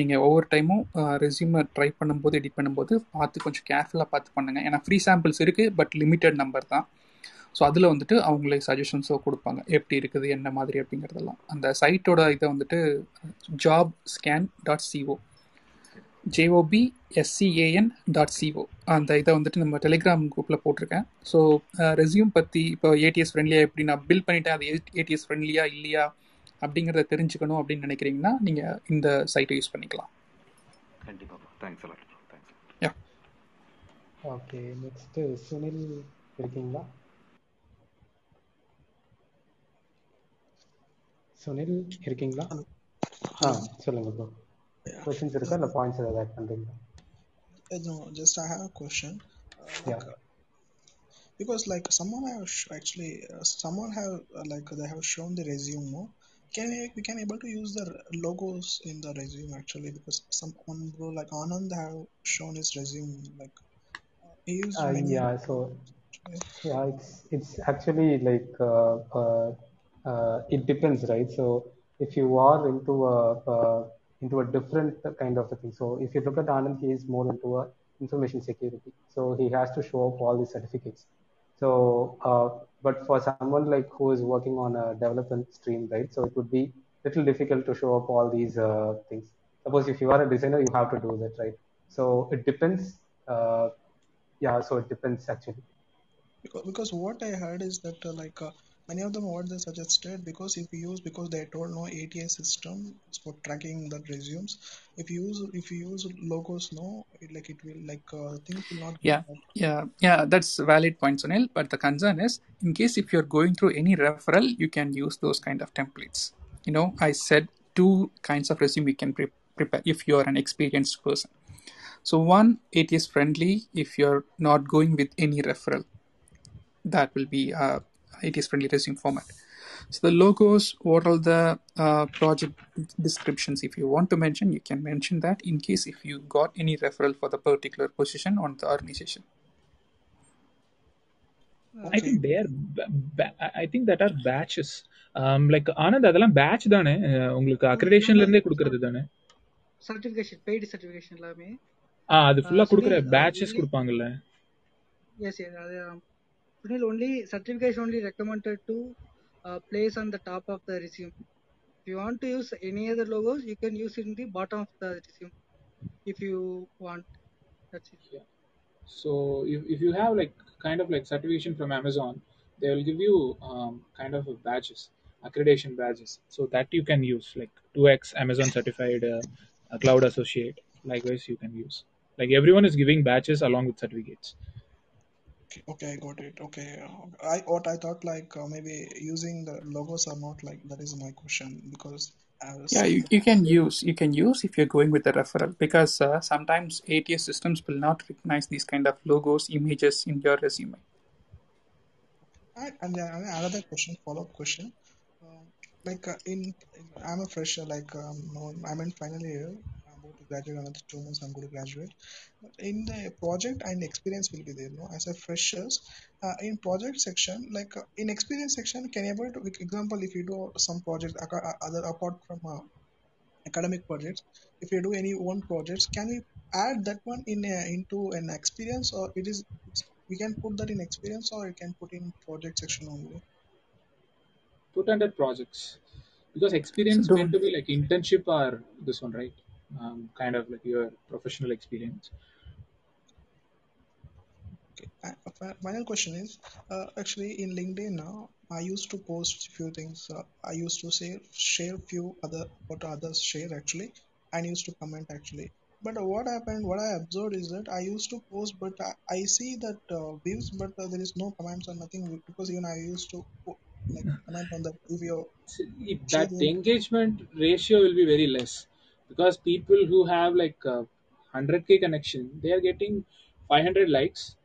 நீங்கள் ஒவ்வொரு டைமும் ரெசியூமை ட்ரை பண்ணும்போது எடிட் பண்ணும்போது பார்த்து கொஞ்சம் கேர்ஃபுல்லாக பார்த்து பண்ணுங்கள் ஏன்னா ஃப்ரீ சாம்பிள்ஸ் இருக்குது பட் லிமிட்டட் நம்பர் தான். ஸோ அதில் வந்துட்டு அவங்களே சஜஷன்ஸோ கொடுப்பாங்க. எப்படி இருக்குது என்ன மாதிரி அப்படிங்கிறதெல்லாம். அந்த சைட்டோட இதை வந்துட்டு job scan dot CO J O B S C A N dot CO அந்த இதை வந்துட்டு நம்ம டெலிகிராம் குரூப்பில் போட்டிருக்கேன். ஸோ ரெசியூம் பற்றி இப்போ ஏடிஎஸ் ஃப்ரெண்ட்லியாக எப்படி நான் பில் பண்ணிட்டேன் அது ஏடிஎஸ் ஃப்ரெண்ட்லியா இல்லையா அப்படிங்கிறத தெரிஞ்சுக்கணும் அப்படின்னு நினைக்கிறீங்கன்னா நீங்கள் இந்த சைட்டை யூஸ் பண்ணிக்கலாம். கண்டிப்பா. Bro thanks thanks yeah okay next Sunil இருக்கீங்களா? சுனில் இருக்கீங்களா ஆ சொல்லுங்க ப்ரோ Yeah. கொஸ்டின்ஸ் இருக்கா இல்லை பாயிண்ட்ஸ் ஏதாவது ஆட் பண்ணுறீங்களா Uh, No, just I have a question. Uh, yeah like, uh, because like someone have sh- actually uh, someone have uh, like they have shown the resume, no? Can we, we can able to use the r- logos in the resume actually because someone bro like Anand have shown his resume like uh, he used Uh, many yeah, so actually. yeah, it's it's actually like uh, uh, uh, it depends, right? So if you are into a uh, into a different kind of a thing, so if you look at Anand, he is more into a information security, so he has to show up all the certificates. So, uh, but for someone like who is working on a development stream, right? So it would be little difficult to show up all these uh, things. Suppose if you are a designer, you have to do that, right? So it depends. Uh, yeah, so it depends actually. Because, because what I heard is that uh, like uh, many of them what they suggested because if you use because they told no ATS system for tracking the resumes. If you use if you use logos, no, it, like it will like uh, things will not Yeah, yeah, yeah, that's a valid point, Sunil. But the concern is, in case if you're going through any referral, you can use those kind of templates. You know, I said two kinds of resume you can pre- prepare if you're an experienced person. So one, it is friendly if you're not going with any referral. That will be uh, it is friendly resume format. So the logos, what are the uh, project descriptions? If you want to mention, you can mention that in case if you got any referral for the particular position on the organization. I Okay. think they are I think that are batches. Um, like Anand அதெல்லாம் batch தானே உங்களுக்கு அக்ரெடிஷன்ல இருந்தே கொடுக்கறது தானே certification paid certification எல்லாமே ஆ அது ஃபுல்லா கொடுக்குற பேட்சஸ் கொடுப்பாங்கல்ல எஸ் எஸ் அது Sunil, only certification only recommended to uh, place on the top of the resume. If you want to use any other logos, you can use it in the bottom of the resume if you want. That's it. Yeah. So if, if you have like kind of like certification from Amazon, they will give you um, kind of badges, accreditation badges. So that you can use like 2x Amazon certified uh, cloud associate. Likewise, you can use like everyone is giving badges along with certificates. Okay, okay, I got it. Okay, uh, I what I thought like uh, maybe using the logos or not like that is my question because Yeah, you, you can use you can use if you're going with the referral because uh, sometimes ATS systems will not recognize these kind of logos, images in your resume. I, and then another question, follow-up question. Um, like uh, in, I'm a fresher, like um, I'm in final year. I'm about to graduate another two months. I'm going to graduate. But in the project and experience will be there. You know, as a freshers, uh, in project section, like uh, in experience section, can you able to, like, example, if you do some project aca- uh, other apart from uh, academic projects, if you do any one projects, can we add that one in a, into an experience, or it is we can put that in experience, or it can put in project section only. Put under projects because experience don't meant to be like internship or this one, right? Um, kind of like your professional experience. Okay. Final question is, uh, actually in LinkedIn now, I used to post few things. Uh, I used to say share few other what others share actually, and used to comment actually. But what happened? What I observed is that I used to post, but I, I see that uh, views, but uh, there is no comments or nothing because even I used to like comment on that if you See, it- share that the engagement ratio will be very less because people who have like uh, 100k connection, they are getting 500 likes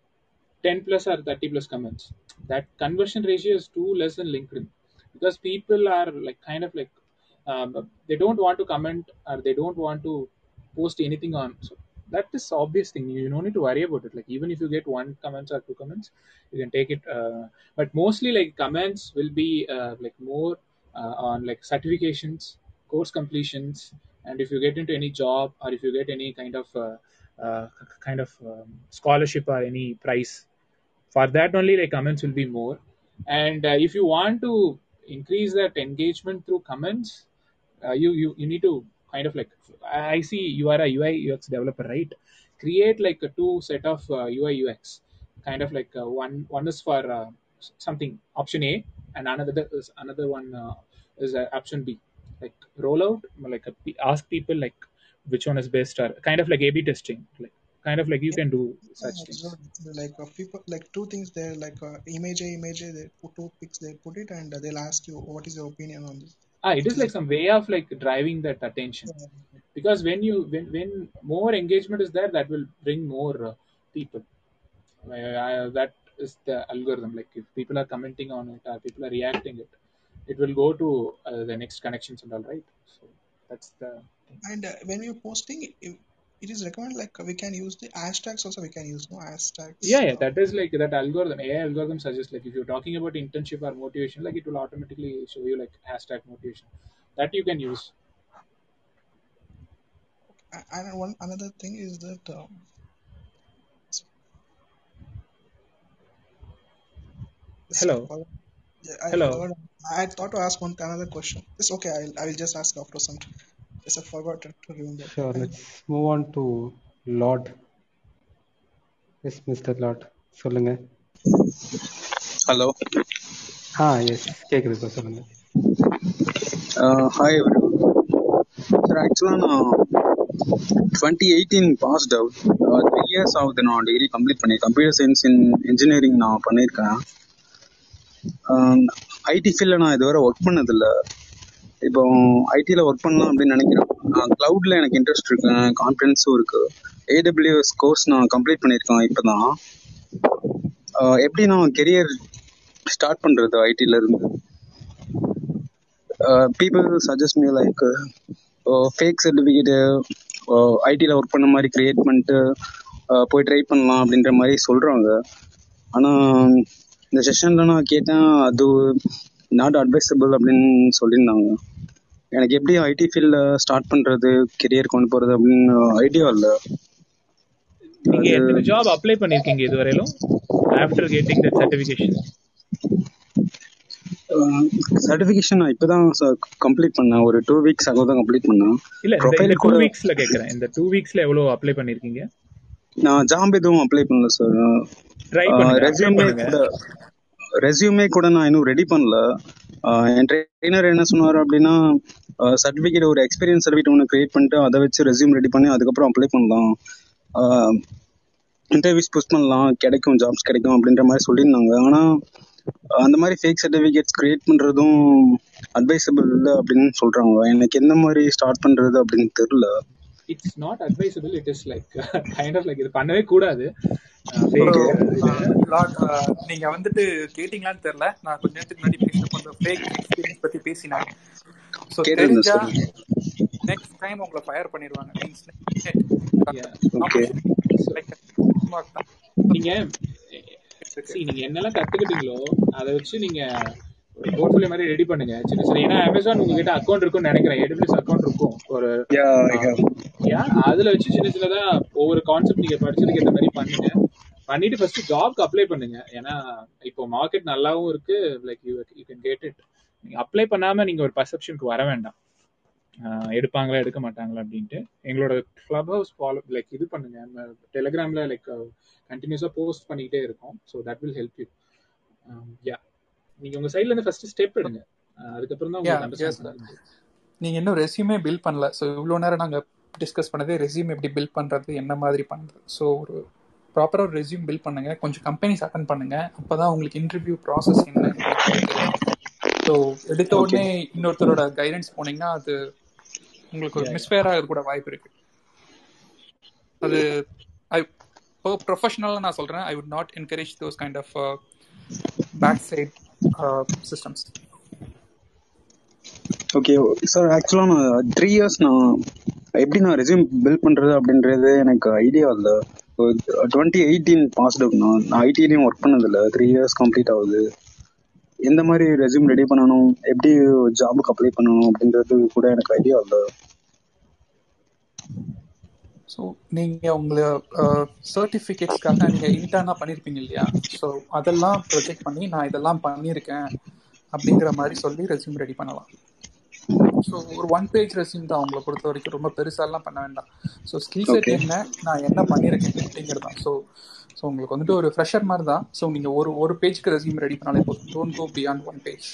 10 plus or 30 plus comments. That conversion ratio is too less than LinkedIn because people are like kind of like um, they don't want to comment or they don't want to post anything on. So that is obvious thing. You don't need to worry about it. Like even if you get one comments or two comments, you can take it. Uh, but mostly like comments will be uh, like more uh, on like certifications, course completions, and if you get into any job or if you get any kind of uh, uh, kind of um, scholarship or any prize for that only like comments will be more. And uh, if you want to increase that engagement through comments uh, you, you you need to kind of like i see you are a ui ux developer right? Create like a two set of uh, ui ux kind of like uh, one one is for uh, something option a and another another one uh, is uh, option b like rollout like a, ask people like which one is best or kind of like a b testing like kind of like you can do such things. observed like uh, people like two things there like uh, image A, image A, they put two pics, they put it, and uh, they'll ask you what is your opinion on this. ah it is is like some way of like driving that attention. Yeah, because when you when when more engagement is there that will bring more uh, people. I, I, that is the algorithm like if people are commenting on it or people are reacting it it will go to uh, the next connections and all right so that's the thing and uh, when you're posting, it, it is recommended like we can use the hashtags also. We can use no hashtags. yeah yeah Uh, that is like that algorithm ai algorithm suggests like if you're talking about internship or motivation like it will automatically show you like hashtag motivation that you can use and one another thing is that um, hello. Yeah, hello. I thought to ask one another question. It's okay. I'll I will just ask after some. Yes, I forgot to remember. Sure, let's move on to Lord. Yes, Mr. Lord. சொல்லுங்க hello ஆ yes கேக்குது இப்போ சொல்லுங்க hi sir ஆக்சுவலாக நான் twenty eighteen passed out three years ஆகுது நான் degree complete பண்ணி computer science in engineering நான் பண்ணியிருக்கேன் ஐடி ஃபீல்டில் நான் இதுவரை ஒர்க் பண்ணதில்ல. இப்போ ஐடியில் ஒர்க் பண்ணலாம் அப்படின்னு நினைக்கிறேன். க்ளவுடில் எனக்கு இன்ட்ரெஸ்ட் இருக்கு. கான்ஃபிடன்ஸும் இருக்கு. ஏடபிள்யூஎஸ் கோர்ஸ் நான் கம்ப்ளீட் பண்ணியிருக்கேன் இப்போ தான் எப்படி நான் கெரியர் ஸ்டார்ட் பண்ணுறது ஐடியில் இருந்து? People suggest me like fake certificate ஐடியில் ஒர்க் பண்ண மாதிரி கிரியேட் பண்ணிட்டு போய் ட்ரை பண்ணலாம் அப்படின்ற மாதிரி சொல்கிறாங்க ஆனால் இந்த செஷனில் நான் கேட்டேன் அது நாட் அட்வைசபிள் அப்படின்னு சொல்லியிருந்தாங்க. எனக்கு எப்படி ஐடி ஃபீல்டில் ஸ்டார்ட் பண்ணுறது கெரியர் கொண்டு போகிறது அப்படின்னு ஐடியா இல்லை. நீங்க எத்தனை ஜாப் அப்ளை பண்ணிருக்கீங்க இதுவரையிலும்? After getting that certification certification நான் இப்போ தான் கம்ப்ளீட் பண்ணேன். ஒரு டூ வீக்ஸ் ஆக தான் கம்ப்ளீட் பண்ணேன். இல்ல ப்ரொஃபைல் டூ வீக்ஸ்ல கேக்குறேன். இந்த டூ வீக்ஸ்ல எவ்வளவு அப்ளை பண்ணிருக்கீங்க? நான் ஜாப் எதுவும் அப்ளை பண்ணல சார் ட்ரை பண்ணுங்க. ரெஸ்யூமே கூட நான் இன்னும் ரெடி பண்ணல. என் ட்ரெயினர் என்ன சொன்னார் அப்படின்னா சர்டிஃபிகேட் ஒரு எக்ஸ்பீரியன்ஸ் சர்டிஃபிகேட் ஒன்று கிரியேட் பண்ணிட்டு அதை வச்சு ரெஸ்யூம் ரெடி பண்ணி அதுக்கப்புறம் அப்ளை பண்ணலாம். இன்டர்வியூஸ் புஷ் பண்ணலாம் கிடைக்கும் ஜாப்ஸ் கிடைக்கும் அப்படின்ற மாதிரி சொல்லியிருந்தாங்க. ஆனால் அந்த மாதிரி ஃபேக் சர்டிஃபிகேட்ஸ் கிரியேட் பண்ணுறதும் அட்வைசபிள் இல்லை அப்படின்னு சொல்கிறாங்க எனக்கு எந்த மாதிரி ஸ்டார்ட் பண்ணுறது அப்படின்னு தெரில it's not advisable it is like kind of like இது பண்ணவே கூடாது. நீங்க வந்துட்டு கேட்டீங்களான்னு தெரியல. நான் கொஞ்ச நேரத்துக்கு முன்னாடி பேசினப்போ அந்த ஃபேக் எக்ஸ்பீரியன்ஸ் பத்தி பேசினேன். ஸோ தெரிஞ்சா நெக்ஸ்ட் டைம் உங்களை ஃபயர் பண்ணிடுவாங்க. நீங்க see, நீங்க என்னெல்லாம் கத்துக்கிட்டீங்களோ அதை வச்சு நீங்க போர்ட்ஃபோலியோ மாதிரி ரெடி பண்ணுங்க. சின்ன சின்ன. ஏன்னா அமேசான் உங்ககிட்ட அக்கௌண்ட் இருக்கும்னு நினைக்கிறேன். ஏடபிள்யூஎஸ் அக்கௌண்ட் இருக்கும். ஒரு அதுல வச்சு சின்ன சின்னதா ஒவ்வொரு கான்செப்ட் நீங்க படிச்சதுக்கு ஏற்ற மாதிரி பண்ணுங்க. பண்ணிட்டு ஃபர்ஸ்ட் ஜாப்க்கு அப்ளை பண்ணுங்க. ஏன்னா இப்போ மார்க்கெட் நல்லாவும் இருக்கு. Like you you can get it நீங்க அப்ளை பண்ணாம நீங்க ஒரு பர்செப்ஷனுக்கு வர வேண்டாம். எடுப்பாங்களா எடுக்க மாட்டாங்களா அப்படின்ட்டு. எங்களோட கிளப் ஹவுஸ் ஃபாலோ லைக் இது பண்ணுங்க. டெலிகிராம்ல லைக் கண்டினியூஸா போஸ்ட் பண்ணிக்கிட்டே இருக்கோம். So that will help you yeah நீங்க உங்க சைட்ல இருந்து ஃபர்ஸ்ட் ஸ்டெப் எடுங்க. அதுக்கப்புறம் தான் நீங்க இன்னும் ரெஸ்யூமே பில்ட் பண்ணல. ஸோ இவ்வளோ நேரம் நாங்கள் டிஸ்கஸ் பண்ணது ரெஸ்யூம் எப்படி பில்ட் பண்றது என்ன மாதிரி பண்றது. ஸோ ஒரு ப்ராப்பராக ஒரு ரெஸ்யூம் பில்ட் பண்ணுங்க. கொஞ்சம் கம்பெனிஸ் அட்டன் பண்ணுங்க. அப்பதான் உங்களுக்கு இன்டர்வியூ ப்ராசஸ் என்ன? ஸோ எடுத்த உடனே இன்னொருத்தரோட கைடன்ஸ் போனீங்கன்னா அது உங்களுக்கு ஒரு யா யா மிஸ்ஃபேர் ஆக கூட வாய்ப்பு இருக்கு. அது ஐ ப்ரொஃபஷனலாக நான் சொல்றேன். I would not encourage those kind of fake site systems okay sir ஆக்சுவலாக நான் த்ரீ இயர்ஸ் நான் எப்படி நான் ரெஸ்யூம் பில்ட் பண்ணுறது அப்படின்றது எனக்கு ஐடியா இல்லை. டுவெண்ட்டி எயிட்டீன் பாஸ் அவுட் நான். நான் ஐடிலையும் ஒர்க் பண்ணதில்லை. த்ரீ இயர்ஸ் கம்ப்ளீட் ஆகுது. எந்த மாதிரி ரெஸ்யூம் ரெடி பண்ணணும்? எப்படி ஜாபுக்கு அப்ளை பண்ணணும் அப்படின்றது கூட எனக்கு ஐடியா இல்லை. ஸோ நீங்கள் உங்களை சர்டிஃபிகேட்ஸ்க்காக நீங்கள் இன்டர்னாக பண்ணியிருப்பீங்க இல்லையா? ஸோ அதெல்லாம் ப்ரொஜெக்ட் பண்ணி நான் இதெல்லாம் பண்ணியிருக்கேன் அப்படிங்கிற மாதிரி சொல்லி ரெஸ்யூம் ரெடி பண்ணலாம். ஸோ ஒரு ஒன் பேஜ் ரெஸ்யூம் தான் அவங்கள பொறுத்த வரைக்கும் ரொம்ப பெருசாலாம் பண்ண வேண்டாம். ஸோ ஸ்கில் செட் என்ன நான் என்ன பண்ணியிருக்கேன் அப்படிங்கிறது தான். ஸோ ஸோ உங்களுக்கு வந்துட்டு ஒரு ஃப்ரெஷர் மாதிரி தான். ஸோ நீங்கள் ஒரு ஒரு பேஜ்க்கு ரெஸ்யூம் ரெடி பண்ணாலே போதும். Don't go beyond one page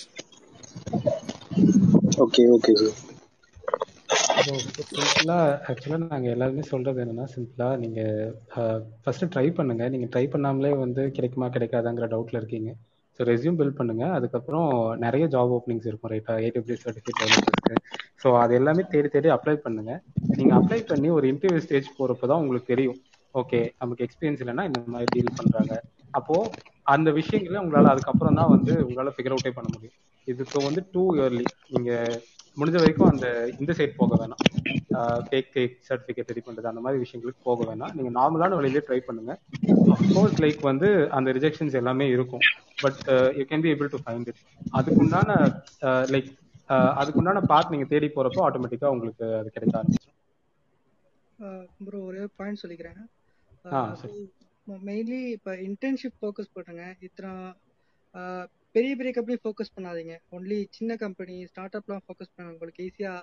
okay okay sir சிம்பிளா ஆக்சுவலா ஆக்சுவலாக நாங்கள் எல்லாருமே சொல்கிறது என்னென்னா சிம்பிளாக நீங்கள் ஃபஸ்ட்டு ட்ரை பண்ணுங்கள் நீங்கள் ட்ரை பண்ணாமலே வந்து கிடைக்குமா கிடைக்காதாங்கிற டவுட்டில் இருக்கீங்க. ஸோ ரெஸ்யூம் பில்ட் பண்ணுங்கள் அதுக்கப்புறம் நிறைய ஜாப் ஓப்பனிங்ஸ் இருக்கும். ரைட்டா ஏடபிள்யூ சர்டிஃபிகேட் டெவலப்பர்ஸ்க்கு ஸோ அது எல்லாமே தேடி தேடி அப்ளை பண்ணுங்கள் நீங்கள் அப்ளை பண்ணி ஒரு இன்டர்வியூ ஸ்டேஜ் போகிறப்ப தான் உங்களுக்கு தெரியும். ஓகே நமக்கு எக்ஸ்பீரியன்ஸ் இல்லைன்னா இந்த மாதிரி டீல் பண்ணுறாங்க அப்போது அந்த விஷயங்கள உங்களால் அதுக்கப்புறம் தான் வந்து உங்களால் ஃபிகர் அவுட்டே பண்ண முடியும். இது இப்போ வந்து டூ இயர்லி நீங்கள் முடிஞ்ச வரைக்கும் அந்த இந்த சைட் போக வேணாம். ஃபேக் ஃபேக் சர்டிஃபிகேட் ரெடி பண்ணுறது அந்த மாதிரி விஷயங்களுக்கு போக வேணாம். நீங்கள் நார்மலான வழியிலே ட்ரை பண்ணுங்க. அஃப்கோர்ஸ் லைக் வந்து அந்த ரிஜெக்ஷன்ஸ் எல்லாமே இருக்கும். But you can be able to find it அதுக்குண்டான லைக் அதுக்குண்டான பார்ட் நீங்கள் தேடி போகிறப்போ ஆட்டோமேட்டிக்காக உங்களுக்கு அது கிடைக்க ஆரம்பிச்சிடும். ப்ரோ ஒரே பாயிண்ட் சொல்லிக்கிறேன். மெயின்லி இப்போ இன்டர்ன்ஷிப் ஃபோக்கஸ் பண்ணுங்க. இத்தனை பெரிய பெரிய கம்பெனி ஃபோக்கஸ் பண்ணாதீங்க. ஒன்லி சின்ன கம்பெனி ஸ்டார்ட் அப்லாம் ஃபோக்கஸ் பண்ண உங்களுக்கு ஈஸியாக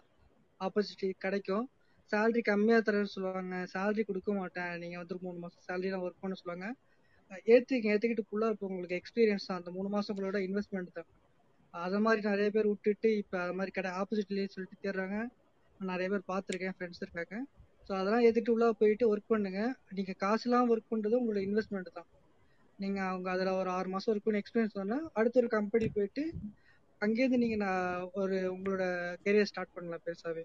ஆப்பர்ச்சுனிட்டி கிடைக்கும். சேலரி கம்மியாக தரேன்னு சொல்லுவாங்க. சேலரி கொடுக்க மாட்டேன். நீங்கள் வந்து மூணு மாதம் சேலரிலாம் ஒர்க் பண்ண சொல்லுவாங்க. ஏற்றுக்கீங்க ஏற்றுக்கிட்டு ஃபுல்லாக இப்போ உங்களுக்கு எக்ஸ்பீரியன்ஸ் தான். அந்த மூணு மாதங்களோட இன்வெஸ்ட்மெண்ட் தான். அதை மாதிரி நிறைய பேர் விட்டுட்டு இப்போ அது மாதிரி கடை ஆப்போசிட்லேயே சொல்லிட்டு தேடுறாங்க. நான் நிறைய பேர் பார்த்துருக்கேன் ஃப்ரெண்ட்ஸ் இருக்காங்க. ஸோ அதெல்லாம் ஏற்றுக்கிட்டு உள்ளே போயிட்டு ஒர்க் பண்ணுங்க. நீங்கள் காசுலாம் ஒர்க் பண்ணுறது உங்களோட இன்வெஸ்ட்மெண்ட் தான். நீங்கள் அவங்க அதில் ஒரு ஆறு மாதம் ஒர்க் பண்ணி எக்ஸ்பீரியன்ஸ் வந்தால் அடுத்த ஒரு கம்பெனி போயிட்டு அங்கேருந்து நீங்கள் நான் ஒரு உங்களோட கெரியர் ஸ்டார்ட் பண்ணலாம் பெருசாகவே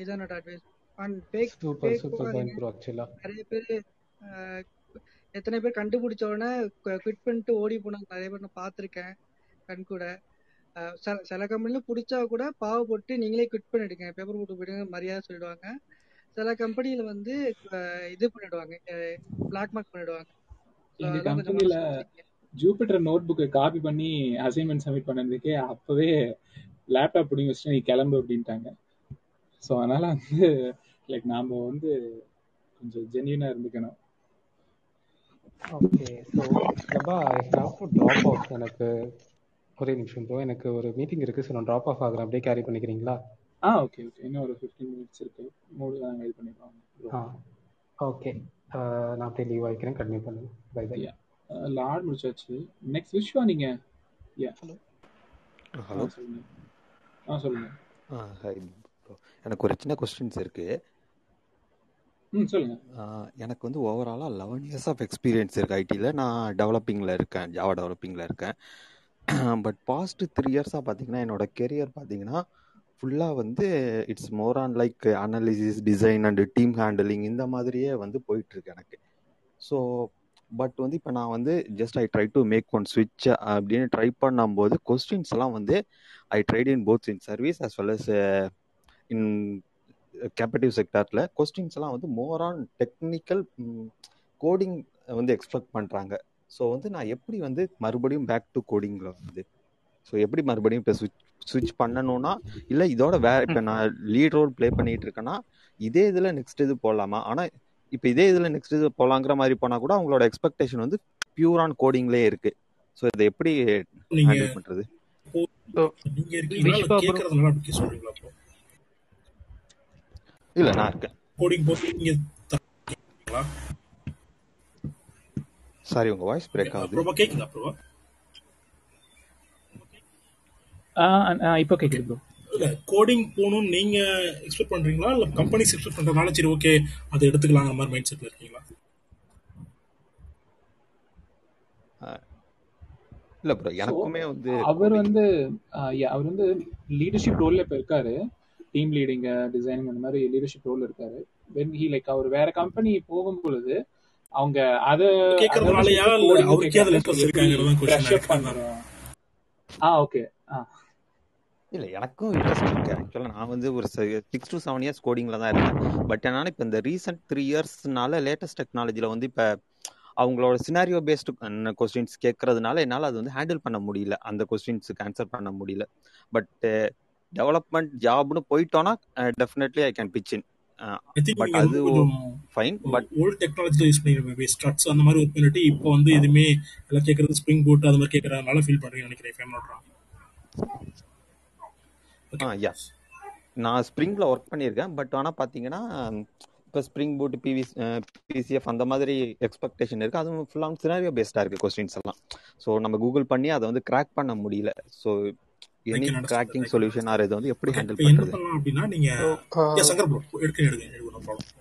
இதான் என்னோட அட்வைஸ் அண்ட் ஆக்சுவலாக நிறைய பேர் எத்தனை பேர் கண்டுபிடிச்ச உடனே குவிட் பண்ணிட்டு ஓடி போனாங்க நிறைய பேர் நான் பார்த்துருக்கேன் கண் கூட. சில கம்பெனில பிடிச்சா கூட பாவப்பட்டு நீங்களே குவிட் பண்ணிடுங்க பேப்பர் போட்டு போயிடுங்க மரியாதை சொல்லிடுவாங்க. சில கம்பெனில வந்து இது பண்ணிடுவாங்க பிளாக் மார்க் பண்ணிடுவாங்க. எங்க கம்பெனில ஜூபிட்டர் நோட் புக்கை காப்பி பண்ணி அசைன்மெண்ட் சப்மிட் பண்ணதுக்கே அப்பவே லேப்டாப் பிடிங்கி வச்சுட்டு நீ கிளம்பு அப்படின்ட்டாங்க. ஸோ அதனால வந்து லைக் நாம வந்து கொஞ்சம் ஜென்யூனா இருந்துக்கணும். Okay so Prabha drop off எனக்கு. ஒரே நிமிஷம் ப்ரோ எனக்கு ஒரு மீட்டிங் இருக்குது ஸோ நான் ட்ராப் ஆஃப் ஆகுறேன். அப்படியே கேரி பண்ணிக்கிறீங்களா? ஆ ஓகே ஓகே இன்னும் ஒரு ஃபிஃப்டீன் மினிட்ஸ் இருக்கு. மூணு தான் இது பண்ணிடுவாங்க ஆ ஓகே நான் அப்படியே லீவ் ஆகிக்கிறேன் கண்டினியூ பண்ணுங்க. பை பை லார்ட் முடிச்சாச்சு. நெக்ஸ்ட் விஷ்வா நீங்க? யா ஹலோ ஆ ஹலோ சொல்லுங்க. ஆ சொல்லுங்க. ஆ ஹாய் எனக்கு ஒரு சின்ன கொஸ்டின்ஸ் சொல்லுங்க. எனக்கு வந்து ஓவராலாக லெவன் இயர்ஸ் ஆஃப் எக்ஸ்பீரியன்ஸ் இருக்குது ஐடியில் நான் டெவலப்பிங்கில் இருக்கேன். ஜாவா டெவலப்பிங்கில் இருக்கேன். பட் பாஸ்ட் த்ரீ இயர்ஸாக பார்த்தீங்கன்னா என்னோட கெரியர் பார்த்தீங்கன்னா ஃபுல்லாக வந்து it's more on like analysis design and team handling இந்த மாதிரியே வந்து போயிட்டுருக்கு எனக்கு. ஸோ பட் வந்து இப்போ நான் வந்து just I try to make one ஸ்விட்ச் அப்படின்னு ட்ரை பண்ணும்போது கொஸ்டின்ஸ் எல்லாம் வந்து I tried in both in service as well as in captive செக்டாரில் கொஸ்டின்ஸ் எல்லாம் வந்து மோர் ஆன் டெக்னிக்கல் கோடிங் வந்து எக்ஸ்பெக்ட் பண்ணுறாங்க ஸோ வந்து நான் எப்படி வந்து மறுபடியும் பேக் டு கோடிங்கில் வந்து? ஸோ எப்படி மறுபடியும் இப்போ ஸ்விட்ச் ஸ்விட்ச் பண்ணணும்னா இல்லை இதோட வேற இப்போ நான் லீட் ரோல் ப்ளே பண்ணிட்டு இருக்கேன்னா இதே இதில் நெக்ஸ்ட் இது போடலாமா? ஆனால் இப்போ இதே இதில் நெக்ஸ்ட் இது போகலாங்கிற மாதிரி போனால் கூட அவங்களோட எக்ஸ்பெக்டேஷன் வந்து பியூர் ஆன் கோடிங்லேயே இருக்கு. ஸோ இதை எப்படி நீங்க ஹேண்டில் பண்ணுறது நீங்க இருக்கீங்களா? இல்ல நான் இருக்கேன். சாரி உங்கள் வாய்ஸ் பிரேக் ஆகுது ப்ரோவா கேக்குதா ப்ரோவா இப்போ கேட்குது ப்ரோ இல்ல கோடிங் போகணும்னு நீங்க எக்ஸ்பெக்ட் பண்றீங்களா? இல்ல கம்பெனிஸ் எக்ஸ்பெக்ட் பண்றதுனால சரி ஓகே அதை எடுத்துக்கலாங்கிற மாதிரி மைண்ட் செட்ல இருக்கீங்களா? இல்லை ப்ரோ எனக்குமே வந்து அவர் வந்து அவர் வந்து லீடர்ஷிப் ரோல்ல இப்போ இருக்காரு. டீம் லீடிங் டிசைனிங் அந்த மாதிரி லீடர்ஷிப் ரோல் இருக்காரு. வென் ஹி லைக் அவர் வேற கம்பெனி போகும் பொழுது அவங்க அதை இல்ல கோடிங்கும் அவருக்கே அதுல இன்ட்ரெஸ்ட் ப்ரஷ் கொஸ்டினா ஆ ஓகே ஆ. இல்லை எனக்கும் இன்ட்ரெஸ்ட் இருக்கு. ஆக்சுவலாக நான் வந்து ஒரு சிக்ஸ் டு செவன் இயர்ஸ் கோடிங்கில் தான் இருக்கேன். பட் என்னால் இப்போ இந்த ரீசெண்ட் த்ரீ இயர்ஸ்னால லேட்டஸ்ட் டெக்னாலஜியில் வந்து இப்போ அவங்களோட சினாரியோ பேஸ்டு கொஸ்டின்ஸ் கேட்கறதுனால என்னால் அது வந்து ஹேண்டில் பண்ண முடியல. அந்த கொஸ்டின்ஸுக்கு ஆன்சர் பண்ண முடியல. பட் டெவலப்மெண்ட் ஜாப்னு போயிட்டோன்னா definitely I can pitch in but அது ஃபைன் பட் ஓல்ட் டெக்னாலஜில யூஸ் பண்ணி ஸ்ட்ரட்ஸ் அந்த மாதிரி ஒர்க் பண்ணிட்டு இப்போ வந்து எதுவுமே எல்லாம் கேட்கறது ஸ்ப்ரிங் பூட் அது மாதிரி கேட்கறதுனால ஃபீல் பண்றீங்கன்னு நினைக்கிறேன். ஆ யா நான் ஸ்ப்ரிங்கில் ஒர்க் பண்ணியிருக்கேன். பட் ஆனால் பார்த்தீங்கன்னா இப்போ ஸ்ப்ரிங் பூட் பிவி பிசிஎஃப் அந்த மாதிரி எக்ஸ்பெக்டேஷன் இருக்குது அதுவும் ஃபுல்லாக சினாரியோ பேஸ்டாக இருக்குது கொஸ்டின்ஸ் எல்லாம். ஸோ நம்ம கூகுள் பண்ணி அதை வந்து கிராக் பண்ண முடியல. So any. Cracking solution or இதை வந்து எப்படி ஹேண்டில் பண்ணுறது அப்படின்னா நீங்க சங்கர் ப்ரோ எடுக்க ப்ராப்ளம்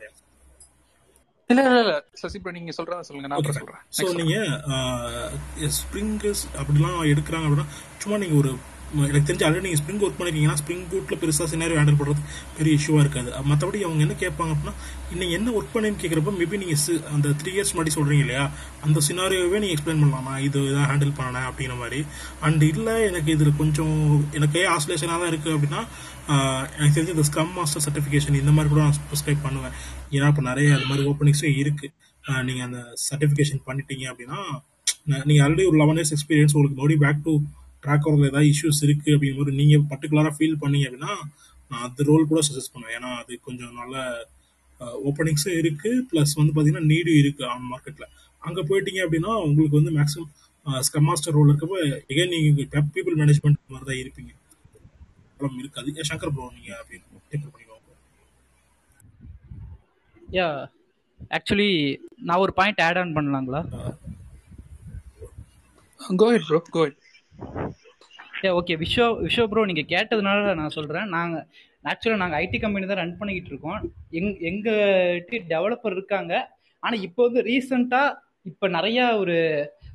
இல்ல இல்ல இல்ல. சசி ப்ரோ நீங்க சொல்றதா சொல்லுங்க. நான் சொல்றேன். ஸோ நெக்ஸ்ட் நீங்கள் ஸ்ப்ரிங்கஸ் அப்படிலாம் எடுக்கிறாங்க அப்படின்னா சும்மா நீங்கள் ஒரு எனக்கு தெரிஞ்ச ஆல்ரெடி நீங்கள் ஸ்ப்ரிங் ஒர்க் பண்ணிருக்கீங்கன்னா ஸ்ப்ரிங் பூட்டில் பெருசாக சினாரியோ ஹேண்டில் பண்ணுறது பெரிய இஷ்யூவாக இருக்காது. மற்றபடி அவங்க என்ன கேட்பாங்க அப்படின்னா இன்னும் என்ன ஒர்க் பண்ணேன்னு கேட்குறப்ப மேபி நீங்கள் அந்த த்ரீ இயர்ஸ் முன்னாடி சொல்கிறீங்க இல்லையா? அந்த சினாரியோவே நீங்கள் எக்ஸ்பிளைன் பண்ணலாமா? இது இதான் ஹேண்டில் பண்ணேன்? அப்படிங்கிற மாதிரி. அண்ட் இல்லை எனக்கு இதில் கொஞ்சம் எனக்கே ஆசோலேஷனாக தான் இருக்குது அப்படின்னா எனக்கு தெரிஞ்ச இந்த ஸ்க்ரம் மாஸ்டர் சர்டிஃபிகேஷன் இந்த மாதிரி கூட நான் ப்ரிஸ்கிரைப் பண்ணுவேன். ஏன்னா இப்போ நிறைய அது மாதிரி ஓப்பனிங்ஸும் இருக்குது நீங்கள் அந்த சர்டிஃபிகேஷன் பண்ணிட்டீங்க அப்படின்னா நீங்கள் ஆல்ரெடி ஒரு லெவன் இயர்ஸ் எக்ஸ்பீரியன்ஸ் உங்களுக்கு மறுபடியும் பேக் டு ட்ராக் வரதுல ஏதாவது இஷ்யூஸ் இருக்கு அப்படிங்கிற மாதிரி நீங்க பர்டிகுலரா ஃபீல் பண்ணீங்க அப்படின்னா நான் அந்த ரோல் கூட சஜஸ்ட் பண்ணுவேன். ஏன்னா அது கொஞ்சம் நல்ல ஓப்பனிங்ஸும் இருக்கு. ப்ளஸ் வந்து பாத்தீங்கன்னா நீடும் இருக்கு ஆன் மார்க்கெட்ல அங்க போயிட்டீங்க அப்படின்னா உங்களுக்கு வந்து மேக்ஸிமம் ஸ்கம் மாஸ்டர் ரோல் இருக்கப்போ எகைன் நீங்க பீப்புள் மேனேஜ்மெண்ட் மாதிரி தான் இருப்பீங்க. ப்ராப்ளம் இருக்காது சங்கர் ப்ரோ நீங்க அப்படி டேக் பண்ணிக்கோங்க. யா ஆக்சுவலி நான் ஒரு point add on பண்ணலாங்களா? Go ahead bro go ahead okay Vishwa Vishwa bro நீங்கள் கேட்டதுனால நான் சொல்கிறேன் நாங்கள் ஆக்சுவலாக நாங்கள் ஐடி கம்பெனி தான் ரன் பண்ணிக்கிட்டு இருக்கோம். எங் எங்கள் டெவலப்பர் இருக்காங்க. ஆனால் இப்போ வந்து ரீசெண்டாக இப்போ நிறையா ஒரு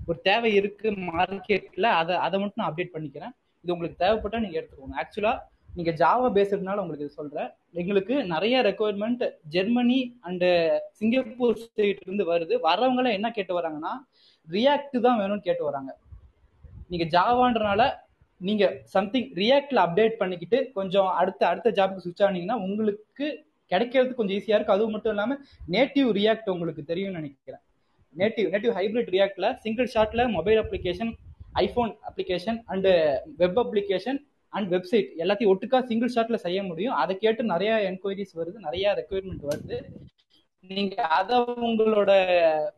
ஒரு தேவை இருக்குது மார்க்கெட்டில் அதை அதை மட்டும் நான் அப்டேட் பண்ணிக்கிறேன். இது உங்களுக்கு தேவைப்பட்டால் நீங்கள் எடுத்துக்கோங்க. ஆக்சுவலாக நீங்கள் ஜாவா பேசுறதுனால உங்களுக்கு இது சொல்கிறேன் எங்களுக்கு நிறைய ரெக்குவயர்மெண்ட் ஜெர்மனி அண்டு சிங்கப்பூர் ஸ்டேட்லேருந்து வருது. வரவங்களாம் என்ன கேட்டு வராங்கன்னா ரியாக்ட் தான் வேணும்னு கேட்டு வராங்க. நீங்க ஜாவான்றனால நீங்க சம்திங் ரியாக்ட்ல அப்டேட் பண்ணிக்கிட்டு கொஞ்சம் அடுத்த அடுத்த ஜாபுக்கு சுவிச் ஆனீங்கன்னா உங்களுக்கு கிடைக்கிறது கொஞ்சம் ஈஸியா இருக்கும். அது மட்டும் இல்லாம நேட்டிவ் ரியாக்ட் உங்களுக்கு தெரியும்னு நினைக்கிறேன். நேட்டிவ் நேட்டிவ் ஹைபிரிட் ரியாக்ட்ல single ஷாட்ல mobile application iPhone application and web application and website எல்லாத்தையும் ஒட்டுக்கா சிங்கிள் ஷாட்ல செய்ய முடியும். அதை கேட்டு நிறைய என்கொயரிஸ் வருது நிறைய ரெக்குயர்மெண்ட் வருது. நீங்க அதை உங்களோட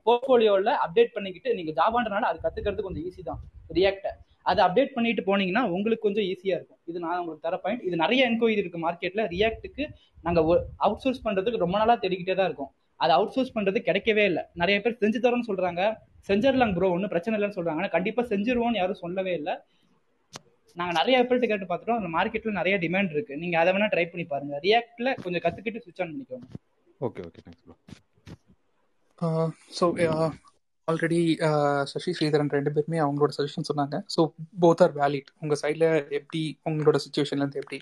போர்ட்போலியோல அப்டேட் பண்ணிக்கிட்டு நீங்க ஜாபான்றனால அது கத்துக்கிறது கொஞ்சம் ஈஸி தான். ரியாக்ட அதை அப்டேட் பண்ணிட்டு போனீங்கன்னா உங்களுக்கு கொஞ்சம் ஈஸியா இருக்கும். இது நான் உங்களுக்கு தர பாயிண்ட் இது நிறைய என்கொயரி இருக்கு மார்க்கெட்ல ரியாக்டுக்கு நாங்க அவுட் சோர்ஸ் பண்றதுக்கு ரொம்ப நாளா தேடிக்கிட்டே தான் இருக்கும். அதை அவுட் சோர்ஸ் பண்றது கிடைக்கவே இல்லை. நிறைய பேர் செஞ்சு தரோம்னு சொல்றாங்க. செஞ்சிடலாம் ப்ரோ ஒன்றும் பிரச்சனை இல்லைன்னு சொல்றாங்க. ஆனால் கண்டிப்பா செஞ்சிருவோம்னு யாரும் சொல்லவே இல்லை. நாங்க நிறைய பேர்ட்டு கேட்டு பார்த்துட்டோம் அந்த மார்க்கெட்ல நிறைய டிமாண்ட் இருக்கு. நீங்க அதை வேணா ட்ரை பண்ணி பாருங்க. ரியாக்ட்ல கொஞ்சம் கத்துக்கிட்டு சுவிச் ஆன் பண்ணிக்கோங்க. Okay okay thanks bro so already Sasi Sridharan ரெண்டு பேருமே அவங்களோட சஜஷன் சொன்னாங்க. ஸோ போத் ஆர் வேலிட் உங்கள் சைடில் எப்படி உங்களோட சுச்சுவேஷன்லேருந்து எப்படி?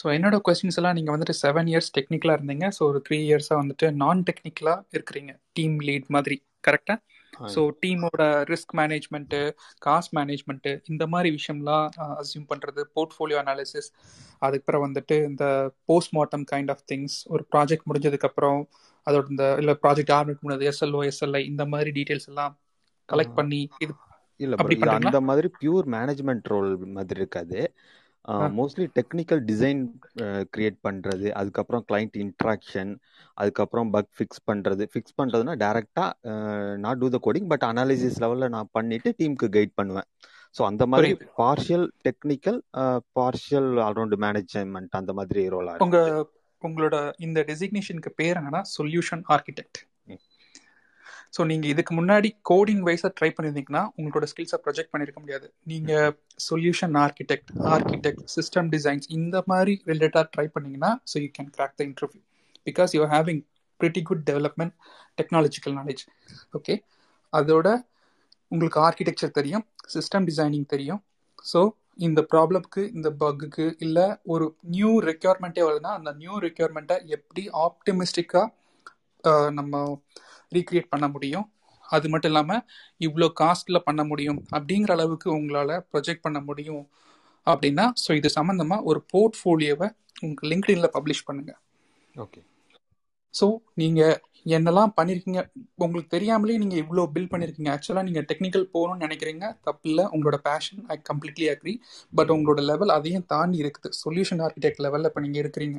ஸோ என்னோட கொஸ்டின்ஸ் எல்லாம் நீங்கள் வந்துட்டு செவன் இயர்ஸ் டெக்னிக்கலாக இருந்தீங்க. ஸோ ஒரு த்ரீ இயர்ஸாக வந்துட்டு நான் டெக்னிக்கலாக இருக்கிறீங்க. டீம் லீட் மாதிரி. கரெக்டாக ஸோ டீமோட ரிஸ்க் மேனேஜ்மெண்ட்டு காஸ்ட் மேனேஜ்மெண்ட்டு இந்த மாதிரி விஷயம்லாம் அசியூம் பண்ணுறது போர்ட்ஃபோலியோ அனாலிசிஸ் அதுக்கப்புறம் வந்துட்டு இந்த போஸ்ட்மார்ட்டம் கைண்ட் ஆஃப் திங்ஸ் ஒரு ப்ராஜெக்ட் முடிஞ்சதுக்கப்புறம் அதோட இந்த இல்லை ப்ராஜெக்ட் ஆர்மிட் பண்ணது எஸ்எல்ஓ எஸ்எல்ஐ இந்த மாதிரி டீட்டெயில்ஸ் எல்லாம் கலெக்ட் பண்ணி இது இல்ல அந்த மாதிரி பியூர் மேனேஜ்மெண்ட் ரோல் மாதிரி இருக்காது. மோஸ்ட்லி டெக்னிக்கல் டிசைன் கிரியேட் பண்றது அதுக்கப்புறம் கிளைண்ட் இன்ட்ராக்ஷன் அதுக்கப்புறம் பக் ஃபிக்ஸ் பண்றது. ஃபிக்ஸ் பண்றதுன்னா டைரக்டா not to the coding but analysis லெவல்ல நான் பண்ணிட்டு டீமுக்கு கைட் பண்ணுவேன். ஸோ அந்த மாதிரி partial technical partial allround management அந்த மாதிரி ரோலா உங்க இருக்கு. உங்களோட இந்த டெசிக்னேஷனுக்கு பேர் என்னன்னா சொல்யூஷன் ஆர்கிடெக்ட் ஸோ நீங்கள் இதுக்கு முன்னாடி கோடிங் வைஸாக ட்ரை பண்ணியிருந்தீங்கன்னா உங்களோட ஸ்கில்ஸை ப்ரொஜெக்ட் பண்ணியிருக்க முடியாது. நீங்கள் solution architect architect system designs இந்த மாதிரி ரிலேட்டாக ட்ரை பண்ணிங்கன்னா so you can crack the interview because you having pretty good development technological knowledge okay அதோட உங்களுக்கு ஆர்கிடெக்சர் தெரியும் சிஸ்டம் டிசைனிங் தெரியும். ஸோ இந்த ப்ராப்ளம்க்கு இந்த பக்குக்கு இல்லை ஒரு நியூ ரெக்யர்மெண்ட்டே வருதுன்னா அந்த நியூ ரெக்யர்மெண்ட்டை எப்படி ஆப்டிமிஸ்டிக்காக நம்ம ரீக்ரியேட் பண்ண முடியும். அது மட்டும் இல்லாமல் இவ்வளோ காஸ்ட்டில் பண்ண முடியும் அப்படிங்கிற அளவுக்கு உங்களால் ப்ரொஜெக்ட் பண்ண முடியும் அப்படின்னா ஸோ இது சம்மந்தமாக ஒரு போர்ட்ஃபோலியோவை உங்கள் லிங்க்டின்ல பப்ளிஷ் பண்ணுங்க. ஓகே ஸோ நீங்கள் என்னெல்லாம் பண்ணியிருக்கீங்க உங்களுக்கு தெரியாமலே நீங்கள் இவ்வளோ பில் பண்ணியிருக்கீங்க ஆக்சுவலாக நீங்கள் டெக்னிக்கல் போகணும்னு நினைக்கிறீங்க. தப்பில்லை. உங்களோட passion I completely agree but உங்களோட லெவல் அதையும் தாண்டி இருக்குது. சொல்யூஷன் ஆர்கிடெக்ட் லெவலில் இப்போ நீங்கள் இருக்கிறீங்க.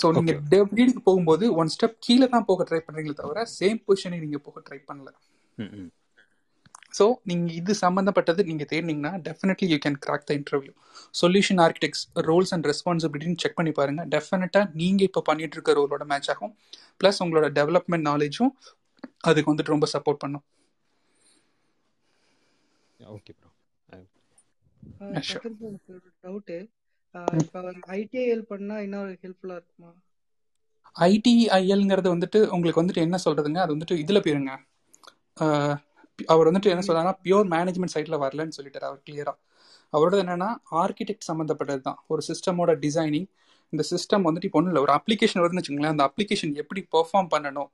ஸோ டெவ் லீடுக்கு போகும்போது ஒன் ஸ்டெப் கீழே தான் போக ட்ரை பண்ணுறீங்களே தவிர சேம் பொசிஷனை நீங்கள் போக ட்ரை பண்ணல. ஸோ நீங்கள் இது சம்மந்தப்பட்டது நீங்கள் தேடினீங்கன்னா definitely you can crack the interview solution architects roles and ரெஸ்பான்சிபிலிட்டின்னு check பண்ணி பாருங்கள் டெஃபினட்டாக நீங்கள் இப்போ பண்ணிட்டு இருக்க ரோலோட மேட்ச் ஆகும். ப்ளஸ் உங்களோட டெவலப்மெண்ட் நாலேஜும் அதுக்கு வந்துட்டு ரொம்ப சப்போர்ட் பண்ணும். ஓகே ப்ரோ டவுட்டு இப்போ ஐடிஐஎல் பண்ணா இன்னும் ஹெல்ப்ஃபுல்லா இருக்குமா? ஐடிஐஎல்ங்கிறது வந்துட்டு உங்களுக்கு வந்துட்டு என்ன சொல்றதுங்க? அது வந்துட்டு இதில் போயிருங்க. அவர் வந்துட்டு என்ன சொல்றாருன்னா பியூர் மேனேஜ்மெண்ட் சைட்ல வரலன்னு சொல்லிட்டாரு அவர் கிளியரா அவரோட என்னன்னா ஆர்கிடெக்ட் சம்மந்தப்பட்டது தான் ஒரு சிஸ்டமோட டிசைனிங் இந்த சிஸ்டம் வந்துட்டு இப்போ ஒன்றும் இல்லை ஒரு அப்ளிகேஷன் வருதுன்னு வச்சுங்களேன் அந்த அப்ளிகேஷன் எப்படி பெர்ஃபார்ம் பண்ணணும்?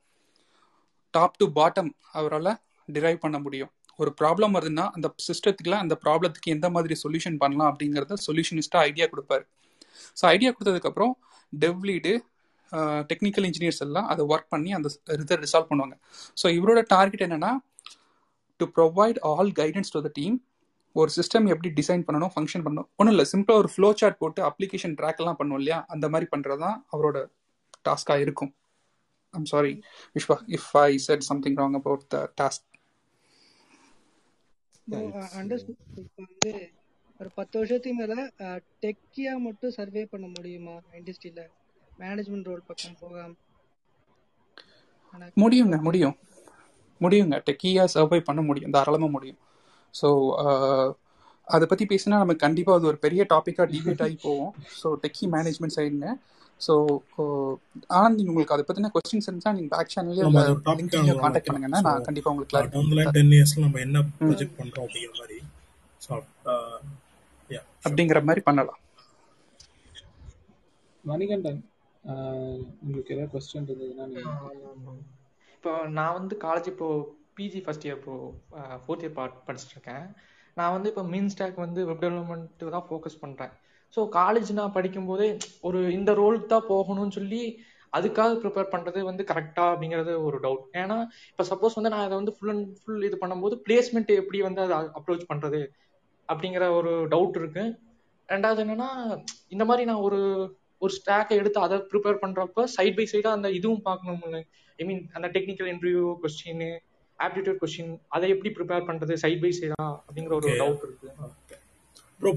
டாப் டு பாட்டம் அவரால் டிரைவ் பண்ண முடியும். ஒரு ப்ராப்ளம் வருதுன்னா அந்த சிஸ்டத்துக்குலாம் அந்த ப்ராப்ளத்துக்கு எந்த மாதிரி சொல்யூஷன் பண்ணலாம் அப்படிங்கிறத சொல்யூஷனிஸ்ட்டாக ஐடியா கொடுப்பாரு. ஸோ ஐடியா கொடுத்ததுக்கப்புறம் டெவ்லீடு டெக்னிக்கல் இன்ஜினியர்ஸ் எல்லாம் அதை ஒர்க் பண்ணி அந்த இதை ரிசால்வ் பண்ணுவாங்க. ஸோ இவரோட டார்கெட் என்னன்னா to provide all guidance to the team ஒரு சிஸ்டம் எப்படி டிசைன் பண்ணணும் ஃபங்க்ஷன் பண்ணணும். ஒன்றும் இல்லை சிம்பிளாக ஒரு ஃப்ளோ சார்ட் போட்டு அப்ளிகேஷன் ட்ராக்லாம் பண்ணும் இல்லையா? அந்த மாதிரி பண்ணுறது தான் அவரோட டாஸ்காக இருக்கும். I'm sorry Vishwa if I said something wrong about the task வந்து ஒரு பத்து வருஷத்துக்கு மேல டெக்கியா மட்டும் சர்வே பண்ண முடியுமா? இண்டஸ்ட்ரியில மேனேஜ்மெண்ட் ரோல் பக்கம் போகாம? முடியுங்க முடியும். முடியுங்க. டெக்கியாக சர்வை பண்ண முடியும். தாராளமாக முடியும். ஸோ அதை பற்றி பேசினா நம்ம கண்டிப்பாக அது ஒரு பெரிய டாப்பிக்காக டிபேட் ஆகி போவோம். ஸோ டெக்கி மேனேஜ்மெண்ட் சைடுங்க ஸோ ஆனந்த் நீங்க உங்களுக்கு அதை பற்றின கொஸ்டின்ஸ் இருந்தால் நீங்கள் பேக் லிங்க்லையோ காண்டாக்ட் பண்ணுங்கன்னா நான் கண்டிப்பாக உங்களுக்கு டவுன் லைன் டென் இயர்ஸ்ல நம்ம என்ன ப்ரொஜெக்ட் பண்றோம் அப்படிங்கிற மாதிரி. ஷூர் அப்படிங்கிற மாதிரி பண்ணலாம். மணிகண்டன் உங்களுக்கு ஏதாவது கொஸ்டின் இருந்ததுன்னா நீங்க இப்போ நான் வந்து காலேஜ் இப்போ பிஜி ஃபர்ஸ்ட் இயர் இப்போ ஃபோர்த் இயர் பார்ட் படிச்சுட்டு இருக்கேன். நான் வந்து இப்போ மீன் ஸ்டாக் வந்து வெப் டெவலப்மெண்ட் தான் ஃபோக்கஸ் பண்ணுறேன் ஸோ காலேஜ் நான் படிக்கும்போதே ஒரு இந்த ரோலுக்கு தான் போகணும்னு சொல்லி அதுக்காக ப்ரிப்பேர் பண்ணுறது வந்து கரெக்டா அப்படிங்கிறது ஒரு டவுட் ஏன்னா இப்போ சப்போஸ் வந்து நான் அதை வந்து ஃபுல் அண்ட் ஃபுல் இது பண்ணும்போது பிளேஸ்மெண்ட் எப்படி வந்து அதை அப்ரோச் பண்ணுறது அப்படிங்கிற ஒரு டவுட் இருக்கு. ரெண்டாவது என்னன்னா இந்த மாதிரி நான் ஒரு ஒரு ஸ்டாக்கை எடுத்து அதை ப்ரிப்பேர் பண்றப்ப சைட் பை சைடா அந்த இதுவும் பார்க்கணும்னு. ஐ மீன் அந்த technical interview question aptitude question அதை எப்படி ப்ரிப்பேர் பண்றது சைட் பை சைடா அப்படிங்கிற ஒரு டவுட் இருக்கு. ப்ரோ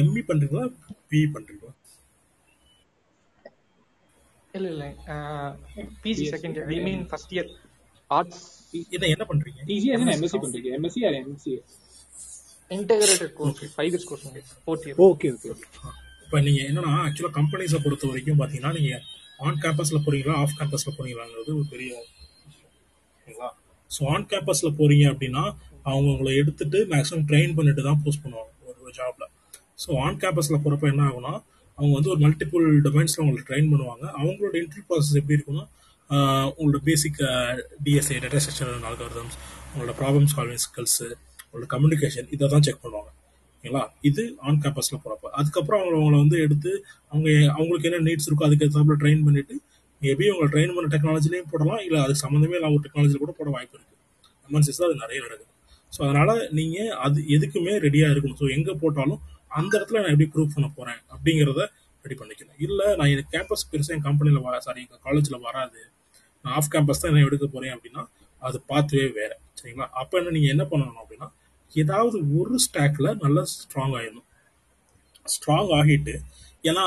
எம்இ பண்றீங்களா பிஇ பண்றீங்களா? இல்ல இல்ல. PG second year I mean first year arts என்ன என்ன பண்றீங்க? பிஜி என்ன எம்எஸ்சி பண்றீங்க? MSc or MC integrated course okay five years course fourth year okay okay okay இப்போ நீங்க என்னன்னா ஆக்சுவலா கம்பெனிஸை பொறுத்த வரைக்கும் பாத்தீங்கன்னா நீங்க ஆன் கேம்பஸ்ல போறீங்களா ஆஃப் கேம்பஸ்ல போறீங்களாங்கிறது ஒரு பெரிய ஓகேங்களா? ஸோ ஆன் கேம்பஸில் போகிறீங்க அப்படின்னா அவங்க உங்களை எடுத்துட்டு மேக்ஸிமம் ட்ரெயின் பண்ணிட்டு தான் போஸ்ட் பண்ணுவாங்க ஒரு ஒரு ஜாப்ல ஸோ ஆன் கேம்பஸில் போகிறப்ப என்ன ஆகும்னா அவங்க வந்து ஒரு மல்டிபிள் டொமைன்ஸில் உங்களுக்கு ட்ரெயின் பண்ணுவாங்க. அவங்களோட இன்டர்வியூ ப்ராசஸ் எப்படி இருக்குன்னா உங்களோட basic DSA data structure algorithms உங்களோட ப்ராப்ளம் சால்விங் ஸ்கில்ஸு உங்களோட கம்யூனிகேஷன் இதை தான் செக் பண்ணுவாங்க. ஓகேங்களா? இது ஆன் கேம்பஸில் போகிறப்ப அதுக்கப்புறம் அவங்க அவங்கள வந்து எடுத்து அவங்க அவங்களுக்கு என்ன நீட்ஸ் இருக்கோ அதுக்கு ஏற்றாப்புல ட்ரெயின் பண்ணிவிட்டு மேபி உங்களை ட்ரெயின் பண்ண டெக்னாலஜிலையும் போடலாம் இல்லை அதுக்கு சம்மந்தமே இல்லாமல் ஒரு டெக்னாலஜியில் கூட போட வாய்ப்பு இருக்குது எமர்ஜென்சிஸில் அது நிறைய நடக்குது. ஸோ அதனால் நீங்கள் அது எதுக்குமே ரெடியாக இருக்கணும். ஸோ எங்கே போட்டாலும் அந்த இடத்துல நான் எப்படி ப்ரூவ் பண்ண போகிறேன் அப்படிங்கிறத ரெடி பண்ணிக்கணும். இல்லை நான் எனக்கு கேம்பஸ் பெருசாக என் கம்பெனியில் வர சாரி எங்கள் காலேஜில் வராது. நான் ஆஃப் கேம்பஸ் தான் என்ன எடுக்க போகிறேன் அப்படின்னா அது பார்த்துவே வேறு. சரிங்களா? அப்போ என்ன நீங்கள் என்ன பண்ணணும் அப்படின்னா ஏதாவது ஒரு ஸ்டாக்கில் நல்லா ஸ்ட்ராங் ஆகிடணும் ஸ்ட்ராங் ஆகிட்டு ஏன்னா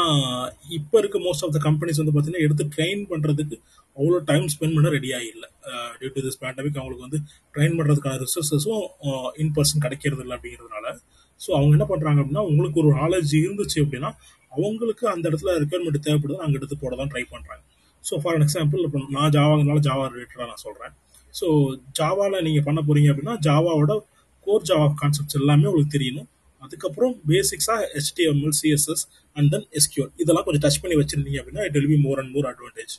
இப்போ இருக்க மோஸ்ட் ஆஃப் த கம்பெனிஸ் வந்து பார்த்தீங்கன்னா எடுத்து ட்ரெயின் பண்ணுறதுக்கு அவ்வளோ டைம் ஸ்பெண்ட் பண்ண ரெடியாக இல்லை. டியூ டு திஸ் பேண்டமிக் அவங்களுக்கு வந்து ட்ரெயின் பண்ணுறதுக்கான ரிசோர்ஸஸும் இன் பர்சன் கிடைக்கிறது இல்லை அப்படிங்கிறதுனால. ஸோ அவங்க என்ன பண்ணுறாங்க அப்படின்னா உங்களுக்கு ஒரு நாலேஜ் இருந்துச்சு அப்படின்னா அவங்களுக்கு அந்த இடத்துல ரெக்குயர்மெண்ட் தேவைப்படுது அங்கே எடுத்து போட தான் ட்ரை பண்ணுறாங்க ஸோ ஃபார் எக்ஸாம்பிள் இப்போ நான் ஜாவாங்கனால ஜாவா ரிலேட்டடாக நான் சொல்கிறேன் ஸோ ஜாவாவில் நீங்கள் பண்ண போகிறீங்க அப்படின்னா ஜாவாவோட கோர் ஜாவா கான்செப்ட்ஸ் எல்லாமே உங்களுக்கு தெரியணும். அதுக்கப்புறம் பேசிக்ஸாக HTML CSS and then SQL இதெல்லாம் கொஞ்சம் டச் பண்ணி வச்சிருந்தீங்க அப்படின்னா it will be more and more advantage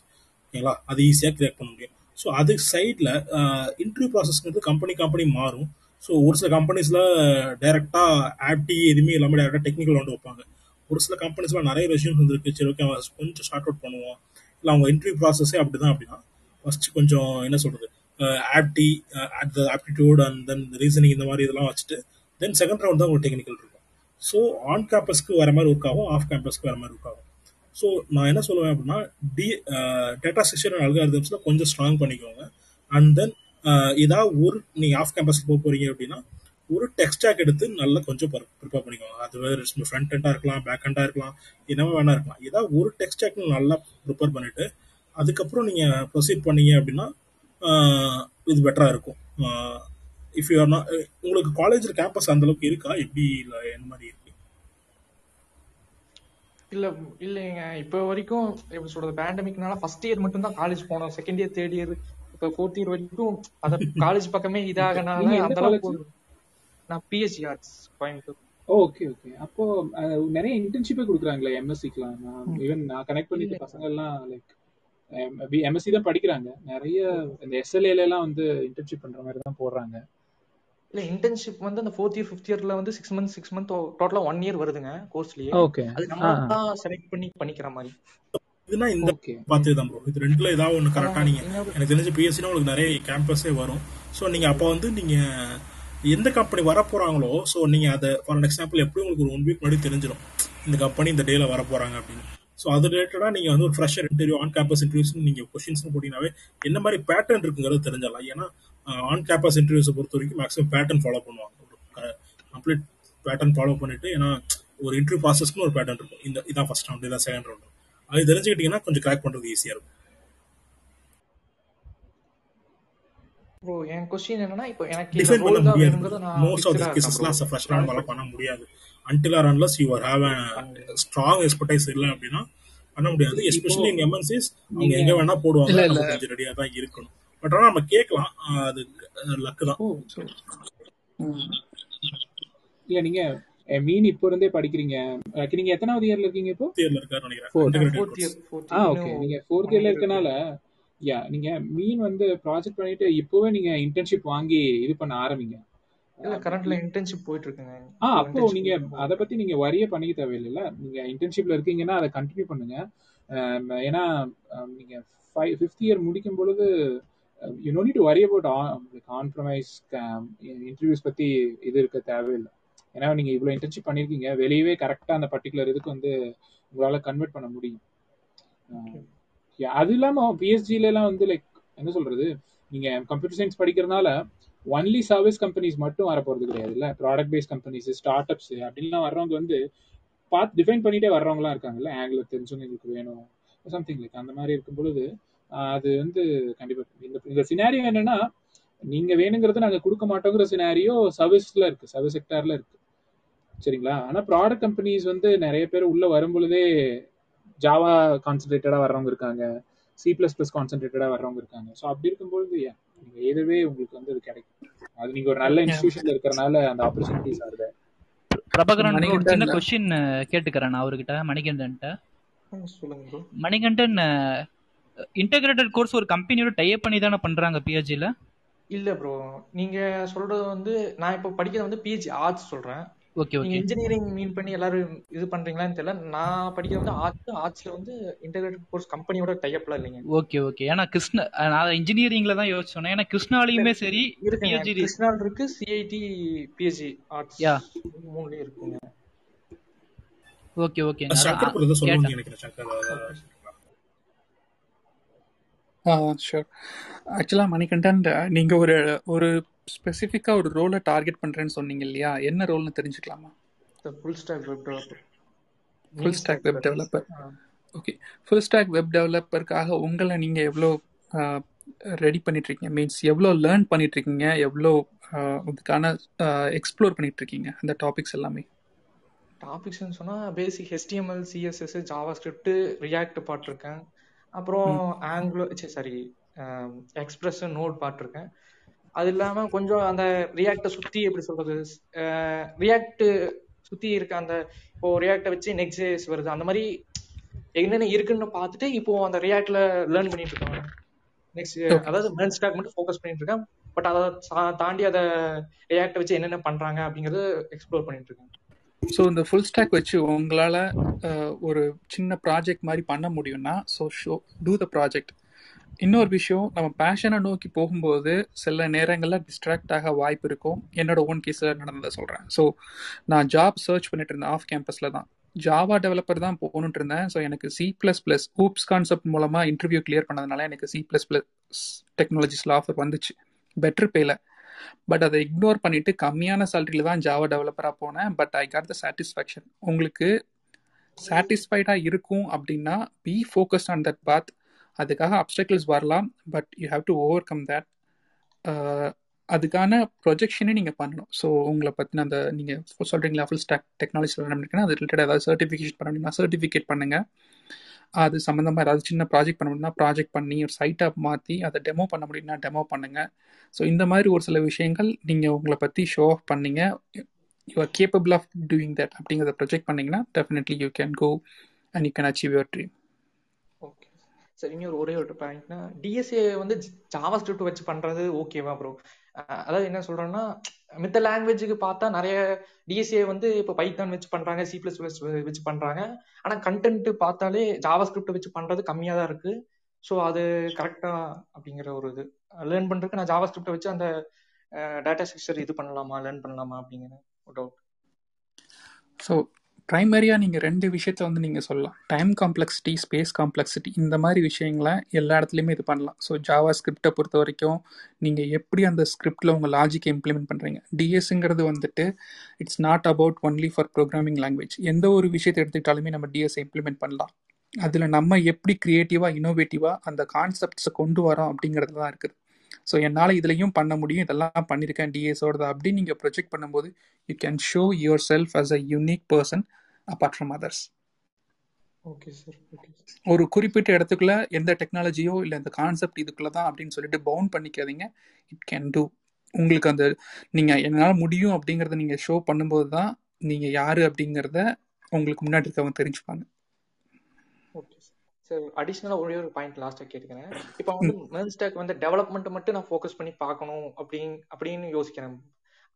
ஓகேங்களா? அது ஈஸியாக கிரியேட் பண்ண முடியும். ஸோ அது சைடில் இன்டர்வியூ ப்ராசஸ்ங்கிறது கம்பெனி கம்பெனி மாறும். ஸோ ஒரு சில கம்பெனிஸில் டைரெக்டாக ஆப்டி எதுவுமே இல்லாமல் டேரெக்டாக டெக்னிக்கல் வந்து வைப்பாங்க. ஒரு சில கம்பெனிஸ்லாம் நிறைய ரெஷ்யூம்ஸ் வந்துருக்கு. சரி ஓகே அவன் கொஞ்சம் ஷார்ட் அவுட் பண்ணுவோம் இல்லை அவங்க இன்டர்வியூ ப்ராசஸே அப்படி தான் அப்படின்னா ஃபர்ஸ்ட் கொஞ்சம் என்ன சொல்கிறது ஆப்டி அந்த ஆப்டிடியூட் அண்ட் தென் ரீசனிங் இந்த மாதிரி இதெல்லாம் வச்சுட்டு தென் செகண்ட் ரவுண்ட் தான் உங்களுக்கு டெக்னிக்கல் இருக்கும். ஸோ ஆன் கேம்பஸ்க்கு வர மாதிரி ஒர்க் ஆகும் ஆஃப் கேம்பஸ்க்கு வர மாதிரி ஒர்க் ஆகும். ஸோ நான் என்ன சொல்லுவேன் அப்படின்னா டி டேட்டா ஸ்ட்ரக்சர் அல்காரிதம்ஸில் கொஞ்சம் ஸ்ட்ராங் பண்ணிக்கோங்க. அண்ட் தென் ஏதாவது ஒரு நீங்கள் ஆஃப் கேம்பஸ்க்கு போக போகிறீங்க அப்படின்னா ஒரு டெக்ஸ்டாக் எடுத்து நல்லா கொஞ்சம் ப்ரிப்பேர் பண்ணிக்கோங்க. அது வேறு ஃப்ரண்ட் ஹெண்டாக இருக்கலாம் பேக் ஹெண்டாக இருக்கலாம் என்னவோ வேணா இருக்கலாம். ஏதாவது ஒரு டெக்ஸ்டாக் நல்லா ப்ரிப்பேர் பண்ணிவிட்டு அதுக்கப்புறம் நீங்கள் ப்ரொசீட் பண்ணீங்க அப்படின்னா இது பெட்டராக இருக்கும். இஃப் யூ ஆர் நாட் உங்களுக்கு காலேஜில் கேம்பஸ் அந்த அளவுக்கு இருக்கா? எப்படி இல்லை என்ன மாதிரி இருக்கு? இல்ல இல்லைங்க. இப்போ வரைக்கும் எப்படி சொல்றது பேண்டமிக்னால ஃபர்ஸ்ட் இயர் மட்டும் தான் காலேஜ் போனோம். செகண்ட் இயர் தேர்ட் இயர் இப்போ ஃபோர்த் இயர் வரைக்கும் அத காலேஜ் பக்கமே இதாகனால அந்த அளவுக்கு college? நான் BSc arts Coimbatore. Okay okay அப்போ நிறைய இன்டர்ன்ஷிப்பே கொடுக்குறாங்களே எம்எஸ்சிக்குலாம் நான் ஈவன் நான் கனெக்ட் பண்ணிட்ட பசங்க எல்லாம் லைக் எம்எஸ்சி தான் படிக்கிறாங்க. நிறைய இந்த எஸ்எல்ஏல எல்லாம் வந்து இன்டர்ன்ஷிப் பண்ற மாதிரி தான் போடுறாங்க. இல்ல இன்டர்ன்ஷிப் வந்து அந்த ஃபோர்த் இயர் ஃபிஃப்த் இயர்ல வந்து சிக்ஸ் மந்த் சிக்ஸ் மந்த் டோட்டலா ஒன் இயர் வருதுங்க கோர்ஸ்லயே ஓகே அது நம்ம தான் செலக்ட் பண்ணி பண்ணிக்கிற மாதிரி. இதுனா இந்த பார்த்து தான் ப்ரோ இது ரெண்டுல ஏதாவது ஒன்று கரெக்டாக இன்னொரு எனக்கு தெரிஞ்ச பிஎஸ்சினா உங்களுக்கு நிறைய கேம்பஸே வரும். ஸோ நீங்கள் அப்போ வந்து நீங்கள் எந்த கம்பெனி வர போகிறாங்களோ ஸோ நீங்கள் அதை ஃபார் எக்ஸாம்பிள் எப்படி உங்களுக்கு ஒரு ஒன் வீக் முன்னாடி தெரிஞ்சிடும் இந்த கம்பெனி இந்த டேல வர போகிறாங்க அப்படின்னு. ஸோ அது ரிலேட்டடாக நீங்கள் வந்து ஒரு fresher interview on campus interviews நீங்கள் கொஷின்ஸ் போட்டிங்கனாவே என்ன மாதிரி பேட்டர்ன் இருக்குங்கிறது தெரிஞ்சிடலாம். ஏன்னா ஆன் கேம்பஸ் இன்டர்வியூஸை பொறுத்த வரைக்கும் மேக்ஸிமம் பேட்டர்ன் ஃபாலோ பண்ணுவாங்க. ஒரு கம்ப்ளீட் பேட்டர்ன் ஃபாலோ பண்ணிட்டு ஏன்னா ஒரு இன்டர்வியூ ப்ராசஸ்க்கு ஒரு பேட்டர்ன் இருக்கும். இந்த இதான் ஃபர்ஸ்ட் ரவுண்ட் இதான் செகண்ட் ரவுண்ட் அது தெரிஞ்சுக்கிட்டீங்கன்னா கொஞ்சம் கிராக் பண்ணுறது ஈஸியாக இருக்கும். ப்ரோ என் கொஸ்டின் என்னன்னா இப்போ எனக்கு டிஃபைன் பண்ண முடியாது. மோஸ்ட் ஆஃப் த அஸ் ஃப்ரெஷ்லாம் நம்மளால பண்ண முடியாது. Until or unless you are have strong expertise இல்லை அப்படின்னா பண்ண முடியாது. இப்போ எஸ்பெஷலி இன் எம்என்சிஸ் அவங்க நீங்க எங்க வேணா போடுவாங்க. கொஞ்சம் ரெடியாக தான் இருக்கணும். பட் ஆனால் நம்ம கேட்கலாம். அது லக்கு தான். இல்ல நீங்க மீன் இப்போ இருந்தே படிக்கிறீங்க. நீங்க எத்தனாவது இயர்ல இருக்கீங்க இப்போ? இயர்ல நினைக்கிறேன். ஆ ஓகே நீங்க ஃபோர்த் இயர்ல இயர் இருக்கனால யா நீங்க மீன் வந்து ப்ராஜெக்ட் பண்ணிட்டு இப்போவே நீங்க இன்டர்ன்ஷிப் வாங்கி இது பண்ண ஆரம்பிங்க. இல்ல கரண்ட்ல இன்டர்ன்ஷிப் போயிட்டு இருக்குங்க ஆ அப்போ நீங்க அதை பத்தி நீங்க வரிய பண்ணிக்க தேவையில்லைல்ல. நீங்க இன்டர்ன்ஷிப்ல இருக்கீங்கன்னா அதை கண்டினியூ பண்ணுங்க. ஏன்னா நீங்க ஃபைவ் ஃபிஃப்த் இயர் முடிக்கும் பொழுது you no need worry about on premise interviews பத்தி இது இருக்க தேவையில்லை. ஏன்னா நீங்க இவ்வளவு இன்டர்ன்ஷிப் பண்ணிருக்கீங்க வெளியவே கரெக்டா அந்த பர்டிகுலர் இதுக்கு வந்து உங்களால கன்வெர்ட் பண்ண முடியும். Yeah, அது இல்லாம பிஎஸ்ஜில எல்லாம் வந்து லைக் என்ன சொல்றது? நீங்க கம்ப்யூட்டர் சயின்ஸ் படிக்கிறதுனால ஒன்லி சர்வீஸ் கம்பெனிஸ் மட்டும் வர போறது கிடையாது இல்ல product based companies start ups அப்படின்லாம் வர்றவங்க வந்து பார்த்து டிஃபைன் பண்ணிட்டே வர்றவங்கலாம் இருக்காங்கல்ல. ஆங்கிலர் தெரிஞ்சவங்க எங்களுக்கு வேணும் சம்திங் லைக் அந்த மாதிரி இருக்கும் பொழுது அது வந்து கண்டிப்பா இந்த இந்த சினாரியோ என்னன்னா நீங்க வேணுங்கிறது நாங்க கொடுக்க மாட்டோங்கிற சினாரியோ சர்வீஸ்ல இருக்கு சர்வீஸ் செக்டார்ல இருக்கு. சரிங்களா? ஆனா ப்ராடக்ட் கம்பெனிஸ் வந்து நிறைய பேர் உள்ள வரும் பொழுதே ஜாவா கான்சென்ட்ரேட்டடா வர்றவங்க இருக்காங்க சி பிளஸ் பிளஸ் கான்சென்ட்ரேட்டடா வர்றவங்க இருக்காங்க. ஸோ அப்படி இருக்கும்பொழுது நீங்க எதுவே உங்களுக்கு வந்து அது கிடைக்கும். அது நீங்க ஒரு நல்ல இன்ஸ்டிடியூஷன்ல இருக்கிறனால அந்த ஆப்பர்ச்சுனிட்டிஸ் ஆகுது பிரபாகரன் ஒரு சின்ன கொஸ்டின் கேட்டுக்கிறேன் நான் அவர்கிட்ட. மணிகண்டன்ட்ட சொல்லுங்க ப்ரோ மணிகண்டன் இன்டகிரேட்டட் கோர்ஸ் ஒரு கம்பெனியோட டைப் பண்ணி தானே பண்றாங்க பிஹெச்டில இல்ல ப்ரோ நீங்க சொல்றது வந்து நான் இப்போ படிக்கிறது வந்து பிஹெச்டி ஆர்ட்ஸ் சொல்றேன். ஓகே ஓகே இன்ஜினியரிங் மீன் பண்ணி எல்லாரும் இது பண்றீங்களான்னு தெரியல. நான் படிக்கிறது வந்து ஆர்ட்ஸ் ஆர்ட்ஸ்ல வந்து இன்டகிரேட்டட் கோர்ஸ் கம்பெனியோட டைப்லாம் இல்லைங்க. ஓகே ஓகே ஏன்னா கிருஷ்ண நான் இன்ஜினியரிங்ல தான் யோசிச்சேன். ஏன்னா கிருஷ்ணாலையுமே சரி இருக்குங்க பிஹெச்டி கிருஷ்ணால் இருக்கு சிஐடி பிஹெச்டி ஆர்ட்ஸ் யா மூணுலயும் இருக்குங்க. ஓகே ஓகே சங்கர் பிரதர் அதான் சொல்லுவாங்க கேட்டேன் நினைக்கிறேன் சங்கர் அதான் ஷூர் ஆக்சுவலாக மணிகண்டன் நீங்கள் ஒரு ஒரு ஸ்பெசிஃபிக்காக ஒரு ரோலை டார்கெட் பண்ணுறேன்னு சொன்னீங்க இல்லையா? என்ன ரோல்னு தெரிஞ்சுக்கலாமா? Full stack web developer full stack web developer okay full stack web டெவலப்பருக்காக உங்களை நீங்கள் எவ்வளோ ரெடி பண்ணிட்டு இருக்கீங்க மீன்ஸ் எவ்வளோ லேர்ன் பண்ணிட்டு இருக்கீங்க எவ்வளோ ஆஹ், இதுக்கான எக்ஸ்ப்ளோர் பண்ணிட்டு இருக்கீங்க அந்த டாபிக்ஸ் எல்லாமே. டாபிக்ஸ்னு சொன்னா basic HTML CSS JavaScript React பார்த்துருக்கேன். அப்புறம் ஆங்குலோ சாரி எக்ஸ்பிரஸ் நோட் பார்த்துருக்கேன். அது இல்லாம கொஞ்சம் அந்த ரியாக்டை சுத்தி எப்படி சொல்றது ரியாக்ட் சுத்தி இருக்க அந்த இப்போ ரியாக்டை வச்சு நெக்ஸ்ட் வருது. அந்த மாதிரி என்னென்ன இருக்குன்னு பார்த்துட்டு இப்போ அந்த ரியாக்ட்ல லேர்ன் பண்ணிட்டு இருக்கேன் நெக்ஸ்ட் அதாவது மெர்ன் ஸ்டாக் மட்டும் ஃபோக்கஸ் பண்ணிட்டு இருக்கேன். பட் அதை தாண்டி அதை ரியாக்ட் வச்சு என்னென்ன பண்றாங்க அப்படிங்கறது எக்ஸ்ப்ளோர் பண்ணிட்டு இருக்கேன். ஸோ இந்த ஃபுல் ஸ்டாக் வச்சு உங்களால் ஒரு சின்ன ப்ராஜெக்ட் மாதிரி பண்ண முடியும்னா so show to the project இன்னொரு விஷயம் நம்ம பேஷனை நோக்கி போகும்போது சில நேரங்களில் டிஸ்ட்ராக்ட் ஆக வாய்ப்பு இருக்கும். என்னோட ஓன் கேஸில் நடந்ததை சொல்கிறேன் ஸோ நான் ஜாப் சர்ச் பண்ணிட்டு இருந்தேன் ஆஃப் கேம்பஸில் தான். ஜாவா டெவலப்பர் தான் போகணுன்ட்டு இருந்தேன். ஸோ எனக்கு C plus plus oops concept மூலமாக இன்டர்வியூ கிளியர் பண்ணதுனால எனக்கு சி ப்ளஸ் ப்ளஸ் டெக்னாலஜிஸில் ஆஃபர் வந்துச்சு பெட்ரு பேல பட் அதை இக்னோர் பண்ணிட்டு கம்மியான சேலரியில் தான் ஜாவா டெவலப்பராக போனேன். But I got the satisfaction உங்களுக்கு சாட்டிஸ்ஃபைடாக இருக்கும் அப்படின்னா be focused on that path அதுக்காக அப்டக்கிள்ஸ் வரலாம். But you have to overcome that அதுக்கான ப்ரொஜெக்ஷனே நீங்கள் பண்ணணும். ஸோ உங்களை பற்றின அந்த நீங்கள் சொல்கிறீங்களா ஃபுல் ஸ்டாக் டெக்னாலஜி பண்ணிங்கன்னா அது ரிலேட்டட் ஏதாவது சர்டிஃபிகேஷன் பண்ணணும்னா சர்டிஃபிகேட் பண்ணுங்கள் அது சம்மந்தமாக ஏதாவது சின்ன ப்ராஜெக்ட் பண்ண முடியும்னா ப்ராஜெக்ட் பண்ணி ஒரு சைட்டாக மாற்றி அதை டெமோ பண்ண முடியும்னா டெமோ பண்ணுங்கள் ஸோ இந்த மாதிரி ஒரு சில விஷயங்கள் நீங்கள் உங்களை பற்றி ஷோ ஆஃப் பண்ணீங்க. You are capable of doing that அப்படிங்கிறத ப்ரொஜெக்ட் பண்ணிங்கன்னா definitely you can go and you can achieve your dream சரி இன்னொரு ஒரே ஒரு பாயிண்ட்னா டிஎஸ்ஏ வந்து ஜாவா ஸ்கிரிப்ட் வச்சு பண்றது ஓகேவா ப்ரோ அதாவது என்ன சொல்றேன்னா மித்த லாங்குவேஜுக்கு பார்த்தா நிறைய டிஎஸ்ஏ வந்து இப்போ பைத்தான் வச்சு பண்றாங்க சி பிளஸ் பிளஸ் வச்சு பண்றாங்க. ஆனா கண்டென்ட் பார்த்தாலே ஜாவா ஸ்கிரிப்ட் வச்சு பண்றது கம்மியா தான் இருக்கு. ஸோ அது கரெக்டா அப்படிங்கிற ஒரு இது. லேர்ன் பண்றதுக்கு நான் ஜாவா ஸ்கிரிப்ட் வச்சு அந்த டேட்டா ஸ்ட்ரக்சர் இது பண்ணலாமா லேர்ன் பண்ணலாமா அப்படிங்கிற ஒரு டவுட் ஸோ ப்ரைமரியாக நீங்கள் ரெண்டு விஷயத்த வந்து நீங்கள் சொல்லலாம். டைம் காம்ப்ளெக்சிட்டி ஸ்பேஸ் காம்ப்ளெக்சிட்டி இந்த மாதிரி விஷயங்களை எல்லா இடத்துலையுமே இது பண்ணலாம். ஸோ ஜாவா ஸ்கிரிப்டை பொறுத்த வரைக்கும் நீங்கள் எப்படி அந்த ஸ்கிரிப்டில் உங்கள் லாஜிக்கை இம்ப்ளிமெண்ட் பண்ணுறீங்க டிஎஸ்ங்கிறது வந்துட்டு it's not about only for programming language எந்த ஒரு விஷயத்தை எடுத்துக்கிட்டாலுமே நம்ம டிஎஸ்ஐ இம்ப்ளிமெண்ட் பண்ணலாம். அதில் நம்ம எப்படி க்ரியேட்டிவாக இனோவேட்டிவாக அந்த கான்செப்ட்ஸை கொண்டு வரோம் அப்படிங்கிறது தான் இருக்குது. ஸோ என்னால் இதுலையும் பண்ண முடியும் இதெல்லாம் பண்ணியிருக்கேன் டிஎஸோடது அப்படின்னு நீங்கள் ப்ரொஜெக்ட் பண்ணும்போது you can show yourself as a unique person apart from others okay sir ஒரு குறிப்பிட்ட இடத்துக்குள்ள எந்த டெக்னாலஜியோ இல்லை இந்த கான்செப்ட் இதுக்குள்ள தான் அப்படின்னு சொல்லிட்டு பவுண்ட் பண்ணிக்காதீங்க. இட் கேன் டூ உங்களுக்கு அந்த நீங்கள் என்னால் முடியும் அப்படிங்கிறத நீங்கள் ஷோ பண்ணும்போது தான் நீங்கள் யார் அப்படிங்கிறத உங்களுக்கு முன்னாடி இருக்கவங்க தெரிஞ்சுப்பாங்க. சார் அடிஷ்னலாக ஒரே ஒரு பாயிண்ட் லாஸ்ட்டாக கேட்டுக்கிறேன். இப்போ வந்து மெர்ன் ஸ்டாக் வந்து டெவலப்மெண்ட் மட்டும் நான் ஃபோக்கஸ் பண்ணி பார்க்கணும் அப்படின்னு அப்படின்னு யோசிக்கிறேன்.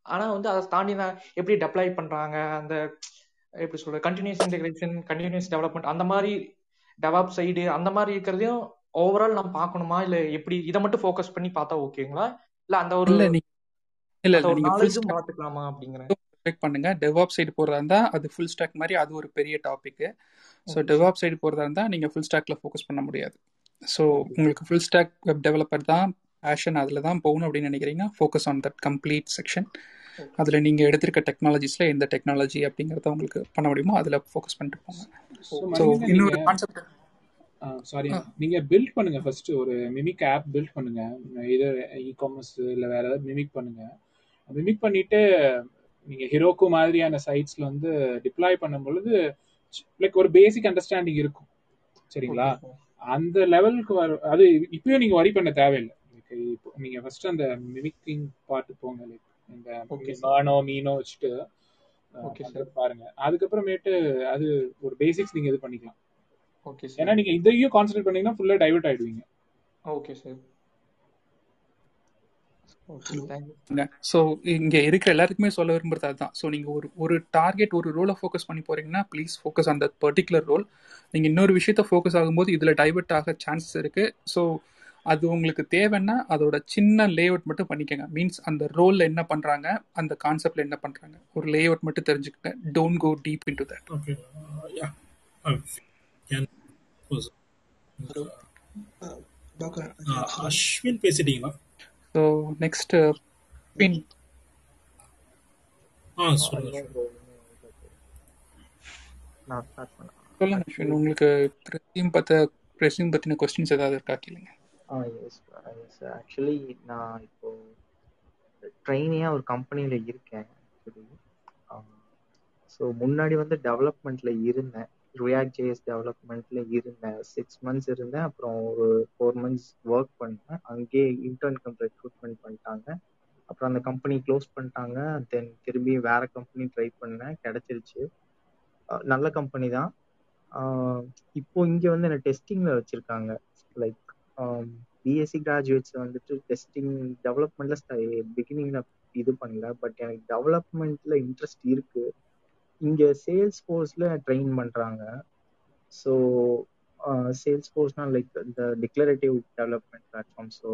ஆனால் வந்து அதை தாண்டி நான் எப்படி டெப்ளாய் பண்ணுறாங்க அந்த எப்படி சொல்றது கண்டினியூஸ் இன்டெகிரேஷன் கண்டினியூஸ் டெவலப்மெண்ட் அந்த மாதிரி டெவலப் சைடு அந்த மாதிரி இருக்கிறதையும் ஓவரால் நம்ம பார்க்கணுமா? இல்லை எப்படி இதை மட்டும் ஃபோக்கஸ் பண்ணி பார்த்தா ஓகேங்களா இல்லை அந்த ஒரு இல்லை ஒரு நாலேஜும் பார்த்துக்கலாமா அப்படிங்கிறேன். பண்ணுங்க. டெவாப் சைடு போகிறதா இருந்தால் அது ஃபுல் ஸ்டாக் மாதிரி அது ஒரு பெரிய டாபிக் ஸோ டெவாப் சைடு போகிறதா இருந்தால் நீங்கள் ஃபுல் ஸ்டாக்ல ஃபோக்கஸ் பண்ண முடியாது. ஸோ உங்களுக்கு ஃபுல் ஸ்டாக் வெப் டெவலப்பர் தான் பேஷன் அதில் தான் போகணும் அப்படின்னு நினைக்கிறீங்க focus on that complete section அதில் நீங்கள் எடுத்திருக்க டெக்னாலஜிஸில் எந்த டெக்னாலஜி அப்படிங்கிறத உங்களுக்கு பண்ண முடியுமோ அதில் ஃபோக்கஸ் பண்ணிட்டு போங்க. ஸோ இன்னொரு கான்செப்ட் சாரி நீங்க பில்ட் பண்ணுங்க ஃபர்ஸ்ட் ஒரு மிமிக் ஆப் பில்ட் பண்ணுங்க. இது இ காமர்ஸ் இல்ல வேற ஏதாவது மிமிக் பண்ணுங்க. மிமிக் பண்ணிட்டு நீங்க ஹிரோக்கு மாதிரியான சைட்ஸ்ல வந்து டிப்ளாய் பண்ணும் பொழுது லைக் ஒரு பேசிக் அண்டர்ஸ்டாண்டிங் இருக்கும். சரிங்களா? அந்த லெவலுக்கு வர அது இப்பயும் நீங்க வரி பண்ண தேவையில்லை. இப்போ நீங்க ஃபர்ஸ்ட் அந்த மிமிக்கிங் பார்ட்டு போங்க லைக் இந்த மானோ மீனோ வச்சுட்டு பாருங்க. அதுக்கப்புறமேட்டு அது ஒரு பேசிக்ஸ் நீங்க இது பண்ணிக்கலாம். ஓகே ஏன்னா நீங்க இதையும் கான்சென்ட்ரேட் பண்ணீங்கன்னா ஃபுல்லா டைவர்ட் ஆயிடுவீங்க. ஓகே சார் ஸோ இங்கே இருக்கிற எல்லாருக்குமே சொல்ல விரும்புறது அதுதான். ஸோ நீங்கள் ஒரு ஒரு டார்கெட் ஒரு ரோலை ஃபோக்கஸ் பண்ணி போறீங்கன்னா ப்ளீஸ் ஃபோக்கஸ் அந்த பர்டிகுலர் ரோல் நீங்கள் இன்னொரு விஷயத்த ஃபோக்கஸ் ஆகும்போது இதில் டைவர்ட் ஆக சான்சஸ் இருக்குது ஸோ அது உங்களுக்கு தேவைன்னா அதோட சின்ன லேஅவுட் மட்டும் பண்ணிக்கோங்க. மீன்ஸ் அந்த ரோலில் என்ன பண்ணுறாங்க அந்த கான்செப்டில் என்ன பண்ணுறாங்க ஒரு லேஅவுட் மட்டும் தெரிஞ்சுக்கங்க don't go deep into that okay doctor Ashwin பேசிட்டீங்களா? So next பின் சொல்லுங்க அஸ்வின் உங்களுக்கு ரெசியூம் பற்ற ரெசியூம் பற்றின கொஸ்டின்ஸ் ஏதாவது இருக்கா கேளுங்க. ஆ எஸ் எஸ் ஆக்சுவலி நான் இப்போ ட்ரெயினியாக ஒரு கம்பெனியில் இருக்கேன் ஆக்சுவலி ஸோ முன்னாடி வந்து டெவலப்மெண்ட்ல இருந்தேன். ரியாக்ட் ஜேஎஸ் டெவலப்மெண்ட்ல இருந்தேன். சிக்ஸ் மந்த்ஸ் இருந்தேன். அப்புறம் ஒரு ஃபோர் மந்த்ஸ் ஒர்க் பண்ணேன். அங்கேயே இன்டர்ன் கம் ரெக்ரூட்மெண்ட் பண்ணிட்டாங்க. அப்புறம் அந்த கம்பெனி க்ளோஸ் பண்ணிட்டாங்க. தென் திரும்பி வேற கம்பெனி ட்ரை பண்ணேன். கிடைச்சிருச்சு. நல்ல கம்பெனி தான். இப்போ இங்கே வந்து என்ன டெஸ்டிங்ல வச்சிருக்காங்க. லைக் பிஎஸ்சி கிராஜுவேட்ஸ் வந்துட்டு டெஸ்டிங் டெவலப்மெண்ட்ல பிகினிங்ல இது பண்ணல. பட் எனக்கு டெவலப்மெண்ட்ல இன்ட்ரெஸ்ட் இருக்கு. இங்க சேல்ஸ் ஃபோர்ஸ்ல ட்ரெயின் பண்றாங்க. ஸோ சேல்ஸ் ஃபோர்ஸ்னா லைக் இந்த டிக்ளரேட்டிவ் டெவலப்மெண்ட் பிளாட்ஃபார்ம் ஸோ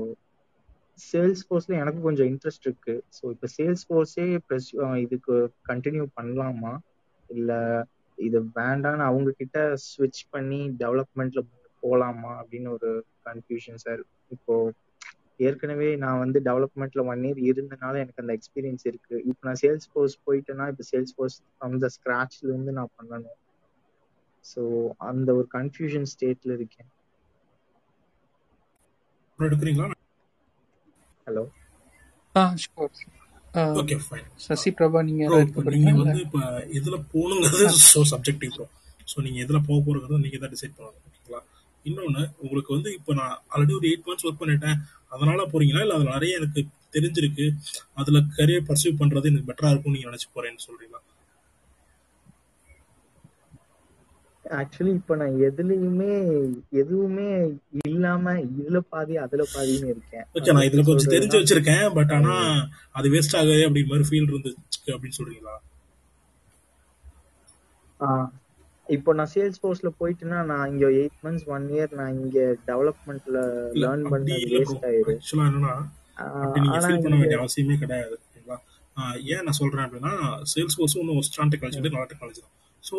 சேல்ஸ் ஃபோர்ஸ்ல எனக்கு கொஞ்சம் இன்ட்ரெஸ்ட் இருக்கு. ஸோ இப்போ சேல்ஸ் ஃபோர்ஸே ப்ளஸ் இதுக்கு கண்டினியூ பண்ணலாமா? இல்ல இது வேண்டான்னு அவங்க கிட்ட ஸ்விட்ச் பண்ணி டெவலப்மெண்ட்ல போலாமா? அப்படின்னு ஒரு கன்ஃபியூஷன் சார் இப்போ ஏற்கனவே நான் வந்து டெவலப்மெண்ட்ல ஒன் இயர் இருந்தனால எனக்கு அந்த எக்ஸ்பீரியன்ஸ் இருக்கு. இப்போ நான் சேல்ஸ் ஃபோர்ஸ் போயிட்டேன்னா இப்போ சேல்ஸ் ஃபோர்ஸ் அந்த ஸ்கிராச்ல இருந்து நான் பண்ணணும். ஸோ அந்த ஒரு கன்ஃபியூஷன் ஸ்டேட்ல இருக்கேன். ஹலோ ஆ sure okay fine Sasi Prabha நீங்க நீங்க வந்து இப்போ எதுல போகணுங்கிறது ஸோ சப்ஜெக்டிவ் ப்ரோ ஸோ நீங்க எதுல போக போறதுங்கிறத நீங்க தான் டிசைட் பண்ணணும் ஓகேங்களா இன்னொன்னு உங்களுக்கு வந்து இப்போ நான் ஆல்ரெடி ஒரு எயிட் மந்த்ஸ் ஒர்க் பண்ணிட்டேன். அதனால போறீங்களா? இல்ல அதுல நிறைய எனக்கு தெரிஞ்சிருக்கு. அதுல கரியர் பர்சியூ பண்றது எனக்கு பெட்டரா இருக்கும் நீங்க நினைச்சு போறேன்னு சொல்றீங்களா? ஆக்சுவலி இப்போ நான் எதுலயுமே எதுவுமே இல்லாம இதுல பாதி அதுல பாதின்னு இருக்கேன். ஓகே நான் இதுல கொஞ்சம் தெரிஞ்சு வச்சிருக்கேன் பட் ஆனா அது வேஸ்ட் ஆகுது அப்படிங்கிற மாதிரி ஃபீல் இருந்துச்சு அப்படின்னு சொல்றீங்களா? இப்போ நான் சேல்ஸ் ஃபோர்ஸ்ல போயிட்டேன்னா நான் இங்க எயிட் மந்த்ஸ் ஒன் இயர் நான் இங்க டெவலப்மெண்ட்ல லேர்ன் ப்ரோ வேஸ்ட் ஆக்சுவலா என்னன்னா நீங்க பண்ண அவசியமே கிடையாது ஏன் நான் சொல்றேன் அப்படின்னா சேல்ஸ் ஃபோர்ஸும் ஒன்றும் ஸ்ட்ராங் டெக்னாலஜி நல்ல டெக்னாலஜி தான். ஸோ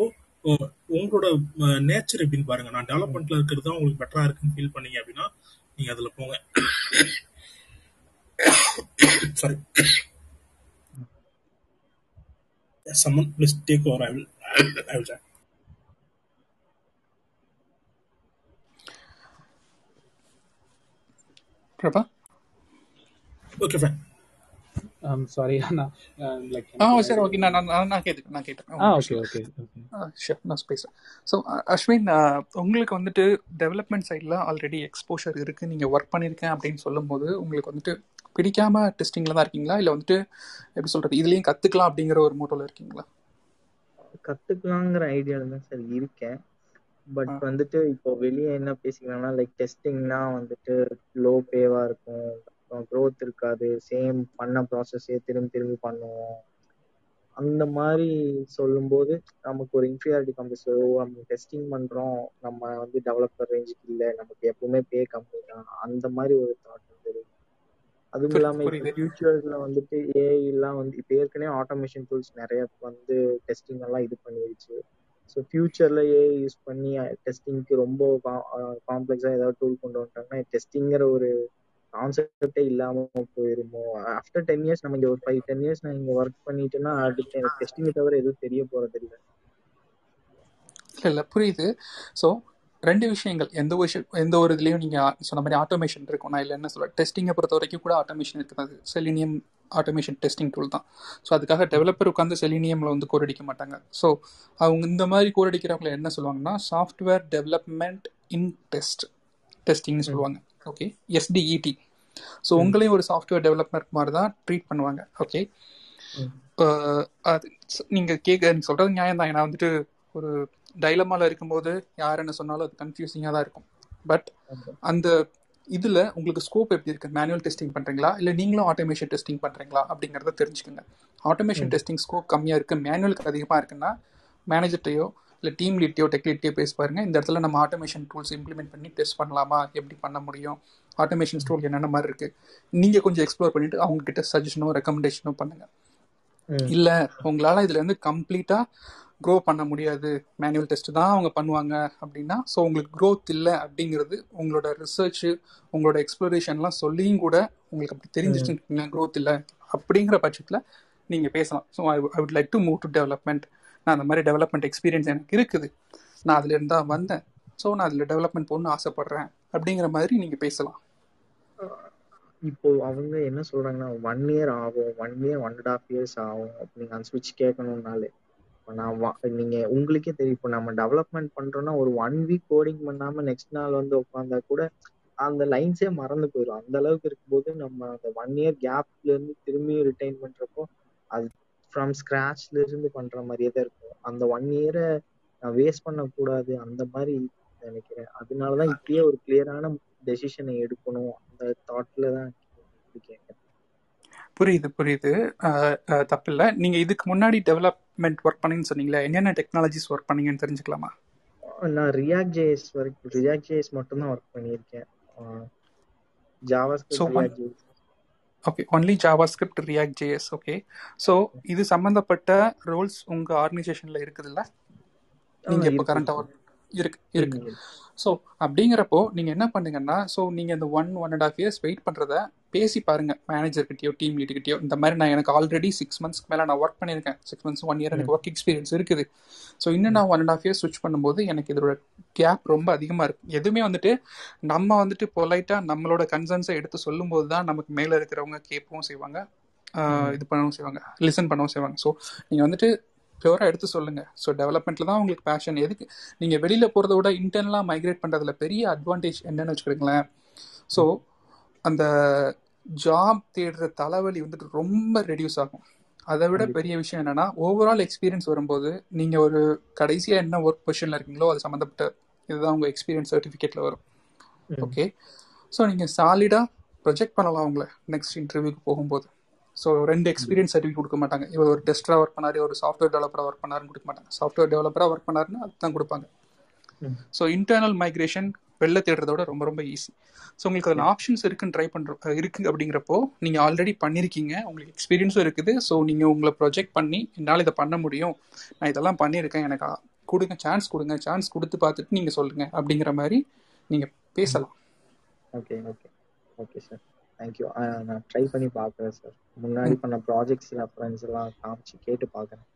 உங்களோட நேச்சர் எப்படின்னு பாருங்க. நான் டெவலப்மெண்ட்ல இருக்கிறது தான் உங்களுக்கு பெட்டரா இருக்குன்னு ஃபீல் பண்ணீங்க அப்படின்னா நீங்க அதுல போங்க. Sorry someone please take over. I will i will chat Prabha okay fine. Sorry *laughs* நான் லைக் ஆ சரி ஓகே நான் நான் நான் கேட்டுக்கிறேன் நான் கேட்டுக்கிறேன் ah okay okay okay sure நான் பேசுகிறேன் ஸோ அஸ்வின் உங்களுக்கு வந்துட்டு டெவலப்மெண்ட் சைடில் ஆல்ரெடி எக்ஸ்போஷர் இருக்குது நீங்கள் ஒர்க் பண்ணியிருக்கேன் அப்படின்னு சொல்லும்போது உங்களுக்கு வந்துட்டு பிடிக்காம டெஸ்டிங்கில் தான் இருக்கீங்களா? இல்லை வந்துட்டு எப்படி சொல்கிறது இதுலேயும் கற்றுக்கலாம் அப்படிங்கிற ஒரு மோட்டோவில் இருக்கீங்களா? கத்துக்கலாங்கிற ஐடியால தான் சார் இருக்கேன். பட் வந்துட்டு இப்போ வெளியே என்ன பேசிக்கலாம்னா லைக் டெஸ்டிங்னா வந்துட்டு லோ பேவா இருக்கும். அப்புறம் க்ரோத் இருக்காது. சேம் பண்ண ப்ராசஸே திரும்பி திரும்பி பண்ணுவோம். அந்த மாதிரி சொல்லும்போது நமக்கு ஒரு இன்ஃபீரியாரிட்டி காம்ப்ளெக்ஸ் நம்ம டெஸ்டிங் பண்றோம். நம்ம வந்து டெவலப்பர் ரேஞ்சுக்கு இல்லை. நமக்கு எப்பவுமே பே கம்மி தான். அந்த மாதிரி ஒரு தாட் வந்து அதுவும் இல்லாம இப்போ புரியுது. ஃபியூச்சர்ஸ்ல வந்துட்டு ஏஐ எல்லாம் வந்து இப்போ ஏற்கனவே ஆட்டோமேஷன் டூல்ஸ் நிறைய வந்து டெஸ்டிங் எல்லாம் இது பண்ணிருச்சு. ஸோ ஃபியூச்சர்ல ஏஐ யூஸ் பண்ணி டெஸ்டிங்க்கு ரொம்ப காம்ப்ளெக்ஸா ஏதாவது டூல் கொண்டு வந்துட்டாங்கன்னா டெஸ்டிங்கிற ஒரு கான்செப்டே இல்லாம போயிருமோ? ஆஃப்டர் டென் இயர்ஸ் நம்ம இங்க ஒரு ஃபைவ் டென் இயர்ஸ் நான் இங்க ஒர்க் பண்ணிட்டேன்னா அடுத்து எனக்கு டெஸ்டிங்கை தவிர எதுவும் தெரிய போறது இல்லை இல்லை இல்லை புரியுது. ஸோ ரெண்டு விஷயங்கள். எந்த ஒரு விஷயம் எந்த ஒரு இதுலேயும் நீங்கள் சொன்ன மாதிரி ஆட்டோமேஷன் இருக்கும் நான் இல்லை என்ன சொல்ல டெஸ்டிங்கை பொறுத்த வரைக்கும் கூட ஆட்டோமேஷன் இருக்குது செலினியம் ஆட்டோமேஷன் டெஸ்டிங் டூல் தான். ஸோ அதுக்காக டெவலப்பர் உட்காந்து செலினியமில் வந்து கோட் அடிக்க மாட்டாங்க. ஸோ அவங்க இந்த மாதிரி கோட் அடிக்கிறவங்கள என்ன சொல்லுவாங்கன்னா சாஃப்ட்வேர் டெவலப்மெண்ட் இன் டெஸ்ட் டெஸ்டிங்னு சொல்லுவாங்க. ஓகே எஸ்டிஇடி ஸோ உங்களையும் ஒரு சாஃப்ட்வேர் டெவலப்மெண்ட் மாதிரி தான் ட்ரீட் பண்ணுவாங்க. ஓகே அது நீங்கள் கேட்க நீங்கள் சொல்கிறது நியாயம் தான் ஏன்னா வந்துட்டு ஒரு டைலமால இருக்கும்போது யார் என்ன சொன்னாலும் அது கன்ஃபியூசிங்காக தான் இருக்கும். பட். அந்த இதில் உங்களுக்கு ஸ்கோப் எப்படி இருக்குது மேனுவல் டெஸ்டிங் பண்ணுறீங்களா இல்லை நீங்களும் ஆட்டோமேஷன் டெஸ்டிங் பண்ணுறீங்களா அப்படிங்கிறத தெரிஞ்சுக்கோங்க. ஆட்டோமேஷன். டெஸ்டிங் ஸ்கோப் கம்மியாக இருக்குது மேனுவலுக்கு அதிகமாக இருக்குன்னா மேனேஜர்ட்டையோ இல்லை டீம் லீட்டையோ டெக் லீட்டையோ பேசி பாருங்க. இந்த இடத்துல நம்ம ஆட்டோமேஷன் டூல்ஸ் இம்ப்ளிமெண்ட் பண்ணி டெஸ்ட் பண்ணலாமா? எப்படி பண்ண முடியும்? ஆட்டோமேஷன் டூல் என்னென்ன மாதிரி இருக்குது நீங்கள் கொஞ்சம் எக்ஸ்ப்ளோர் பண்ணிவிட்டு அவங்க கிட்ட சஜஷனோ ரெக்கமெண்டேஷனோ பண்ணுங்கள். இல்லை உங்களால் இதில் இருந்து கம்ப்ளீட்டாக க்ரோ பண்ண முடியாது. மேனுவல் டெஸ்ட் தான் அவங்க பண்ணுவாங்க அப்படின்னா ஸோ உங்களுக்கு க்ரோத் இல்லை அப்படிங்கிறது உங்களோட ரிசர்ச்சு உங்களோட எக்ஸ்ப்ளோரேஷன்லாம் சொல்லியும் கூட உங்களுக்கு அப்படி. தெரிஞ்சிச்சுன்னு க்ரோத் இல்லை அப்படிங்கிற பட்சத்தில் நீங்கள் பேசலாம். So I I would like to move to development நான் அந்த மாதிரி டெவலப்மெண்ட் எக்ஸ்பீரியன்ஸ் எனக்கு இருக்குது. நான் அதில் இருந்தால் வந்தேன். ஸோ நான் அதில் டெவலப்மெண்ட் போகணும்னு ஆசைப்பட்றேன் அப்படிங்கிற மாதிரி நீங்கள் பேசலாம். இப்போ அவங்க என்ன சொல்றாங்கன்னா ஒன் இயர் ஆகும் one year one and half years ஆகும் அப்படிங்க அந்த ஸ்விட்ச் கேட்கணும்னாலே. நான் வா- நீங்க உங்களுக்கே தெரியும். இப்போ நம்ம டெவலப்மெண்ட் பண்றோம்னா ஒரு ஒன் வீக் கோடிங் பண்ணாம நெக்ஸ்ட் நாள் வந்து உட்காந்தா கூட அந்த லைன்ஸே மறந்து போயிடும் அந்த அளவுக்கு இருக்கும்போது நம்ம அந்த ஒன் இயர் கேப்ல இருந்து திரும்பியும் ரிட்டைன் பண்றப்போ அது ஃப்ரம் ஸ்கிராச்ல இருந்து பண்ற மாதிரியே தான் இருக்கும். அந்த ஒன் இயரை நான் வேஸ்ட் பண்ணக்கூடாது அந்த மாதிரி நினைக்கிறேன். அதனாலதான் இப்பயே ஒரு கிளியரான டெசிஷனை எடுக்கணும். அந்த தாட்ல தான் இருக்கேன் புரியுது புரியுது. தப்பு இல்லை நீங்கள் இதுக்கு முன்னாடி டெவலப்மெண்ட் ஒர்க் பண்ணீங்கன்னு சொன்னீங்களே என்னென்ன டெக்னாலஜிஸ் ஒர்க் பண்ணீங்கன்னு தெரிஞ்சுக்கலாமா? நான் ரியாக்ட் ஜேஎஸ் வரைக்கும் ரியாக்ட் ஜேஎஸ் மட்டும் தான் ஒர்க் பண்ணியிருக்கேன் Java okay only JavaScript React JS okay so இது சம்மந்தப்பட்ட ரோல்ஸ் உங்கள் ஆர்கனைசேஷனில் இருக்குதுல்ல? நீங்கள் இப்போ கரண்ட்டாக ஒர்க் இருக்கு இருக்கு. ஸோ அப்படிங்கிறப்போ நீங்கள் என்ன பண்ணுங்கன்னா ஸோ நீங்கள் இந்த one one and half years wait பண்ணுறத பேசி பாருங்க மேனேஜர்கிட்டயோ டீம் லீடுகிட்டயோ இந்த மாதிரி நான் எனக்கு ஆல்ரெடி சிக்ஸ் மந்த்ஸ்க்கு மேலே நான் ஒர்க் பண்ணியிருக்கேன். சிக்ஸ் மந்த்ஸ் ஒன் இயர் எனக்கு ஒர்க் எக்ஸ்பீரியன்ஸ் இருக்குது. ஸோ இன்னும் நான் ஒன் அண்ட் ஹாஃப் இயர்ஸ் ஸ்விட்ச் பண்ணும்போது எனக்கு இதோட கேப் ரொம்ப அதிகமாக இருக்கு. எதுவுமே வந்துட்டு நம்ம வந்துட்டு பொலைட்டாக நம்மளோட கன்சர்ன்ஸை எடுத்து சொல்லும்போது தான் நமக்கு மேலே இருக்கிறவங்க கேட்கவும் செய்வாங்க. இது பண்ணவும் செய்வாங்க. லிசன் பண்ணவும் செய்வாங்க. ஸோ நீங்கள் வந்துட்டு பியூராக எடுத்து சொல்லுங்க. ஸோ டெவலப்மெண்ட்டில் தான் உங்களுக்கு பேஷன் எதுக்கு? நீங்கள் வெளியில் போகிறத விட இன்டர்னலாக மைக்ரேட் பண்ணுறதுல பெரிய அட்வான்டேஜ் என்னன்னு வச்சுக்கிறீங்களேன் ஸோ அந்த ஜாப் தேடுற தலைவலி வந்துட்டு ரொம்ப ரெடியூஸ் ஆகும். அதை விட பெரிய விஷயம் என்னன்னா ஓவரால் எக்ஸ்பீரியன்ஸ் வரும்போது நீங்கள் ஒரு கடைசியாக என்ன ஒர்க் பொசிஷனில் இருக்கீங்களோ அது சம்மந்தப்பட்ட இதுதான் உங்கள் எக்ஸ்பீரியன்ஸ் சர்டிஃபிகேட்டில் வரும். ஓகே ஸோ நீங்கள் சாலிடாக ப்ரொஜெக்ட் பண்ணலாம் உங்களை நெக்ஸ்ட் இன்டர்வியூக்கு போகும்போது. ஸோ ரெண்டு எக்ஸ்பீரியன்ஸ் சர்டிஃபிகேட் கொடுக்க மாட்டாங்க. இவர் ஒரு டெஸ்டராக ஒர்க் பண்ணாரு ஒரு சாஃப்ட்வேர் டெவலப்பராக ஒர்க் பண்ணாருன்னு கொடுக்க மாட்டாங்க. சாஃப்ட்வேர் டெவலப்பராக ஒர்க் பண்ணாருன்னா அதுதான் கொடுப்பாங்க. ஸோ இன்டர்னல் மைக்ரேஷன் வெளில தேடுறத விட ரொம்ப ரொம்ப ஈஸி ஸோ உங்களுக்கு அதில் ஆப்ஷன்ஸ் இருக்குன்னு ட்ரை பண்ணுற இருக்கு அப்படிங்கிறப்போ நீங்கள் ஆல்ரெடி பண்ணியிருக்கீங்க உங்களுக்கு எக்ஸ்பீரியன்ஸும் இருக்குது. ஸோ நீங்கள் உங்களை ப்ரொஜெக்ட் பண்ணி என்னால் இதை பண்ண முடியும். நான் இதெல்லாம் பண்ணியிருக்கேன் எனக்கு கொடுங்க சான்ஸ் கொடுங்க சான்ஸ் கொடுத்து பார்த்துட்டு நீங்கள் சொல்லுங்கள் அப்படிங்கிற மாதிரி நீங்கள் பேசலாம். Okay okay okay sir thank you நான் ட்ரை பண்ணி பார்க்குறேன் சார் முன்னாடி பண்ண ப்ராஜெக்ட்ஸ் ரெஃபரன்ஸ் எல்லாம் காமிச்சு கேட்டு பார்க்குறேன்.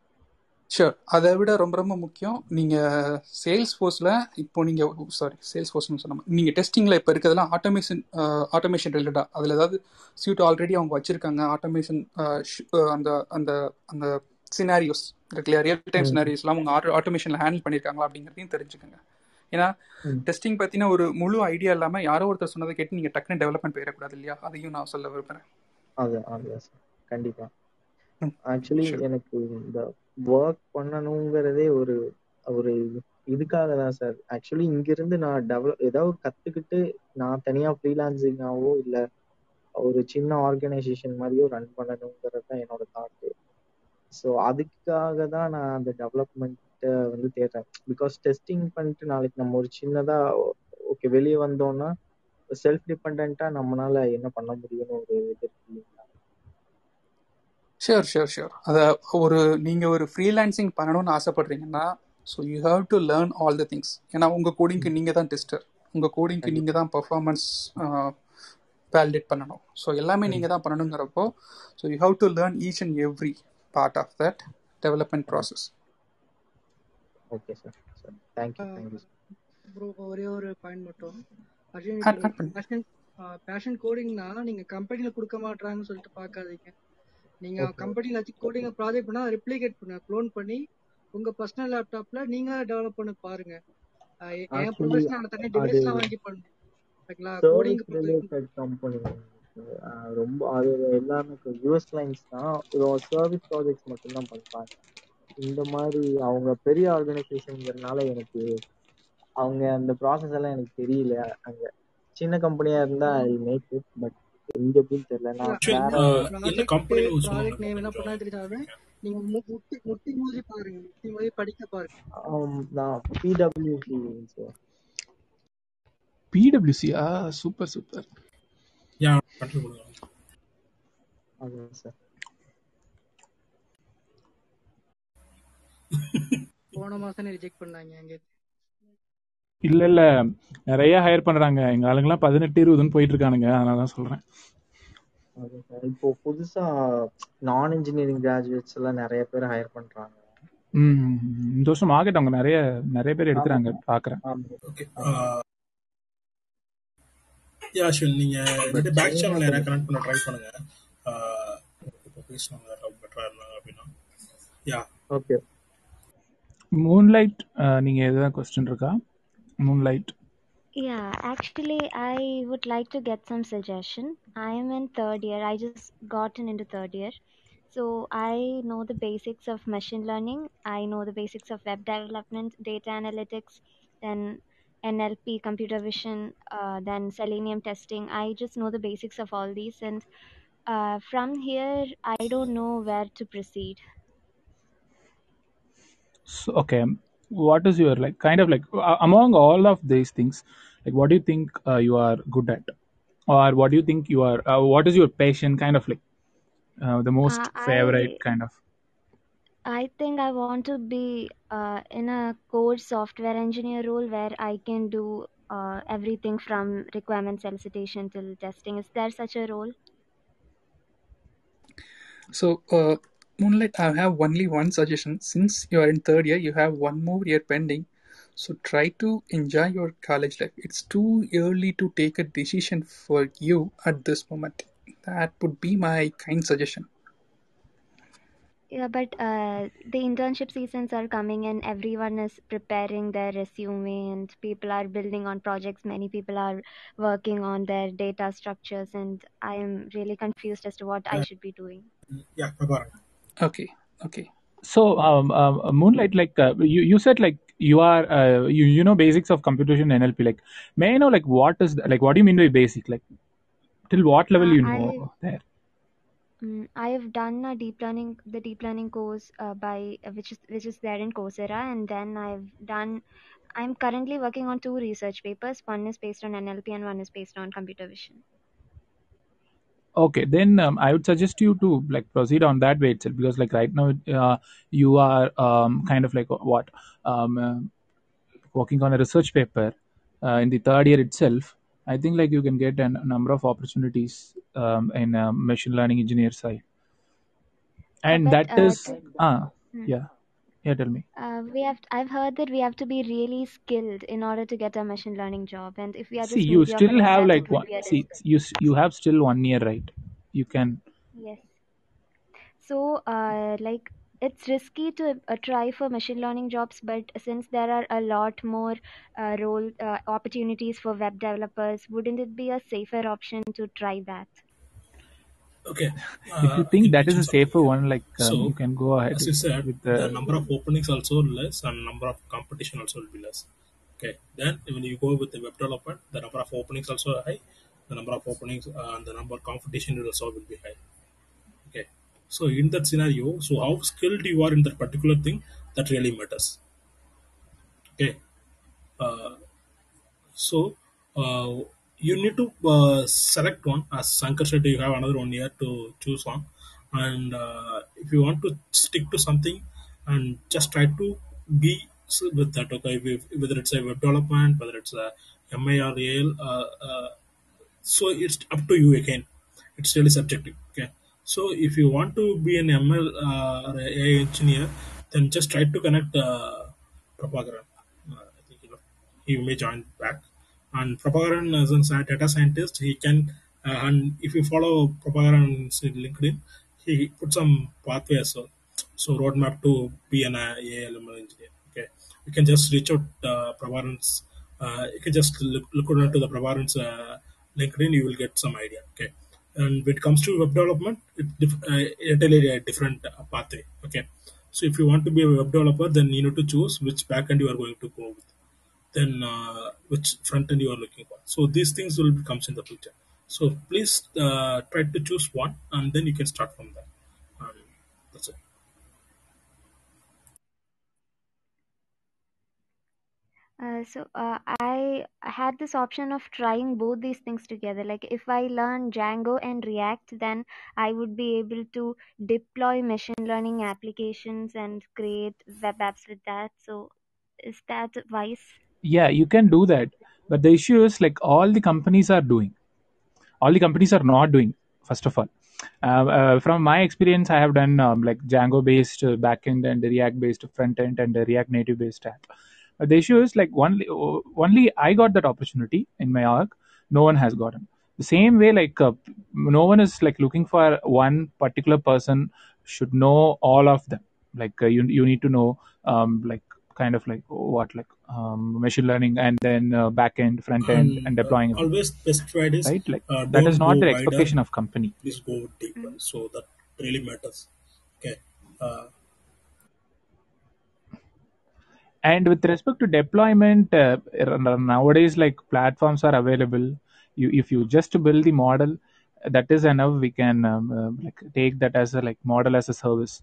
ஷூர் அதை விட ரொம்ப ரொம்ப முக்கியம் நீங்கள் சேல்ஸ் ஃபோர்ஸில் இப்போ நீங்கள் சாரி சேல்ஸ் ஃபோர்ஸ்னு சொன்ன நீங்கள் டெஸ்டிங்கில் இப்போ இருக்கிறதெல்லாம் ஆட்டோமேஷன் ஆட்டோமேஷன் ரிலேட்டடாக அதில் ஏதாவது சியூட் ஆல்ரெடி அவங்க வச்சுருக்காங்க ஆட்டோமேஷன் அந்த அந்த அந்த சினாரியோஸ் இருக்குல்லையா? ரியல் டைம் சினாரியோஸ்லாம் அவங்க ஆட்டோ ஆட்டோமேஷனில் ஹேண்டில் பண்ணியிருக்காங்களா அப்படிங்கிறதையும் தெரிஞ்சுக்கோங்க. ஏன்னா டெஸ்டிங் பற்றின ஒரு முழு ஐடியா இல்லாமல் யாரோ ஒருத்தர் சொன்னதை கேட்டு நீங்கள் டக்குன்னு டெவலப்மெண்ட் போயிடக்கூடாது இல்லையா? அதையும் நான் சொல்ல விரும்புகிறேன் அது அதுதான் சார் கண்டிப்பா. ம். ஆக்சுவலி எனக்கு இந்த ஒர்க் பண்ணணுங்கிறதே ஒரு ஒரு இதுக்காக தான் சார் ஆக்சுவலி இங்கிருந்து நான் டெவலப் ஏதாவது கத்துக்கிட்டு நான் தனியா ஃப்ரீலான்சிங்காவோ இல்ல ஒரு சின்ன ஆர்கனைசேஷன் மாதிரியோ ரன் பண்ணணுங்கிறது தான் என்னோட தாட்டு ஸோ அதுக்காக தான் நான் அந்த டெவலப்மெண்ட்டை வந்து தேடுறேன். பிகாஸ் டெஸ்டிங் பண்ணிட்டு நாளைக்கு நம்ம ஒரு சின்னதா ஓகே வெளியே வந்தோம்னா செல்ஃப் டிபெண்ட்டாக நம்மளால என்ன பண்ண முடியும்னு ஒரு இது இருக்கு ஷியோர் ஷியோர் ஷியோர் அதை ஒரு நீங்கள் ஒரு ஃப்ரீலான்சிங் பண்ணணும்னு ஆசைப்படுறீங்கன்னா so you have to learn all the things ஏன்னா உங்கள் கோடிங்க்கு நீங்கள் தான் டெஸ்டர் உங்கள் கோடிங்க்கு நீங்கள் தான் பர்ஃபார்மன்ஸ் வேலிடேட் பண்ணணும். ஸோ எல்லாமே நீங்கள் தான் பண்ணணுங்கிறப்போ so you have to learn each and every part of that development process okay sir thank you thank you sir bro ஒரே ஒரு பாயிண்ட் மட்டும். அர்ஜுன் பேஷன் பேஷன் கோடிங்னா நீங்க கம்பெனில கொடுக்க மாட்டாங்கன்னு சொல்லிட்டு பார்க்காதீங்க நீங்க கம்பெனில வச்சு கோடிங்க ப்ராஜெக்ட் பண்ணா ரிப்ளிகேட் பண்ணுங்க க்ளோன் பண்ணி உங்க பர்சனல் லேப்டாப்ல நீங்க டெவலப் பண்ண பாருங்க. அஹ் எ- என் ஆக்சுவலி ப்ரொஃபஷனல் நான் தனியாக அது டிவைஸ்லாம் வாங்கி பண்ணேன் ஓகேங்களா கோடிங் சர்வீஸ் ரிலேட்டட் கம்பெனி ரொம்ப அது எல்லாமே யூஎஸ் கிளைண்ட்ஸ் தான் சர்வீஸ் ப்ராஜெக்ட்ஸ் மட்டும்தான் பண்றாங்க. இந்த மாதிரி அவங்க பெரிய ஆர்கனைசேஷன்ங்கிறதுனால எனக்கு அவங்க அந்த ப்ராசஸ் எல்லாம் எனக்கு தெரியல. அங்க சின்ன கம்பெனியா இருந்தா ஐ மேக் இட் பட் எப்படின்னு தெரியல. ப்ராஜெக்ட் நேம் என்ன பண்ணா தெரிஞ்சாலுமே நீங்க முட்டி முட்டி மோதி பாருங்க. முட்டி மோதி படிக்க பாருங்க. ஆம், நான் பிடபிள்யூசி சார் பிடபிள்யூசியா சூப்பர் சூப்பர் யா அதான் சார் போன மாசம் ரிஜெக்ட் பண்ணாங்க? எங்க இல்ல இல்ல. நிறைய ஹையர் பண்றாங்க. எங்க ஆளுங்கெல்லாம் பதினெட்டு இருபதுன்னு போயிட்டு இருக்கானுங்க அதனால தான் சார். இப்போ புதுசா நான் இன்ஜினியரிங் கிராஜுவேட்ஸ் எல்லாம் நிறைய பேர் ஹையர் பண்றாங்க. ம் இந்த வருஷம் மார்க்கெட் அவங்க நிறைய நிறைய பேர் எடுக்கிறாங்க. பாக்குறேன். ஆமா. ஓகே ஆமா யா ஷுவன் நீங்க பேக் சைனா சேனல் கொஞ்சம் கனெக்ட் பண்ண ட்ரை பண்ணுங்க. இப்போ பேசுனவங்க யாராவது பெட்டரா இருந்தாங்க அப்படின்னா. யா ஓகே மூன்லைட் நீங்க எதாவது கொஸ்டின் இருக்கா? Moonlight. Yeah, actually, I would like to get some suggestion. I am in third year. I just gotten into third year, so I know the basics of machine learning. I know the basics of web development, data analytics, then NLP, computer vision, uh, then Selenium testing. I just know the basics of all these, and uh, from here, I don't know where to proceed. So, okay, what is your like kind of like uh, among all of these things, like what do you think uh, you are good at, or what do you think you are? Uh, what is your passion? Kind of like uh, the most Uh, favorite I kind of. I think I want to be uh, in a core software engineer role where I can do uh, everything from requirement solicitation till testing. Is there such a role? So, uh, Moonlight, I have only one suggestion. Since you are in third year, you have one more year pending. So try to enjoy your college life. It's too early to take a decision for you at this moment. That would be my kind suggestion. Yeah, but uh, the internship seasons are coming and everyone is preparing their resume and people are building on projects. Many people are working on their data structures, and I am really confused as to what I should be doing. Yeah, Kabarna. Okay, okay. So, um, um, Moonlight, like uh, you, you said, like you are, uh, you you know basics of computation NLP. Like, may I know, like what is like what do you mean by basic? Like, till what level Uh, you I know there? Mm, I have done a deep learning, the deep learning course uh, by uh, which is which is there in Coursera, and then I've done. I'm currently working on two research papers. One is based on NLP, and one is based on computer vision. Okay, then um, I would suggest you to like proceed on that way itself because like right now uh, you are um, kind of like what um, uh, working on a research paper uh, in the third year itself. I think like you can get a number of opportunities um, in uh, machine learning engineer side, Uh, and but that uh, is ah mm, yeah yeah tell me. uh, we have. I've heard that we have to be really skilled in order to get a machine learning job, and if we are See, you still have like one. See, you you have still one year, right? You can. Yes. So, uh, like, it's risky to uh, try for machine learning jobs, but since there are a lot more uh, role uh, opportunities for web developers, wouldn't it be a safer option to try that? Okay If you think that is a safer one, like So, um, you can go ahead as you said, with the the. number of openings also less and number of competition also will be less. Okay, then when you go with the web development, the number of openings also high, the number of openings uh, and the number of competition will also will be high. Okay, so in that scenario, so how skilled you are in that particular thing, that really matters. Okay, uh, so uh, you need to uh, select one. As Sankar said, you have another one year to choose one. And uh, if you want to stick to something and just try to be with that, okay, whether it's a web development, whether it's a MI or AL, uh, uh, so it's up to you again. It's really subjective. Okay. So if you want to be an ML uh, or AI engineer, then just try to connect uh, Prabhakaran. Uh, I think you know he may join back. And Prabhakaran as a data scientist, he can. Uh, and if you follow Prabhakaran's LinkedIn, he put some pathway as well. So roadmap to be an uh, ALML engineer. Okay, you can just reach out uh, Prabhakaran's. Uh, you can just look, look into the Prabhakaran's uh, LinkedIn. You will get some idea. Okay, and when it comes to web development, it uh, entirely a different uh, pathway. Okay, So if you want to be a web developer, then you need to choose which backend you are going to go with, then uh, which front end you are looking for. So these things will comes in the picture. So please uh, try to choose one, and then you can start from there. And that's it. Uh, so uh, I had this option of trying both these things together. Like if I learn Django and React, then I would be able to deploy machine learning applications and create web apps with that. So is that wise? Yeah, you can do that. But the issue is like all the companies are doing. All the companies are not doing, first of all. Uh, uh, from my experience, I have done um, like Django based uh, backend and React based front end and React native based app. But the issue is like only only I got that opportunity in my org. No one has gotten. The same way, like uh, no one is like looking for one particular person should know all of them. Like uh, you you need to know um, like kind of like what like um, machine learning and then uh, back end, front end, and And uh, deploying. it. always best try is Right? Like uh, that is don't not the expectation of company. Please go deeper. So that really matters. Okay. Uh, and with respect to deployment uh, nowadays like platforms are available you if you just build the model that is enough we can um, uh, like take that as a like model as a service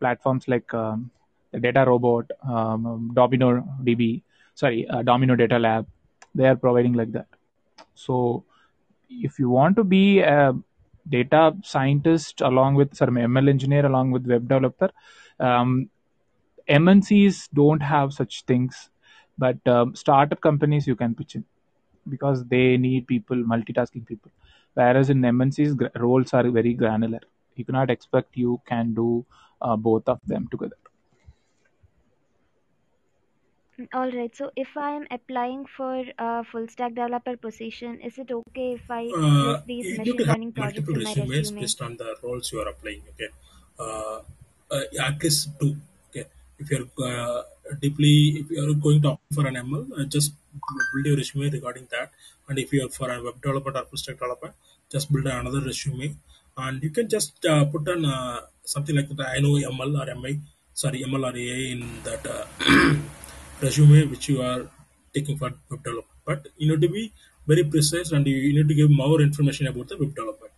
platforms like um, the data robot um, domino db sorry uh, domino data lab they are providing like that so if you want to be a data scientist along with some ml engineer along with web developer um, MNCs don't have such things, but um, startup companies you can pitch in because they need people, multitasking people. Whereas in MNCs, roles are very granular. You cannot expect you can do uh, both of them together. All right. So if I'm applying for a full stack developer position, is it okay if I uh, these you machine learning projects multiple in my resumes resume? based on the roles you are applying. Okay, uh, uh, at least two. Okay, if you're uh, deeply, if you are going to apply for an ML, uh, just build your resume regarding that. And if you are for a web developer or full stack developer, just build another resume. And you can just uh, put on uh, something like that. I know ML or MI, sorry, ML or AI in that uh, *clears throat* resume which you are taking for web development. But you need to be very precise and you, need to give more information about the web development,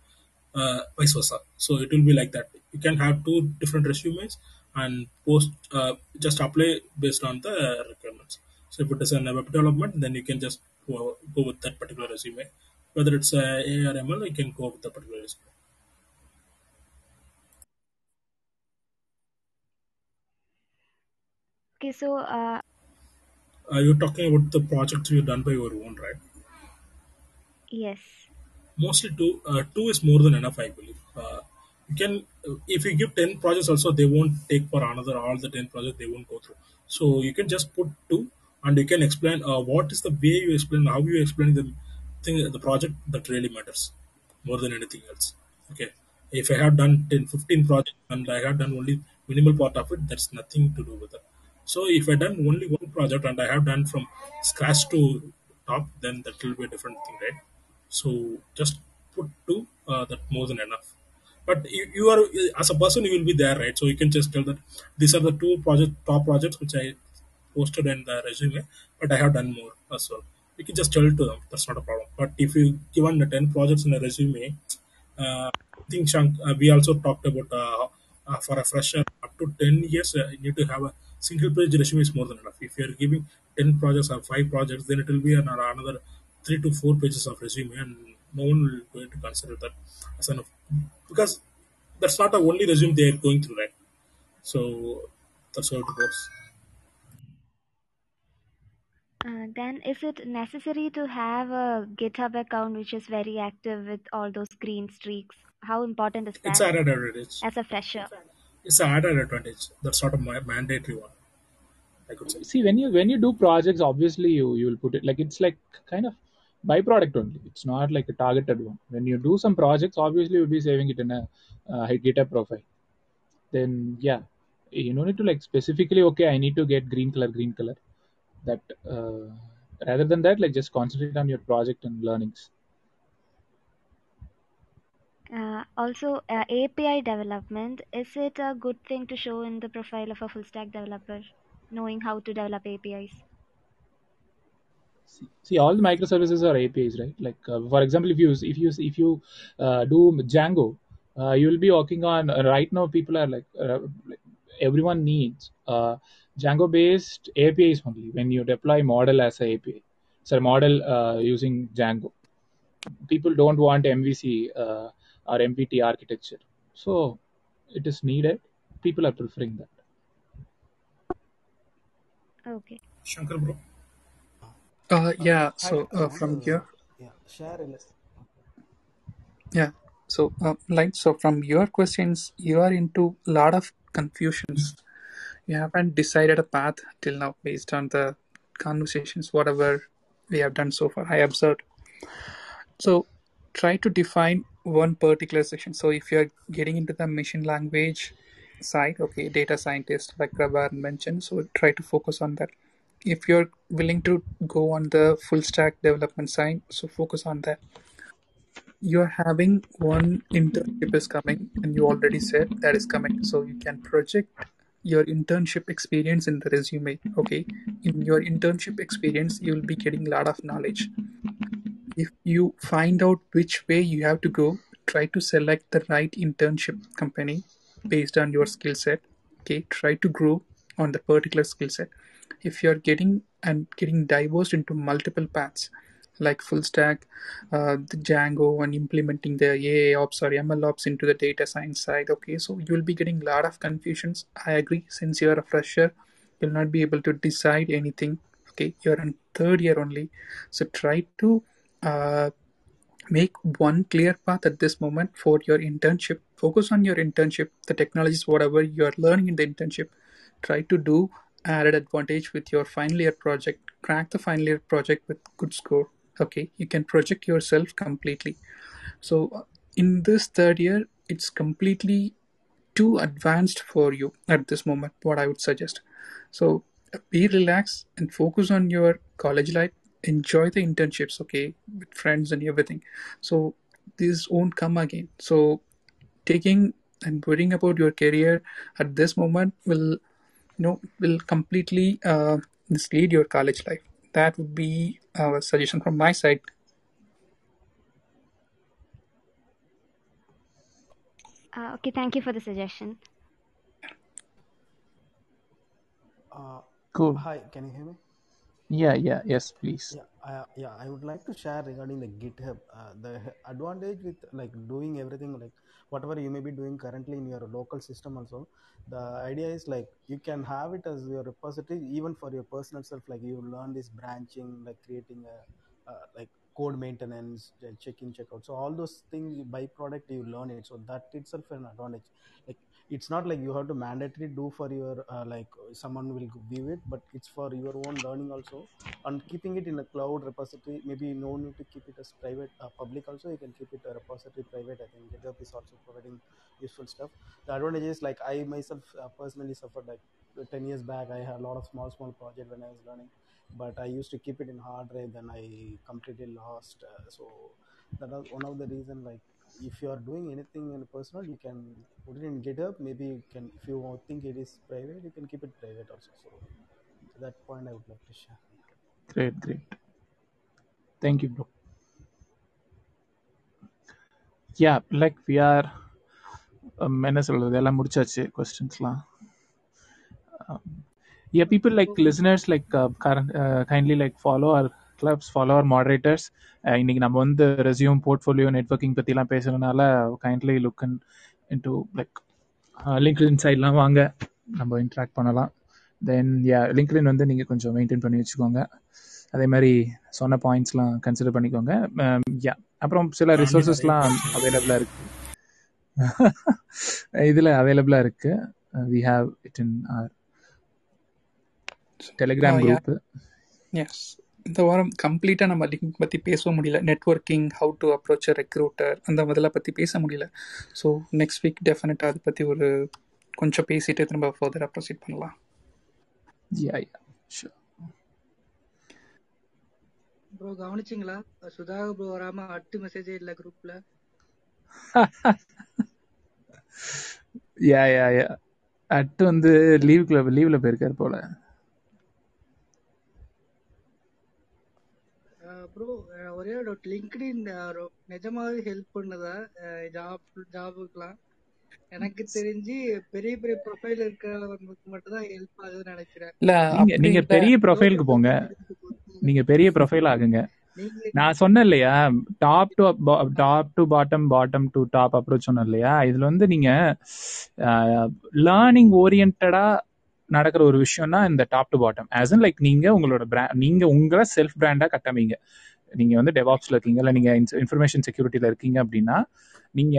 uh, vice versa. So it will be like that. You can have two different resumes and post uh, just apply based on the requirements. So if it is a web development, then you can just go, go with that particular resume. Whether it's a AI or ML, you can go with the particular resume. Okay, so uh, Uh, you're talking about the projects you've done by your own, right? yes. mostly two uh, two is more than enough i believe uh, you can if you give 10 projects also they won't take for another all the 10 projects they won't go through so you can just put two and you can explain uh, what is the way you explain how you explain the thing the project that really matters more than anything else okay if i have done 10 15 projects and i have done only minimal part of it that's nothing to do with it so if i done only one project and i have done from scratch to top then that will be a different thing right so just put two, uh, that more than enough. But you, you are as a person, you will be there, right? So you can just tell that these are the two project top projects which I posted in the resume, but I have done more as well. You can just tell to them. That's not a problem. But if you given the ten projects in a resume, uh, I think Shank, uh, we also talked about uh, uh, for a fresher up to 10 years, uh, you need to have a single page resume is more than enough. If you are giving 10 projects or 5 projects, then it will be another, another 3 to 4 pages of resume, and no one will going to consider that as enough because that's not the only resume they are going through, right? So that's how it goes. Uh, then is it necessary to have a GitHub account which is very active with all those green streaks? How important is that It's that added advantage. as a fresher? It's an added advantage. That's a ma- mandatory one, I could say. See, when you when you do projects, obviously you you will put it like it's like kind of byproduct only. It's not like a targeted one. When you do some projects, obviously you'll be saving it in a uh, GitHub profile. Then yeah, you don't need to like specifically okay. I need to get green color, green color. That uh, rather than that, like just concentrate on your project and learnings. Uh, also, uh, API development is it a good thing to show in the profile of a full stack developer, knowing how to develop APIs? see all the microservices are apis right? Like uh, for example if you if you if you uh, do django uh, you will be working on uh, right now people are like, everyone needs uh, django based apis only when you deploy model as a api so model using django. People don't want mvc or mpt architecture so it is needed people are preferring that Okay. Shankar bro. Uh, yeah, so uh, from here, yeah share a list. yeah, so uh, like so from your questions, you are into a lot of confusions. You haven't decided a path till now based on the conversations, whatever we have done so far. I observed. So try to define one particular section. So if you're getting into the machine language side, okay, data scientist like Rabar mentioned, so try to focus on that. If you're willing to go on the full stack development side, so focus on that. You're having one internship is coming, and you already said that is coming, so you can project your internship experience in the resume. Okay, in your internship experience, you will be getting a lot of knowledge if you find out which way you have to go try to select the right internship company based on your skill set. Okay try to grow on the particular skill set. If you're getting and getting diversed into multiple paths like full stack uh, the django and implementing the aa ops or ml ops into the data science side okay so you'll be getting a lot of confusions. I agree since you're a fresher you'll not be able to decide anything okay you're in third year only so try to uh, make one clear path at this moment for your internship. Focus on your internship the technologies whatever you are learning in the internship. Try to do added advantage with your final year project. Crack the final year project with good score. Okay you can project yourself completely. So in this third year it's completely too advanced for you at this moment what i would suggest. So be relaxed and focus on your college life enjoy the internships okay with friends and everything so this won't come again so taking and worrying about your career at this moment will you know will completely uh, mislead your college life that would be uh, a suggestion from my side Uh, okay, thank you for the suggestion. Uh, Cool. hi, can you hear me? Yeah yeah yes please Yeah, I, yeah, I would like to share regarding the GitHub. Uh, the advantage with like doing everything like whatever you may be doing currently in your local system also. The idea is like you can have it as your repository even for your personal self. Like you learn this branching, like creating a, uh, like code maintenance, uh, check-in, check-out. So all those things you byproduct you learn it. So that itself an advantage. Like it's not like you have to mandatory do for your uh, like someone will view it, but it's for your own learning also. And keeping it in a cloud repository maybe no need to keep it as private uh, public also. You can keep it a repository private. I think github is also providing useful stuff. The advantage is like i myself uh, personally suffered like 10 years back. I had a lot of small small project when i was learning but i used to keep it in hard drive then i completely lost uh, so that was one of the reason like if you are doing anything in personal you can put it in github maybe you can if you think it is private you can keep it private also so that point i would like to share great great thank you bro yeah like we are um, என்ன சொல்றது எல்லாம் முடிச்சாச்சு கொஸ்டின்ஸ்லாம் yeah people like listeners like uh, current uh, kindly like follow our our moderators. Uh, இன்னைக்கு நம்ம வந்து resume portfolio networking பற்றிலாம் பேசுறதுனால kindly look into like LinkedIn சைட்லாம் வாங்க. நம்ம இன்ட்ராக்ட் பண்ணலாம். தென் யா லிங்க்டின் வந்து நீங்கள் கொஞ்சம் மெயின்டைன் பண்ணி வச்சுக்கோங்க. அதே மாதிரி சொன்ன பாயிண்ட்ஸ்லாம் கன்சிடர் பண்ணிக்கோங்க. யா அப்புறம் சில ரிசோர்ஸஸ்லாம் அவைலபிளாக இருக்கு. *laughs* இதில் அவைலபிளாக இருக்கு. We have it in our Telegram. Group S இந்த வாரம் கம்ப்ளீட்டாக நம்ம லிங்க் பற்றி பேச முடியல. Networking how to approach recruiter அந்த இதெல்லாம் பற்றி பேச முடியல. ஸோ நெக்ஸ்ட் வீக் டெஃபினட்டாக அதை பற்றி ஒரு கொஞ்சம் பேசிட்டு திரும்ப ஃபர்தராக ப்ரொசீட் பண்ணலாம். யா யா ஷூர் ப்ரோ கவனிச்சிங்களா? சுதாகர் ப்ரோ வராம அட்டு மெசேஜே இல்ல குரூப்ல யா யா யா அட்டு வந்து லீவுக்குள்ள லீவ்ல போயிருக்காரு போல. ப்ரோ ஒரே டவுட் லிங்க்டின் நிஜமாவே ஹெல்ப் பண்ணுதா? ஜாப் ஜாபுக்குலாம் எனக்கு தெரிஞ்சு பெரிய பெரிய ப்ரொஃபைல் இருக்கிறவங்களுக்கு மட்டும் தான் ஹெல்ப் ஆகுதுன்னு நினைக்கிறேன். இல்ல நீங்க பெரிய ப்ரொஃபைலுக்கு போங்க. நீங்க பெரிய ப்ரொஃபைல் ஆகுங்க. நான் சொன்னேன் இல்லையா top to top to bottom bottom to top approach சொன்னேன் இல்லையா இதுல வந்து நீங்க லேர்னிங் ஓரியன்டா நடக்கிற ஒரு விஷயம்னா இந்த top to bottom as in like நீங்க உங்களோட பிராண்ட் நீங்க உங்களை செல்ஃப் பிராண்டா கட்டமைங்க. நீங்க வந்து டெவாப்ஸ்ல இருக்கீங்க இல்ல நீங்க இன்ஃபர்மேஷன் செக்யூரிட்டில இருக்கீங்க அப்படின்னா நீங்க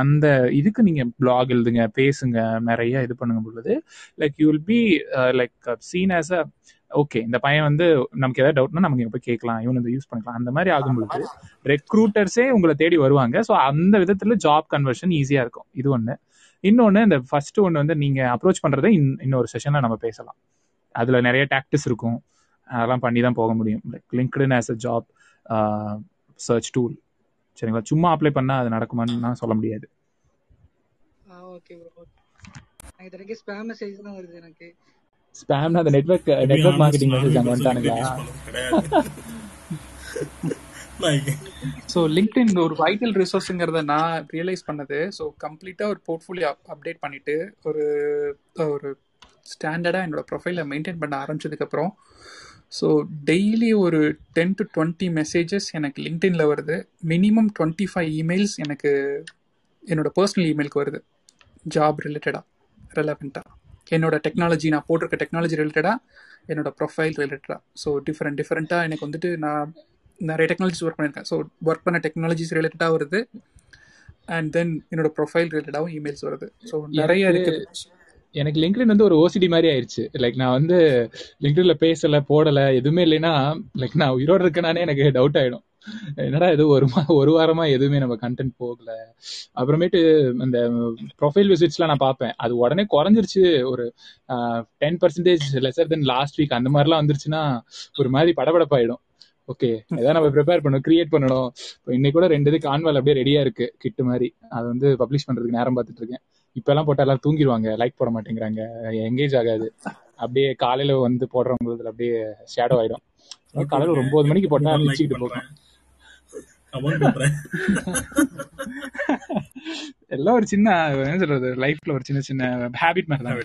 அந்த இதுக்கு நீங்க பிளாக் எழுதுங்க பேசுங்க நிறைய இது பண்ணுங்க பொழுது like you will be like seen as a okay இந்த பையன் வந்து நமக்கு ஏதாவது டவுட்னா நமக்கு போய் கேட்கலாம் இவன் இதை யூஸ் பண்ணிக்கலாம் அந்த மாதிரி ஆகும்பொழுது ரெக்ரூட்டர்ஸே உங்களை தேடி வருவாங்க. ஸோ அந்த விதத்துல ஜாப் கன்வர்ஷன் ஈஸியா இருக்கும். இது ஒண்ணு. இன்னொன்னு இந்த ஃபர்ஸ்ட் ஒன்று வந்து நீங்க அப்ரோச் பண்றதை இன் இன்னொரு செஷன்ல நம்ம பேசலாம். அதுல நிறைய டாக்டிஸ் இருக்கும். அதெல்லாம் பண்ணி தான் போக முடியும். Like LinkedIn as a job search tool சரிங்களா? சும்மா அப்ளை பண்ணா அது நடக்குமான்னு நான் சொல்ல முடியாது. ஓகே ப்ரோ எனக்கு தெரிஞ்சு ஸ்பேம் மெசேஜ் தான் வருது எனக்கு. ஸ்பேம்னா அந்த நெட்வொர்க் நெட்வொர்க் மார்க்கெட்டிங் மெசேஜ் அங்க வந்துட்டானுங்களா? *laughs* ஸோ லிங்க்டின் ஒரு வைட்டல் ரிசோர்ஸுங்கிறத நான் ரியலைஸ் பண்ணது. ஸோ கம்ப்ளீட்டாக ஒரு போர்ட்ஃபோலியோ அப்டேட் பண்ணிட்டு ஒரு ஒரு ஸ்டாண்டர்டாக என்னோட ப்ரொஃபைலை மெயின்டைன் பண்ண ஆரம்பிச்சதுக்கப்புறம் ஸோ டெய்லி ஒரு டென் டு டுவெண்ட்டி மெசேஜஸ் எனக்கு லிங்க்டின்ல வருது. மினிமம் டுவெண்ட்டி ஃபைவ் இமெயில்ஸ் எனக்கு என்னோட பர்சனல் இமெயிலுக்கு வருது. ஜாப் ரிலேட்டடாக ரெலவெண்ட்டாக என்னோட டெக்னாலஜி நான் போட்டிருக்க டெக்னாலஜி ரிலேட்டடாக என்னோட ப்ரொஃபைல் ரிலேட்டடாக ஸோ டிஃப்ரெண்ட் டிஃப்ரெண்ட்டாக எனக்கு வந்துட்டு நான் நிறைய டெக்னாலஜிஸ் ஒர்க் பண்ணியிருக்கேன் ஸோ ஒர்க் பண்ண டெக்னாலஜிஸ் ரிலேட்டடாக வருது. அண்ட் தென் என்னோட ப்ரொஃபைல் ரிலேட்டடாகவும் இமெயில்ஸ் வருது. ஸோ நிறைய இருக்குது எனக்கு லிங்க்டின் வந்து ஒரு ஓசிடி மாதிரி ஆயிடுச்சு லைக் நான் வந்து லிங்க்டின்ல பேசல போடல எதுவுமே இல்லைன்னா லைக் நான் உயிரோட இருக்கனானே எனக்கு டவுட் ஆயிடும். என்னடா இது ஒரு மா ஒரு வாரமா எதுவுமே நம்ம கண்டென்ட் போகல. அப்புறமேட்டு அந்த ப்ரொஃபைல் விசிட்ஸ்லாம் நான் பார்ப்பேன். அது உடனே குறைஞ்சிருச்சு. ஒரு ten percentage lesser then last week அந்த மாதிரிலாம் வந்துருச்சுன்னா ஒரு மாதிரி படபடப்பாயிடும். ஓகே ஏதாவது நம்ம ப்ரிப்பேர் பண்ணணும் கிரியேட் பண்ணணும். இப்போ இன்னைக்கு கூட ரெண்டு இது கான்வால் அப்படியே ரெடியா இருக்கு கிட்டு மாதிரி. அது வந்து பப்ளிஷ் பண்றதுக்கு நேரம் பார்த்துட்டு இருக்கேன். இப்பெல்லாம் போட்டா எல்லாரும் தூங்கிடுவாங்க லைக் போட மாட்டேங்கிறாங்க எங்கேஜ் ஆகாது. அப்படியே காலையில வந்து போடுறவங்களுக்கு அப்படியே ஷேடோ ஆயிடும். காலையில ஒரு ஒன்பது மணிக்கு போட்டா வச்சுக்கிட்டு போகும் எல்லாம் ஒரு சின்ன என்ன சொல்றது லைஃப்ல ஒரு சின்ன சின்ன ஹேபிட் மாதிரி தான்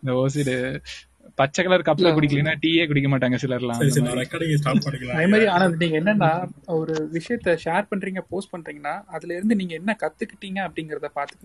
இந்த ஓசிடு பச்சை கலர் கப்ல குடிக்கலன்னா டீயே குடிக்க மாட்டாங்க சிலர்லாம். அதே மாதிரி ஆனந்த் நீங்க என்னன்னா ஒரு விஷயத்த ஷேர் பண்றீங்க போஸ்ட் பண்றீங்கன்னா அதுல இருந்து நீங்க என்ன கத்துக்கிட்டீங்க அப்படிங்கறத பாத்துக்கணும்.